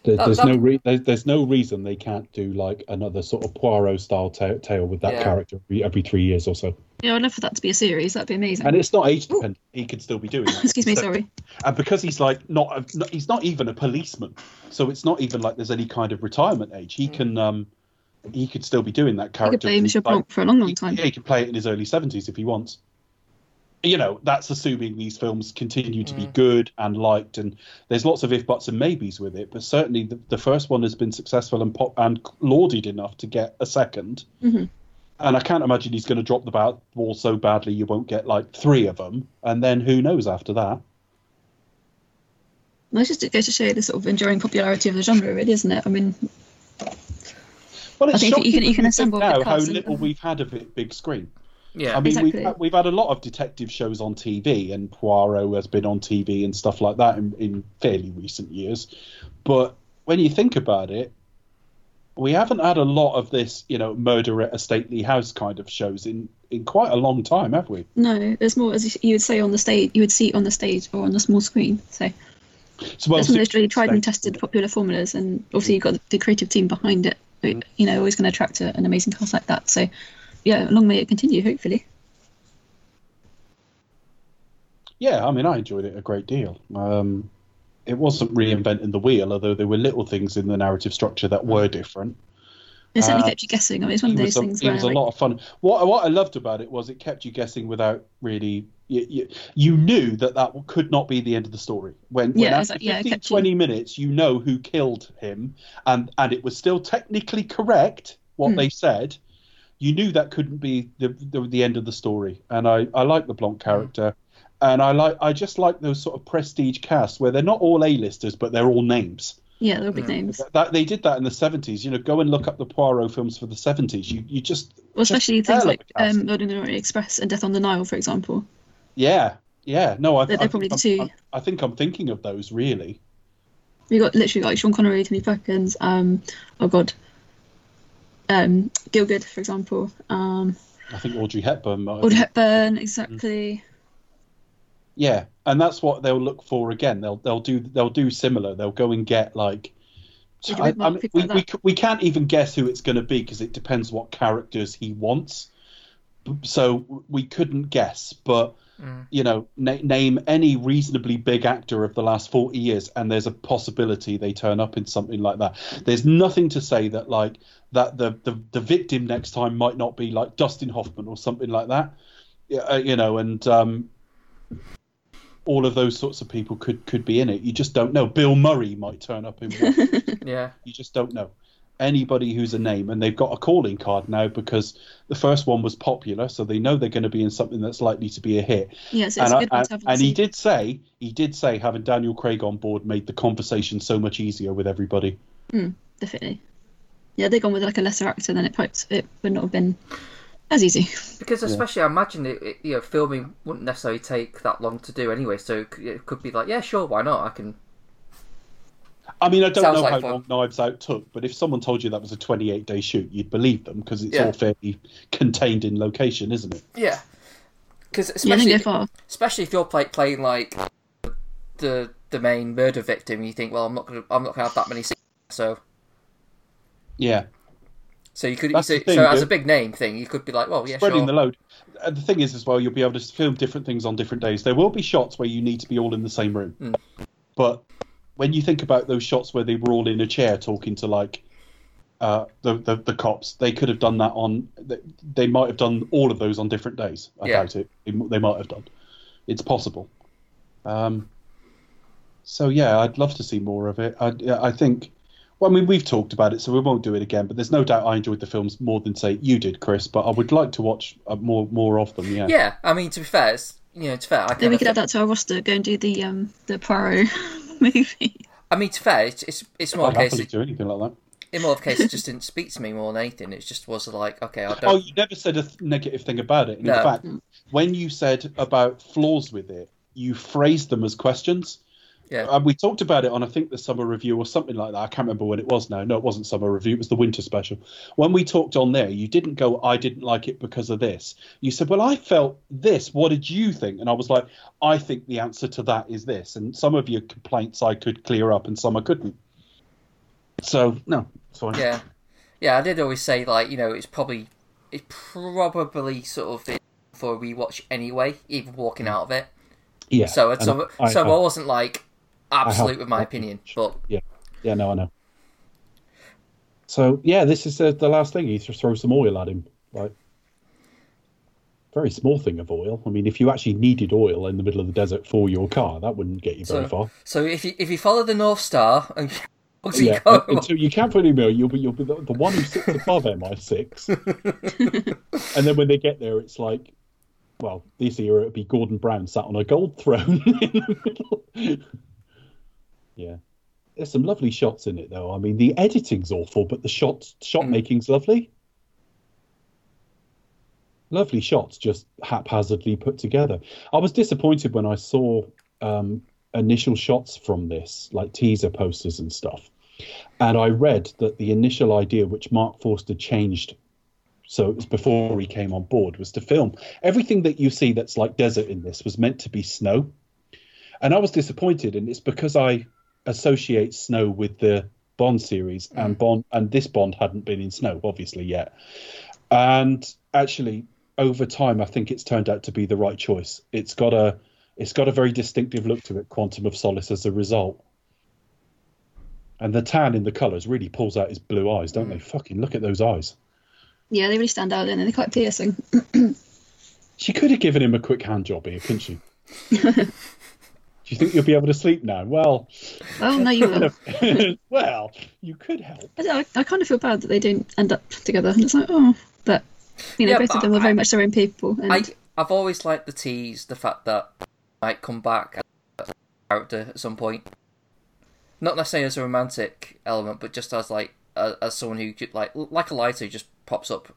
There, That- there's that- no re- there, there's no reason they can't do like another sort of Poirot style ta- tale with that Yeah. character every, every three years or so. yeah, I'd love for that to be a series. That'd be amazing. And it's not age dependent. He could still be doing that. *laughs* Excuse me, So- sorry. And because he's like not, a, not- he's not even a policeman, so it's not even like there's any kind of retirement age. He can um he could still be doing that I character. could play Michel like- Blanc for a long, long he- time. Yeah, he can play it in his early seventies if he wants. You know, that's assuming these films continue to be good and liked, and there's lots of if buts and maybes with it. But certainly, the, the first one has been successful and pop and lauded enough to get a 2nd Mhm. And I can't imagine he's going to drop the ba- ball so badly you won't get like three of them, and then who knows after that. Well, it's just it goes to show the sort of enduring popularity of the genre, really, isn't it? I mean, Well, I it's think you can- you can assemble now how cast and- little we've had of it big screen. Yeah. I mean, we've, had, we've had a lot of detective shows on TV, and Poirot has been on TV and stuff like that in, in fairly recent years. But when you think about it, we haven't had a lot of this, you know, murder at a stately house kind of shows in, in quite a long time, have we? no, there's more, as you would say, on the stage. You would see it on the stage or on the small screen. So So, well, there's some of those really tried and tested popular formulas, and obviously you've got the creative team behind it. Mm. You know, always going to attract a, an amazing cast like that. So, yeah, long may it continue. Hopefully. Yeah, I mean, I enjoyed it a great deal. Um, it wasn't reinventing the wheel, although there were little things in the narrative structure that were different. It certainly Uh, kept you guessing. I mean, it's one of those a, things it where was a lot of fun. What what I loved about it was it kept you guessing without really. You, you, you knew that that could not be the end of the story. When, when Yeah, after exactly, yeah, it 15, kept you- 20 minutes, you know who killed him, and and it was still technically correct what Hmm. they said. You knew that couldn't be the, the the end of the story, and I I like the Blanc character, and I like I just like those sort of prestige casts where they're not all A-listers, but they're all names. yeah, they're big names. That they did that in the seventies. You know, go and look up the Poirot films for the seventies. You you just Well, just especially tell things at like the cast. um, Lord of the Orient Express and Death on the Nile, for example. yeah, yeah. No, I, They're- I they're think probably the I'm- two. I'm- I think I'm thinking of those really. We got literally like Sean Connery, Tony Perkins, um, oh god, um, Gielgud, for example, um, I think Audrey Hepburn. might Audrey Hepburn, exactly. Yeah, and that's what they'll look for again. They'll they'll do they'll do similar. They'll go and get like. I, I mean, we, like we, we can't even guess who it's going to be because it depends what characters he wants. So we couldn't guess, but you know, na- name any reasonably big actor of the last 40 years, and there's a possibility they turn up in something like that. There's nothing to say that, like, that the, the, the victim next time might not be like Dustin Hoffman or something like that. Uh, you know, and um, all of those sorts of people could could be in it. You just don't know. Bill Murray might turn up in one. *laughs* Yeah. you just don't know. Anybody who's a name, and they've got a calling card now because the first one was popular, so they know they're going to be in something that's likely to be a hit. Yeah, so it's and a I- good one and, to have. and he did say, he did say, having Daniel Craig on board made the conversation so much easier with everybody. Hmm, definitely. Yeah, they've gone with like a lesser actor, then it perhaps it would not have been as easy. Because especially, I imagine it, it, you know, filming wouldn't necessarily take that long to do anyway. So it could be like, yeah, sure, why not? I can. I mean, I don't Sounds know like how fun. long Knives Out took, but if someone told you that was a 28 day shoot, you'd believe them because it's Yeah. all fairly contained in location, isn't it? Yeah. Because Yeah, I especially, think go far. especially if you're play, playing like the the main murder victim, you think, well, I'm not gonna, I'm not gonna have that many scenes. So, Yeah. so you could, That's so, the thing, so as yeah. a big name thing, you could be like, well, yeah, Spreading sure. the load. And the thing is, as well, you'll be able to film different things on different days. There will be shots where you need to be all in the same room. Mm. But when you think about those shots where they were all in a chair talking to like uh, the, the the cops, they could have done that on. They, they might have done all of those on different days. I Yeah. doubt it. They, might have done. It's possible. Um, so yeah, I'd love to see more of it. I, I think. Well, I mean, we've talked about it, so we won't do it again. But there's no doubt I enjoyed the films more than say you did, Chris. But I would like to watch uh, more more of them. Yeah. Yeah, I mean, to be fair, it's, you know, to be fair, I Then we could add that to our roster. Go and do the um the Poirot *laughs* movie. I mean, to be fair, it's it's, it's more I'd a case. happily do anything like that. In more of a case, it just didn't speak to me more than anything. It just was like, okay, I oh, don't. Oh, you never said a th- negative thing about it. And No. In fact, when you said about flaws with it, you phrased them as questions. Yeah. Uh, we talked about it on, I think, the summer review or something like that. I can't remember when it was now. No, it wasn't summer review. It was the winter special. When we talked on there, you didn't go, I didn't like it because of this. You said, Well, I felt this. What did you think? And I was like, I think the answer to that is this. And some of your complaints I could clear up and some I couldn't. So, no, it's fine. Yeah, yeah. I did always say like, you know, it's probably it's probably sort of for a rewatch anyway, even walking out of it. Yeah. So so, I- so I- I wasn't like absolute with my opinion, but Yeah, yeah, no, I know. So yeah, this is uh, the last thing. He just throws some oil at him, like very small thing of oil. I mean, if you actually needed oil in the middle of the desert for your car, that wouldn't get you very So- far. so if you if you follow the North Star and *laughs* you Yeah, go, until you can't put email, you'll be you'll be the, the one who sits above MI6, *laughs* and then when they get there, it's like, well, this era it'd be Gordon Brown sat on a gold throne *laughs* in the middle. Yeah, there's some lovely shots in it though. I mean, the editing's awful, but the shots shot Mm. making's lovely. Lovely shots, just haphazardly put together. I was disappointed when I saw um, initial shots from this, like teaser posters and stuff. And I read that the initial idea, which Marc Forster changed, so it was before he came on board, was to film everything that you see that's like desert in this was meant to be snow. And I was disappointed, and it's because I associate snow with the Bond series, and mm. Bond and this Bond hadn't been in snow, obviously yet. And actually, over time, I think it's turned out to be the right choice. It's got a it's got a very distinctive look to it, Quantum of Solace, as a result. And the tan in the colours really pulls out his blue eyes, don't mm. they? Fucking look at those eyes. Yeah, they really stand out, and they're quite piercing. She could have given him a quick hand job here, couldn't she? *laughs* Do you think you'll be able to sleep now? Well, Well, no, you will. *laughs* well, you could help. I, I kind of feel bad that they don't end up together. And it's like, oh, but you know, Yeah, both of them were very I- much their own people. And I I've always liked the tease, the fact that might come back as a character at some point. Not necessarily as a romantic element, but just as like as, as someone who could like like a lighter who just pops up.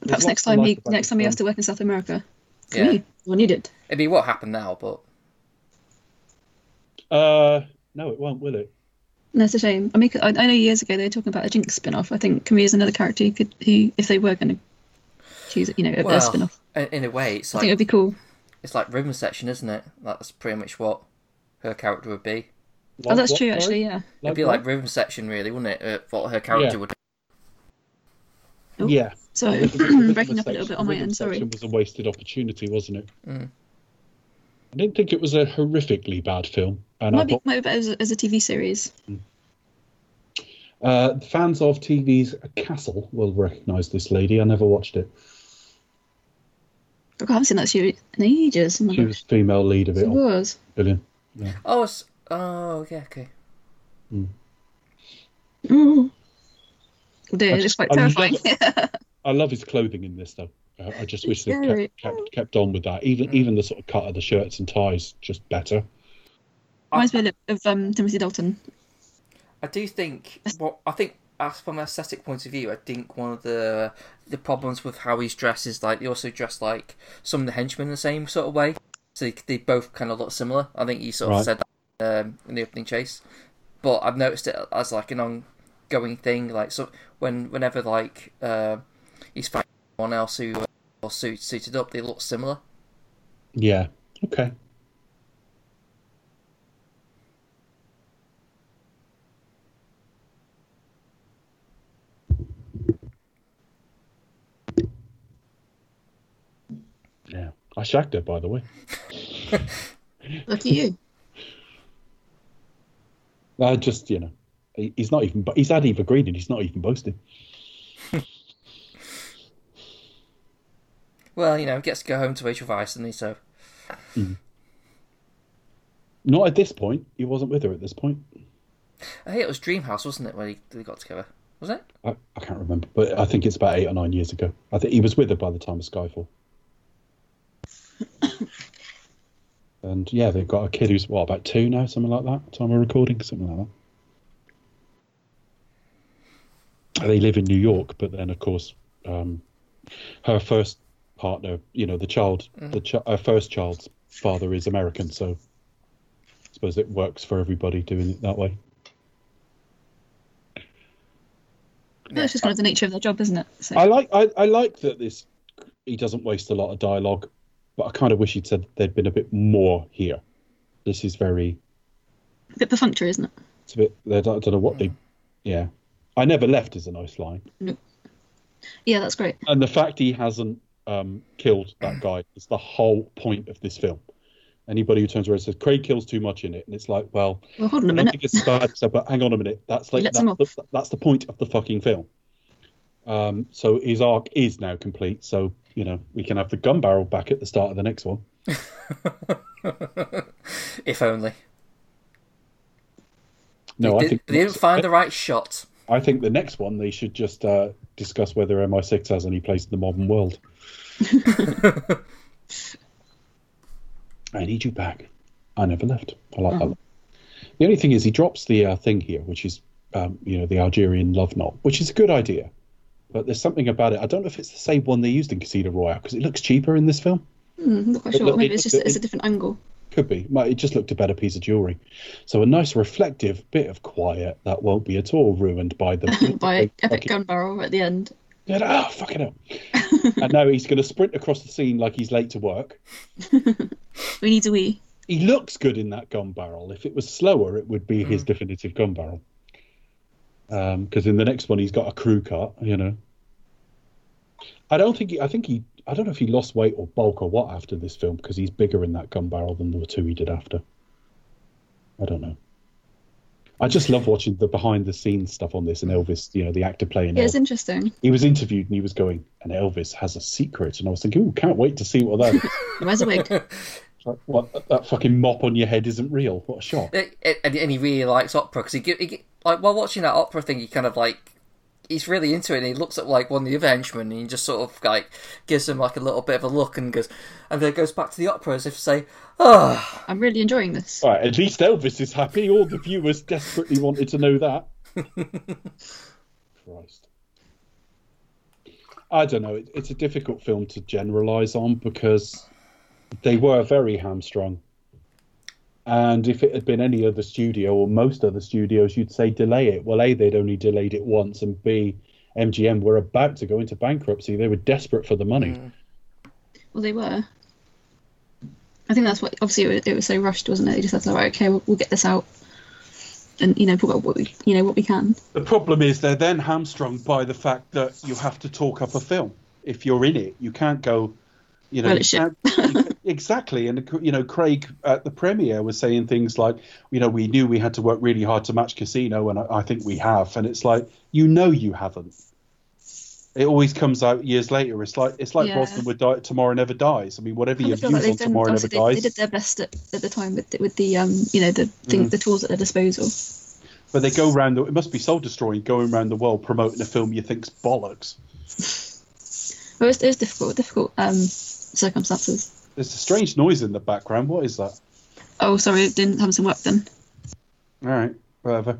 Perhaps next time he next time he has to work in South America. Yeah. me, well, needed. It'd be what happened now, but Uh, no, it won't, will it? That's a shame. I mean, I, I know years ago they were talking about a Jinx spin-off. I think Camille's another character who could, who, if they were going to choose, you know, a, a spin-off, in, in a way, it's I think like it'd be cool. it's like Rhythm Section, isn't it? That's pretty much what her character would be. oh, that's what, true, sorry? actually. Yeah. It'd be what? like Rhythm Section, really, wouldn't it? Uh, what her character Yeah. would. Oh, Yeah. So breaking up a little bit on my end. Sorry. section was a wasted opportunity, wasn't it? Mm. I didn't think it was a horrifically bad film, and I Might be, thought might be better as a, as a TV series. uh, fans of TV's Castle will recognise this lady. I never watched it. I haven't seen that series in ages. Oh She gosh. was female lead of it. It all. was. Brilliant. Oh, it's, oh, yeah, okay. Mm. *laughs* Dear, I it's just- quite I love terrifying. *laughs* I love his clothing in this though. Uh, I just wish they Scary. kept, kept kept on with that. Even even the sort of cut of the shirts and ties, just better. Reminds me a of um, Timothy Dalton. I do think, well, I think as from an aesthetic point of view, I think one of the the problems with how he's dressed is like they also dress like some of the henchmen in the same sort of way. So they, they both kind of look similar. I think you sort of said that um, in the opening chase, but I've noticed it as like an ongoing thing. Like so, when whenever like uh, he's fighting someone else who uh, or suit, suited up, they look similar. Yeah. Okay. Yeah. I shagged her, by the way. *laughs* Lucky you. I just, you know, he's not even. but He's had Eva Green, and he's not even boasting. Well, you know, gets to go home to Rachel Weisz, and he so Not at this point. He wasn't with her at this point. I think it was Dreamhouse, wasn't it, when he, they got together? Was it? I, I can't remember, but I think it's about eight or nine years ago. I think he was with her by the time of Skyfall. *laughs* and yeah, they've got a kid who's what about two now, something like that. Time of recording, something like that. They live in New York, but then of course, um, her first partner, you know, the child, mm-hmm. the ch- her uh, first child's father is American, so I suppose it works for everybody doing it that way. That's just kind of the nature of their job, isn't it? So, I like I, I like that this he doesn't waste a lot of dialogue, but I kind of wish he'd said there'd been a bit more here. This is very a bit perfunctory, isn't it? it's a bit I don't, I don't know what they mm. yeah. I never left is a nice line. Yeah, that's great. And the fact he hasn't um, killed that *clears throat* guy is the whole point of this film. Anybody who turns around and says Craig kills too much in it, and it's like, well, Well, hold on a I don't minute. bad, so, but hang on a minute. That's like that's the, that's the point of the fucking film. Um, so his arc is now complete. So you know we can have the gun barrel back at the start of the next one. *laughs* if only. No, they, I did, think they didn't find the right shot. I think the next one they should just uh, discuss whether MI6 has any place in the modern world. *laughs* I need you back. I never left. I like that. The only thing is, he drops the uh, thing here, which is, um, you know, the Algerian love knot, which is a good idea. But there's something about it. I don't know if it's the same one they used in Casino Royale because it looks cheaper in this film. I'm not quite It sure. Maybe it it's just look- it's a different angle. Could be. It just looked a better piece of jewellery. So a nice reflective bit of quiet that won't be at all ruined by the *laughs* By epic gun barrel at the end. Yeah, oh, fucking *laughs* hell. and now he's going to sprint across the scene like he's late to work. *laughs* We need a wee. He looks good in that gun barrel. If it was slower, it would be mm. his definitive gun barrel. Um, because in the next one, he's got a crew cut, you know. I don't think he, I think he, I don't know if he lost weight or bulk or what after this film because he's bigger in that gun barrel than the two he did after. I don't know. I just love watching the behind the scenes stuff on this and Elvis, you know, the actor playing Yeah, Elvis it's interesting. he was interviewed and he was going, and Elvis has a secret. And I was thinking, oh, can't wait to see what that *laughs* is. He wears a wig. Like, what, that- that fucking mop on your head isn't real. What a shock. It, it, and, and he really likes opera because he, he like while watching that opera thing, he kind of like he's really into it. and He looks at like one of the other henchmen and he just sort of like gives him like a little bit of a look and goes, and then goes back to the opera as if to say, "Oh, I'm really enjoying this. All right, at least Elvis is happy. All the viewers desperately wanted to know that. *laughs* Christ. I don't know. It, it's a difficult film to generalize on because they were very hamstrung. And if it had been any other studio or most other studios, you'd say delay it. Well, A, they'd only delayed it once, and B, MGM were about to go into bankruptcy. They were desperate for the money. Mm. Well, they were. I think that's what. Obviously, it was, it was so rushed, wasn't it? They just had to, right, okay, we'll, we'll get this out. and you know talk about what we you know what we can. The problem is they're then hamstrung by the fact that you have to talk up a film. If you're in it, you can't go. You know, Well, you it should. can't- you can't- exactly. And you know, Craig at the premiere was saying things like, you know, we knew we had to work really hard to match Casino, and I, I think we have. And it's like, you know, you haven't. It always comes out years later. It's like it's like Yeah. Brosnan would die. Tomorrow never dies. I mean, whatever your feel views like on done, Tomorrow never they, they did their best at, at the time with the, with the um you know the thing, Mm. the tools at their disposal. but they go around. The, it must be soul destroying going around the world promoting a film you think's bollocks. Well, it was, it was difficult, difficult um circumstances. There's a strange noise in the background. What is that? Oh, sorry, it didn't have some work then. All right, whatever.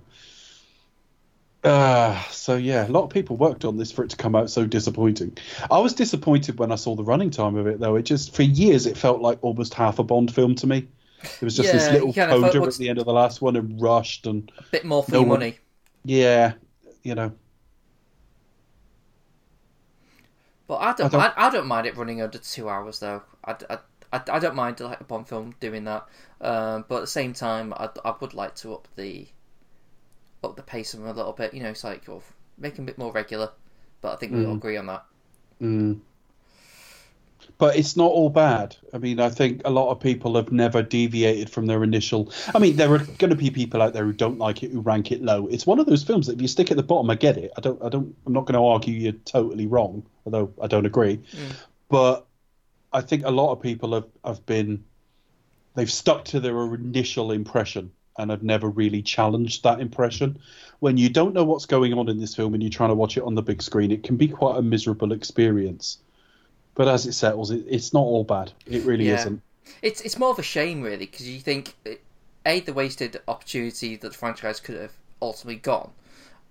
Uh, so yeah, a lot of people worked on this for it to come out so disappointing. I was disappointed when I saw the running time of it, though. It just for years it felt like almost half a Bond film to me. It was just this little you coda at the end of the last one and rushed and A bit more for No your one- money. yeah, you know. But I don't, I I don't- don't, I, don't mind it running under two hours though. I, I, I, I don't mind like a Bond film doing that. Um, but at the same time, I, I would like to up the up the pace of them a little bit. You know, it's like make them a bit more regular. But I think we all Mm. agree on that. Mm. But it's not all bad. I mean, I think a lot of people have never deviated from their initial. I mean, there are going to be people out there who don't like it, who rank it low. It's one of those films that if you stick at the bottom, I get it. I don't. I don't. I'm not going to argue you're totally wrong, although I don't agree. Mm. But I think a lot of people have have been. They've stuck to their initial impression and have never really challenged that impression. When you don't know what's going on in this film and you're trying to watch it on the big screen, it can be quite a miserable experience. But as it settles, it, it's not all bad. It really Yeah. isn't. It's it's more of a shame really because you think a the wasted opportunity that the franchise could have ultimately gone,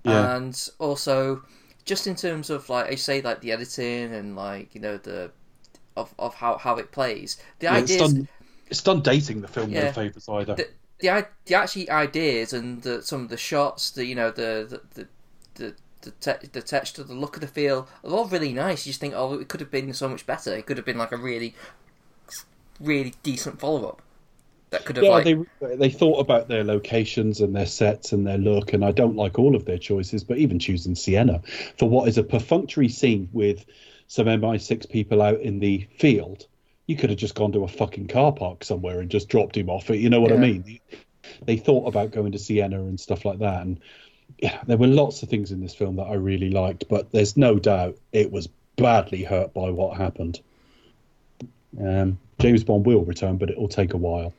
Yeah. and also just in terms of like I say like the editing and like you know the of, of how, how it plays the Yeah, it's ideas done. It's done dating the film Yeah. no favors either. the, the the actually ideas and the, some of the shots the you know the the the the, the, te- the texture the look of the feel are all really nice you just think oh it could have been so much better it could have been like a really really decent follow-up that could have yeah, like they they thought about their locations and their sets and their look, and I don't like all of their choices, but even choosing Siena for what is a perfunctory scene with some MI6 people out in the field, you could have just gone to a fucking car park somewhere and just dropped him off. You know what I mean? They thought about going to Siena and stuff like that, and yeah, there were lots of things in this film that I really liked, but there's no doubt it was badly hurt by what happened. Um, James Bond will return, but it will take a while.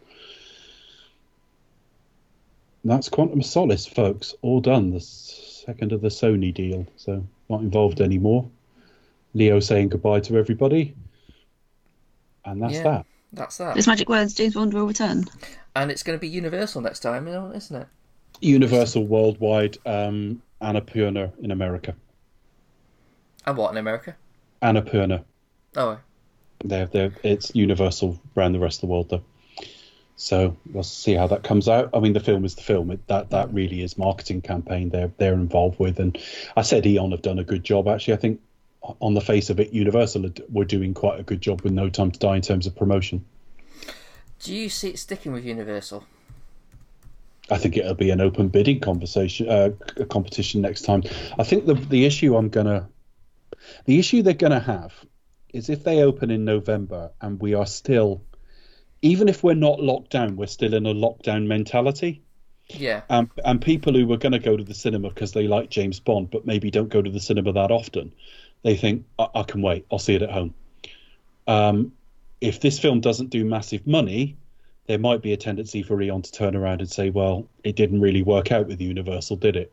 That's Quantum Solace, folks. All done. The second of the Sony deal. So not involved anymore. Leo saying goodbye to everybody. And that's Yeah. that. that's that Those magic words, James Bond will return. and it's going to be universal next time isn't it Universal worldwide, um, Annapurna in America. and what in america Annapurna. oh They're, they're, it's universal around the rest of the world, though. So we'll see how that comes out. I mean, the film is the film. It, that that really is marketing campaign they're they're involved with, and I said Eon have done a good job. Actually, I think on the face of it, Universal were doing quite a good job with No Time to Die in terms of promotion. do you see it sticking with universal I think it'll be an open bidding conversation, uh, competition next time. I think the the issue I'm gonna, the issue they're gonna have, is if they open in November and we are still, even if we're not locked down, we're still in a lockdown mentality. yeah And and people who were going to go to the cinema because they like James Bond, but maybe don't go to the cinema that often, they think I, I can wait. I'll see it at home. Um, if this film doesn't do massive money, there might be a tendency for Eon to turn around and say, "Well, it didn't really work out with Universal, did it?"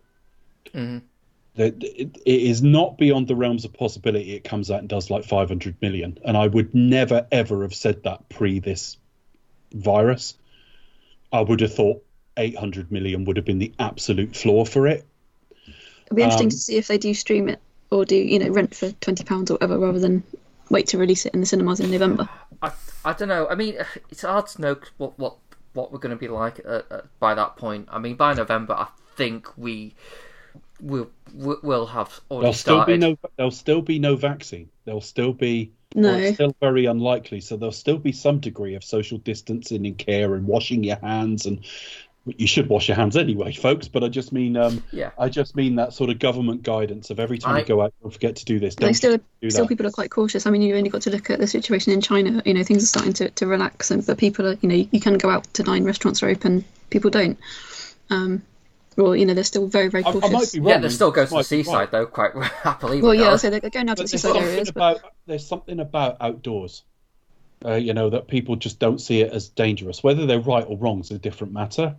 Mhm. It, it is not beyond the realms of possibility. It comes out and does like 500 million, and I would never ever have said that pre this virus. I would have thought 800 million would have been the absolute floor for it. It'll be interesting Um, to see if they do stream it or do you know rent for twenty pounds or whatever, rather than wait to release it in the cinemas in November. I, I don't know. I mean, *sighs* it's hard to know what what, what we're going to be like uh, uh, by that point. I mean, by November, I think we will will will have already There'll still started. be no. There'll still be no vaccine. There'll still be. or No. it's still very unlikely. So there'll still be some degree of social distancing and care and washing your hands and you should wash your hands anyway, folks. But I just mean, um, Yeah. I just mean that sort of government guidance of every time I- you go out, don't forget to do this. Don't still, do still people are quite cautious. I mean, you've only got to look at the situation in China. You know, things are starting to, to relax, and but people are, you know, you can go out to dine, restaurants are open, people don't. Um, well, you know, they're still very, very cautious. I might be wrong. Yeah, they still go to the seaside right. though, quite *laughs* happily. well, with yeah, that. so they're going out to But the there's seaside something areas, but about there's something about outdoors, uh, you know, that people just don't see it as dangerous. Whether they're right or wrong is a different matter.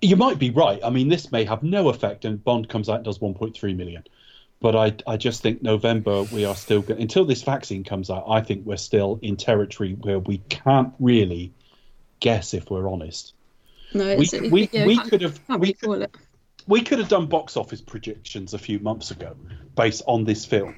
You might be right. I mean, this may have no effect, and Bond comes out and does 1.3 million. But I, I just think November we are still go- until this vaccine comes out. I think we're still in territory where we can't really guess if we're honest. no, We, we, yeah, we could have we could we could have done box office predictions a few months ago based on this film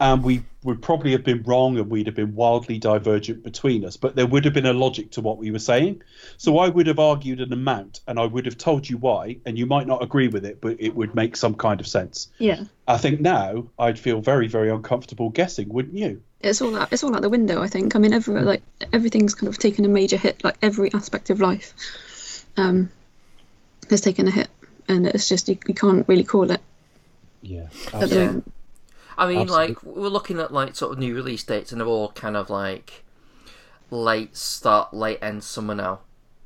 and we would probably have been wrong and we'd have been wildly divergent between us but there would have been a logic to what we were saying so i would have argued an amount and i would have told you why and you might not agree with it but it would make some kind of sense Yeah, i think now i'd feel very very uncomfortable guessing wouldn't you it's all out. It's all out the window. I think. I mean, every like everything's kind of taken a major hit. Like every aspect of life, um, has taken a hit, and it's just you, you can't really call it yeah at the Yeah. moment. I mean, Absolutely. like we're looking at like sort of new release dates, and they're all kind of like late start, late end summer now.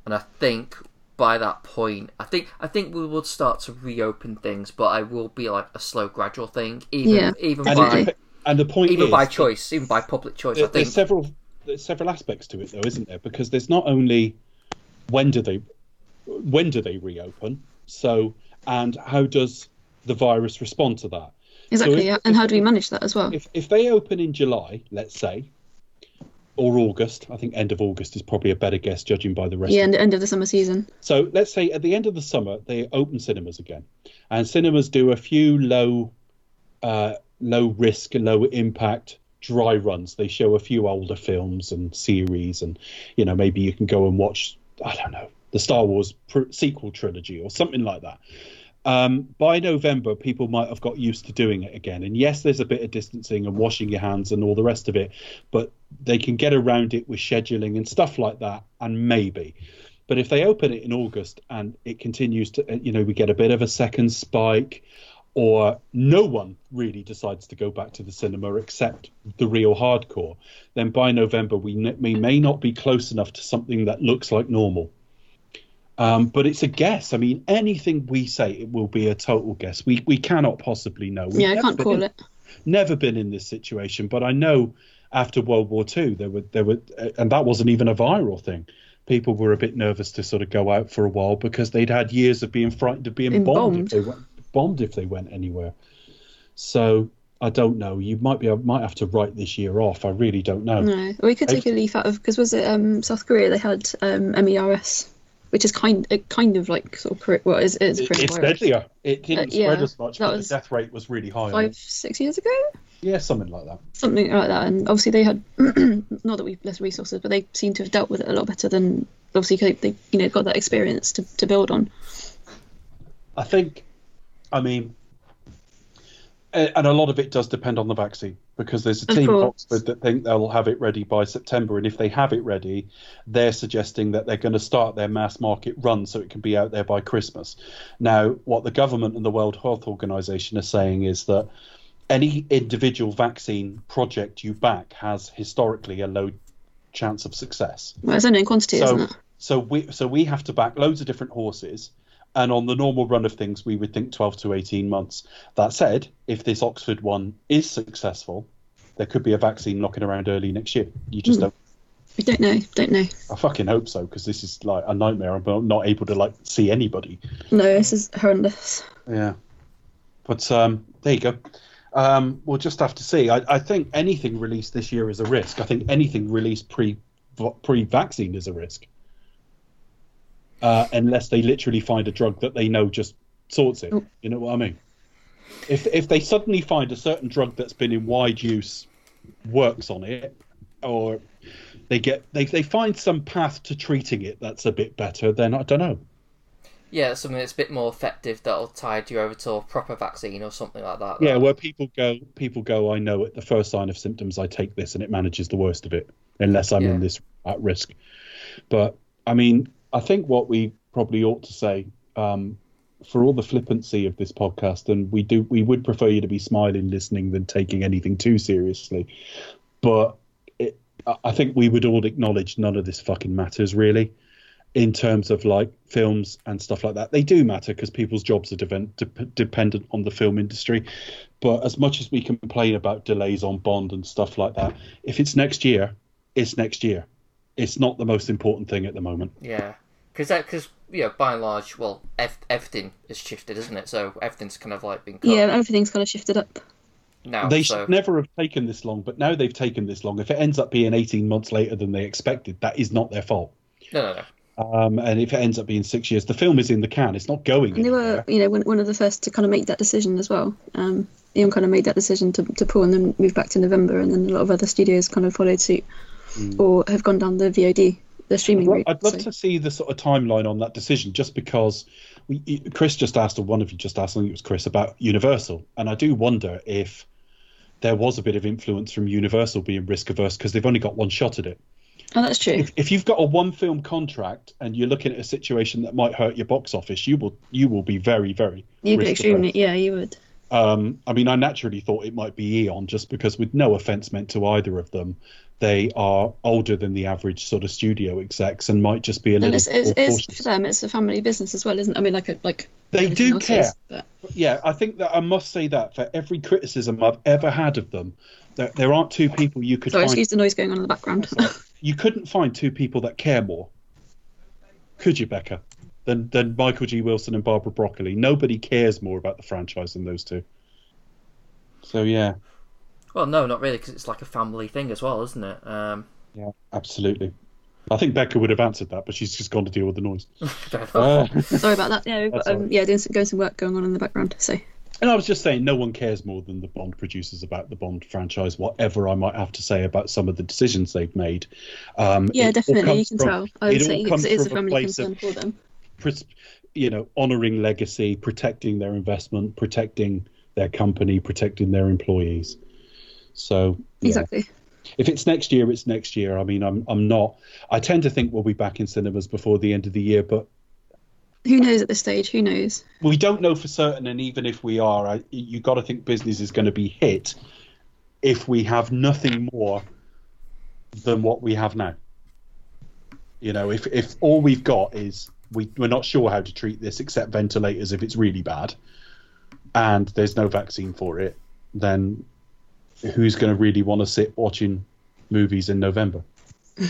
And I think by that point, I think I think we would start to reopen things, but I will be like a slow, gradual thing, even Yeah. even and, by it, and the point even is by choice, even by public choice. I think there's several there's several aspects to it though isn't there because there's not only when do they when do they reopen so and how does the virus respond to that Exactly. if- yeah. And how do we manage that as well? if if they open in july let's say or august i think end of august is probably a better guess judging by the rest Yeah, of the end of the summer season. so let's say at the end of the summer they open cinemas again, and cinemas do a few low, uh, low risk, and low impact dry runs. They show a few older films and series, and you know maybe you can go and watch I don't know the Star Wars pr- sequel trilogy or something like that. Um, by November, people might have got used to doing it again. And yes, there's a bit of distancing and washing your hands and all the rest of it, but they can get around it with scheduling and stuff like that. And maybe, but if they open it in August and it continues to, you know, we get a bit of a second spike, or no one really decides to go back to the cinema except the real hardcore, then by November we, we may not be close enough to something that looks like normal. Um, but it's a guess. I mean, anything we say it will be a total guess. We we cannot possibly know. We've Yeah, I can't call in- it. Never been in this situation, but I know after World War II there were there were, uh, and that wasn't even a viral thing. People were a bit nervous to sort of go out for a while because they'd had years of being frightened of being Being bombed, bombed. if they went bombed if they went anywhere. So I don't know. You might be might have to write this year off. I really don't know. No, we could take a leaf out of because was it um, South Korea? They had um, MERS, which is kind it kind of like sort of cor- well, it's, it's It- coronavirus. it's deadlier. It didn't Uh, yeah, spread as much, but the death rate was really high. Five six years ago, Yeah, something like that. something like that. And obviously they had *clears throat* not that we've less resources, but they seem to have dealt with it a lot better than obviously they you know got that experience to, to build on. I think, I mean, Uh, and a lot of it does depend on the vaccine because there's a team at. Oxford that think they'll have it ready by September, and if they have it ready, they're suggesting that they're going to start their mass market run so it can be out there by Christmas. Now, what the government and the World Health Organization are saying is that any individual vaccine project you back has historically a low chance of success. Well, it's only in quantity, So, isn't it? so we so we have to back loads of different horses, and on the normal run of things, we would think twelve to eighteen months. That said, if this Oxford one is successful, there could be a vaccine knocking around early next year. You just Hmm. don't. We don't know. Don't know. I fucking hope so because this is like a nightmare. I'm not able to like see anybody. No, this is horrendous. Yeah, but um, there you go. Um, we'll just have to see. I, I think anything released this year is a risk. I think anything released pre pre vaccine is a risk, uh, unless they literally find a drug that they know just sorts it. Oh. You know what I mean? If if they suddenly find a certain drug that's been in wide use works on it, or they get they, they find some path to treating it that's a bit better, then I don't know. Yeah, something that's a bit more effective that'll tide you over to a proper vaccine or something like that. Yeah, where people go, people go. I know at the first sign of symptoms, I take this, and it manages the worst of it, unless I'm Yeah. in this at risk. But I mean, I think what we probably ought to say, um, for all the flippancy of this podcast, and we do we would prefer you to be smiling listening than taking anything too seriously. But it, I- think we would all acknowledge none of this fucking matters really, in terms of like films and stuff like that. They do matter because people's jobs are deven- de- dependent on the film industry. But as much as we complain about delays on Bond and stuff like that, if it's next year, it's next year. It's not the most important thing at the moment. Yeah, because that because you know by and large, well, ev- everything has shifted, isn't it? So everything's kind of like been cut Yeah, everything's kind of shifted up. now. They so should never have taken this long, but now they've taken this long. If it ends up being 18 months later than they expected, that is not their fault. no, no, no. Um, and if it ends up being six years, the film is in the can. It's not going And they anywhere. were, you know, one, one of the first to kind of make that decision as well. Um, Eon kind of made that decision to, to pull and then move back to November, and then a lot of other studios kind of followed suit or have gone down the VOD, the streaming route. I'd love so- to see the sort of timeline on that decision, just because we, Chris just asked, or one of you just asked, I think it was Chris, about Universal, and I do wonder if there was a bit of influence from Universal being risk averse because they've only got one shot at it. Oh, that's true. If, if you've got a one film contract and you're looking at a situation that might hurt your box office, you will you will be very very You'd be extremely, yeah, you would. Um, I mean, I naturally thought it might be Eon, just because, with no offense meant to either of them, they are older than the average sort of studio execs and might just be a And little it's, it's, it's for them, it's a family business as well, isn't it? I mean, like a, like They do care. is, but Yeah, I think that I must say that for every criticism I've ever had of them, there, there aren't two people you could sorry, find. excuse the noise going on in the background. You couldn't find two people that care more, could you, Becca? Than than Michael G. Wilson and Barbara Broccoli. Nobody cares more about the franchise than those two. So yeah, Well, no, not really, because it's like a family thing as well, isn't it? Um, yeah, absolutely. I think Becca would have answered that, but she's just gone to deal with the noise. *laughs* Uh, sorry about that. Yeah, we've *laughs* got, um, right. yeah, doing some, going some work going on in the background. So and I was just saying, no one cares more than the Bond producers about the Bond franchise. Whatever I might have to say about some of the decisions they've made. Um, yeah, definitely, you can from- tell. I would it all say comes because it is a from a family place of- concern for them. pres- you know, honoring legacy, protecting their investment, protecting their company, protecting their employees. So yeah. Exactly. if it's next year, it's next year. I mean, I'm I'm not. I tend to think we'll be back in cinemas before the end of the year, but Who knows at this stage? Who knows? we don't know for certain. And even if we are, I, you got to think business is going to be hit if we have nothing more than what we have now. You know, if if all we've got is we we're not sure how to treat this except ventilators if it's really bad, and there's no vaccine for it, then who's going to really want to sit watching movies in November? *laughs*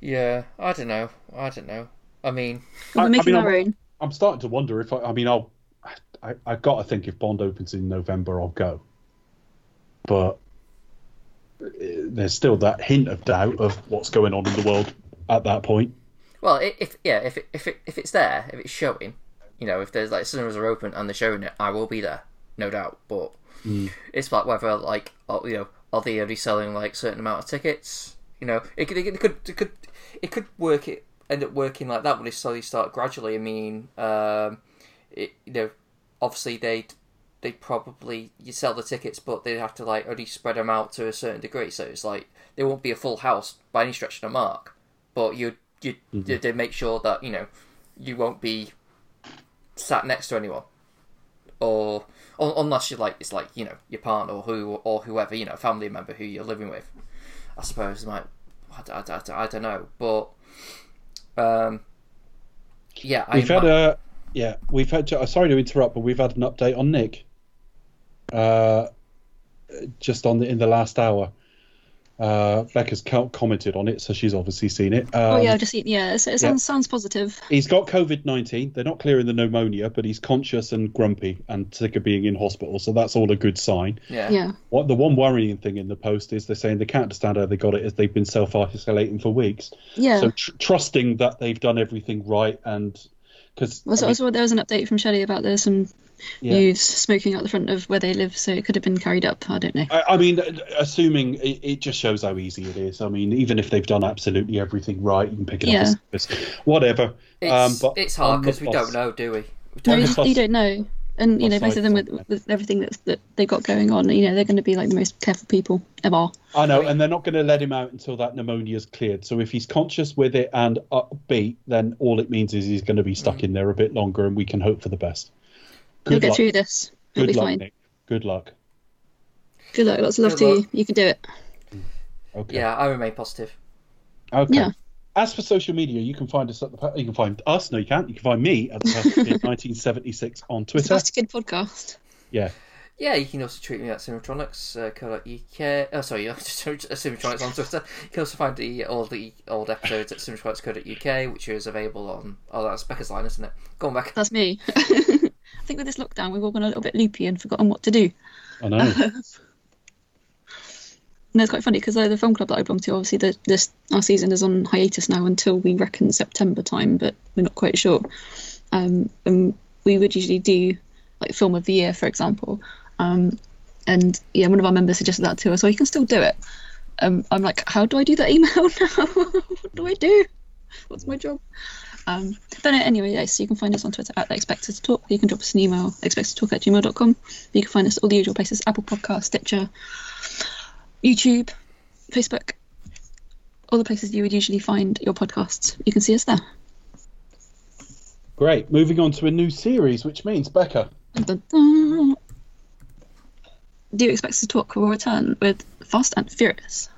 yeah, I don't know. I don't know. I mean, Well, I- I we're making mean, our I'm- own. I'm starting to wonder if I, I mean I'll I, I've got to think if Bond opens in November I'll go, but uh, there's still that hint of doubt of what's going on in the world at that point. well, if yeah, if it, if it, if it's there, if it's showing, you know, if there's like cinemas are open and they're showing it, I will be there, no doubt. But it's like whether like you know are they only selling like certain amount of tickets? You know, it could it could it could it could work it end up working like that when they slowly start gradually. I mean, um, it you know, obviously they they probably you sell the tickets, but they'd have to like only spread them out to a certain degree. So it's like there won't be a full house by any stretch of the mark, but you you Mm-hmm. they make sure that you know you won't be sat next to anyone, or unless you like it's like you know your partner or who or whoever you know family member who you're living with. I suppose might I, I, I, I don't know, but um, yeah, I We've had a yeah we've had to, sorry to interrupt, but we've had an update on Nick. Uh, just on the in the last hour. Uh, Becca's co- commented on it, so she's obviously seen it. Um, oh yeah, I've just seen. Yeah, so it sounds sounds positive. He's got COVID 19. They're not clearing the pneumonia, but he's conscious and grumpy and sick of being in hospital. So that's all a good sign. yeah. Yeah, What The one worrying thing in the post is they're saying they can't understand how they got it as they've been self isolating for weeks. yeah. So tr- trusting that they've done everything right and. Because Also, also, there was an update from Shelley about there's some Yeah. youths smoking out the front of where they live, so it could have been carried up. I don't know. I, I mean, assuming it, it just shows how easy it is. I mean, even if they've done absolutely everything right, you can pick it Yeah. up as. Whatever. It's, um, but it's hard because we plus- don't know, do we? we No, don't you, the you don't know. And you know, both of them with, with everything that's, that they've got going on, you know, they're going to be like the most careful people ever. I know, and they're not going to let him out until that pneumonia's cleared. So if he's conscious with it and upbeat, then all it means is he's going to be stuck in there a bit longer, and we can hope for the best. You'll get luck. through this. It'll Good be luck, fine. Nick. Good luck. Good luck. Lots of love Good to you. luck. You can do it. Okay. Yeah, I remain positive. Okay. Yeah. As for social media, you can find us at the. You can find us. No, you can't. You can find me at the Perfect Kid 1976 *laughs* on It's Twitter. a good podcast. Yeah. Yeah, you can also tweet me at Simmetronics, uh, co.uk. Oh, sorry, *laughs* just Simmetronics on Twitter. You can also find the all the old episodes at simmetronics.co.uk, which is available on. Oh, that's Becca's line, isn't it? Go on, Becca. That's me. *laughs* I think with this lockdown, we've all gone a little bit loopy and forgotten what to do. I know. *laughs* And it's quite funny because uh, the film club that I belong to, obviously, the, this our season is on hiatus now until we reckon September time, but we're not quite sure. Um, and we would usually do like film of the year, for example. Um, and yeah, one of our members suggested that to us, so you can still do it. Um, I'm like, how do I do that email *laughs* now? what do I do? What's my job? Um, but anyway, yeah, so you can find us on Twitter at Expect Us to Talk. You can drop us an email, expectedtalk at gmail.com. You can find us all the usual places Apple Podcast, Stitcher, YouTube, Facebook, all the places you would usually find your podcasts. You can see us there. Great. Moving on to a new series, which means Becca. Dun, dun, dun. Do you expect us to talk will return with Fast and Furious?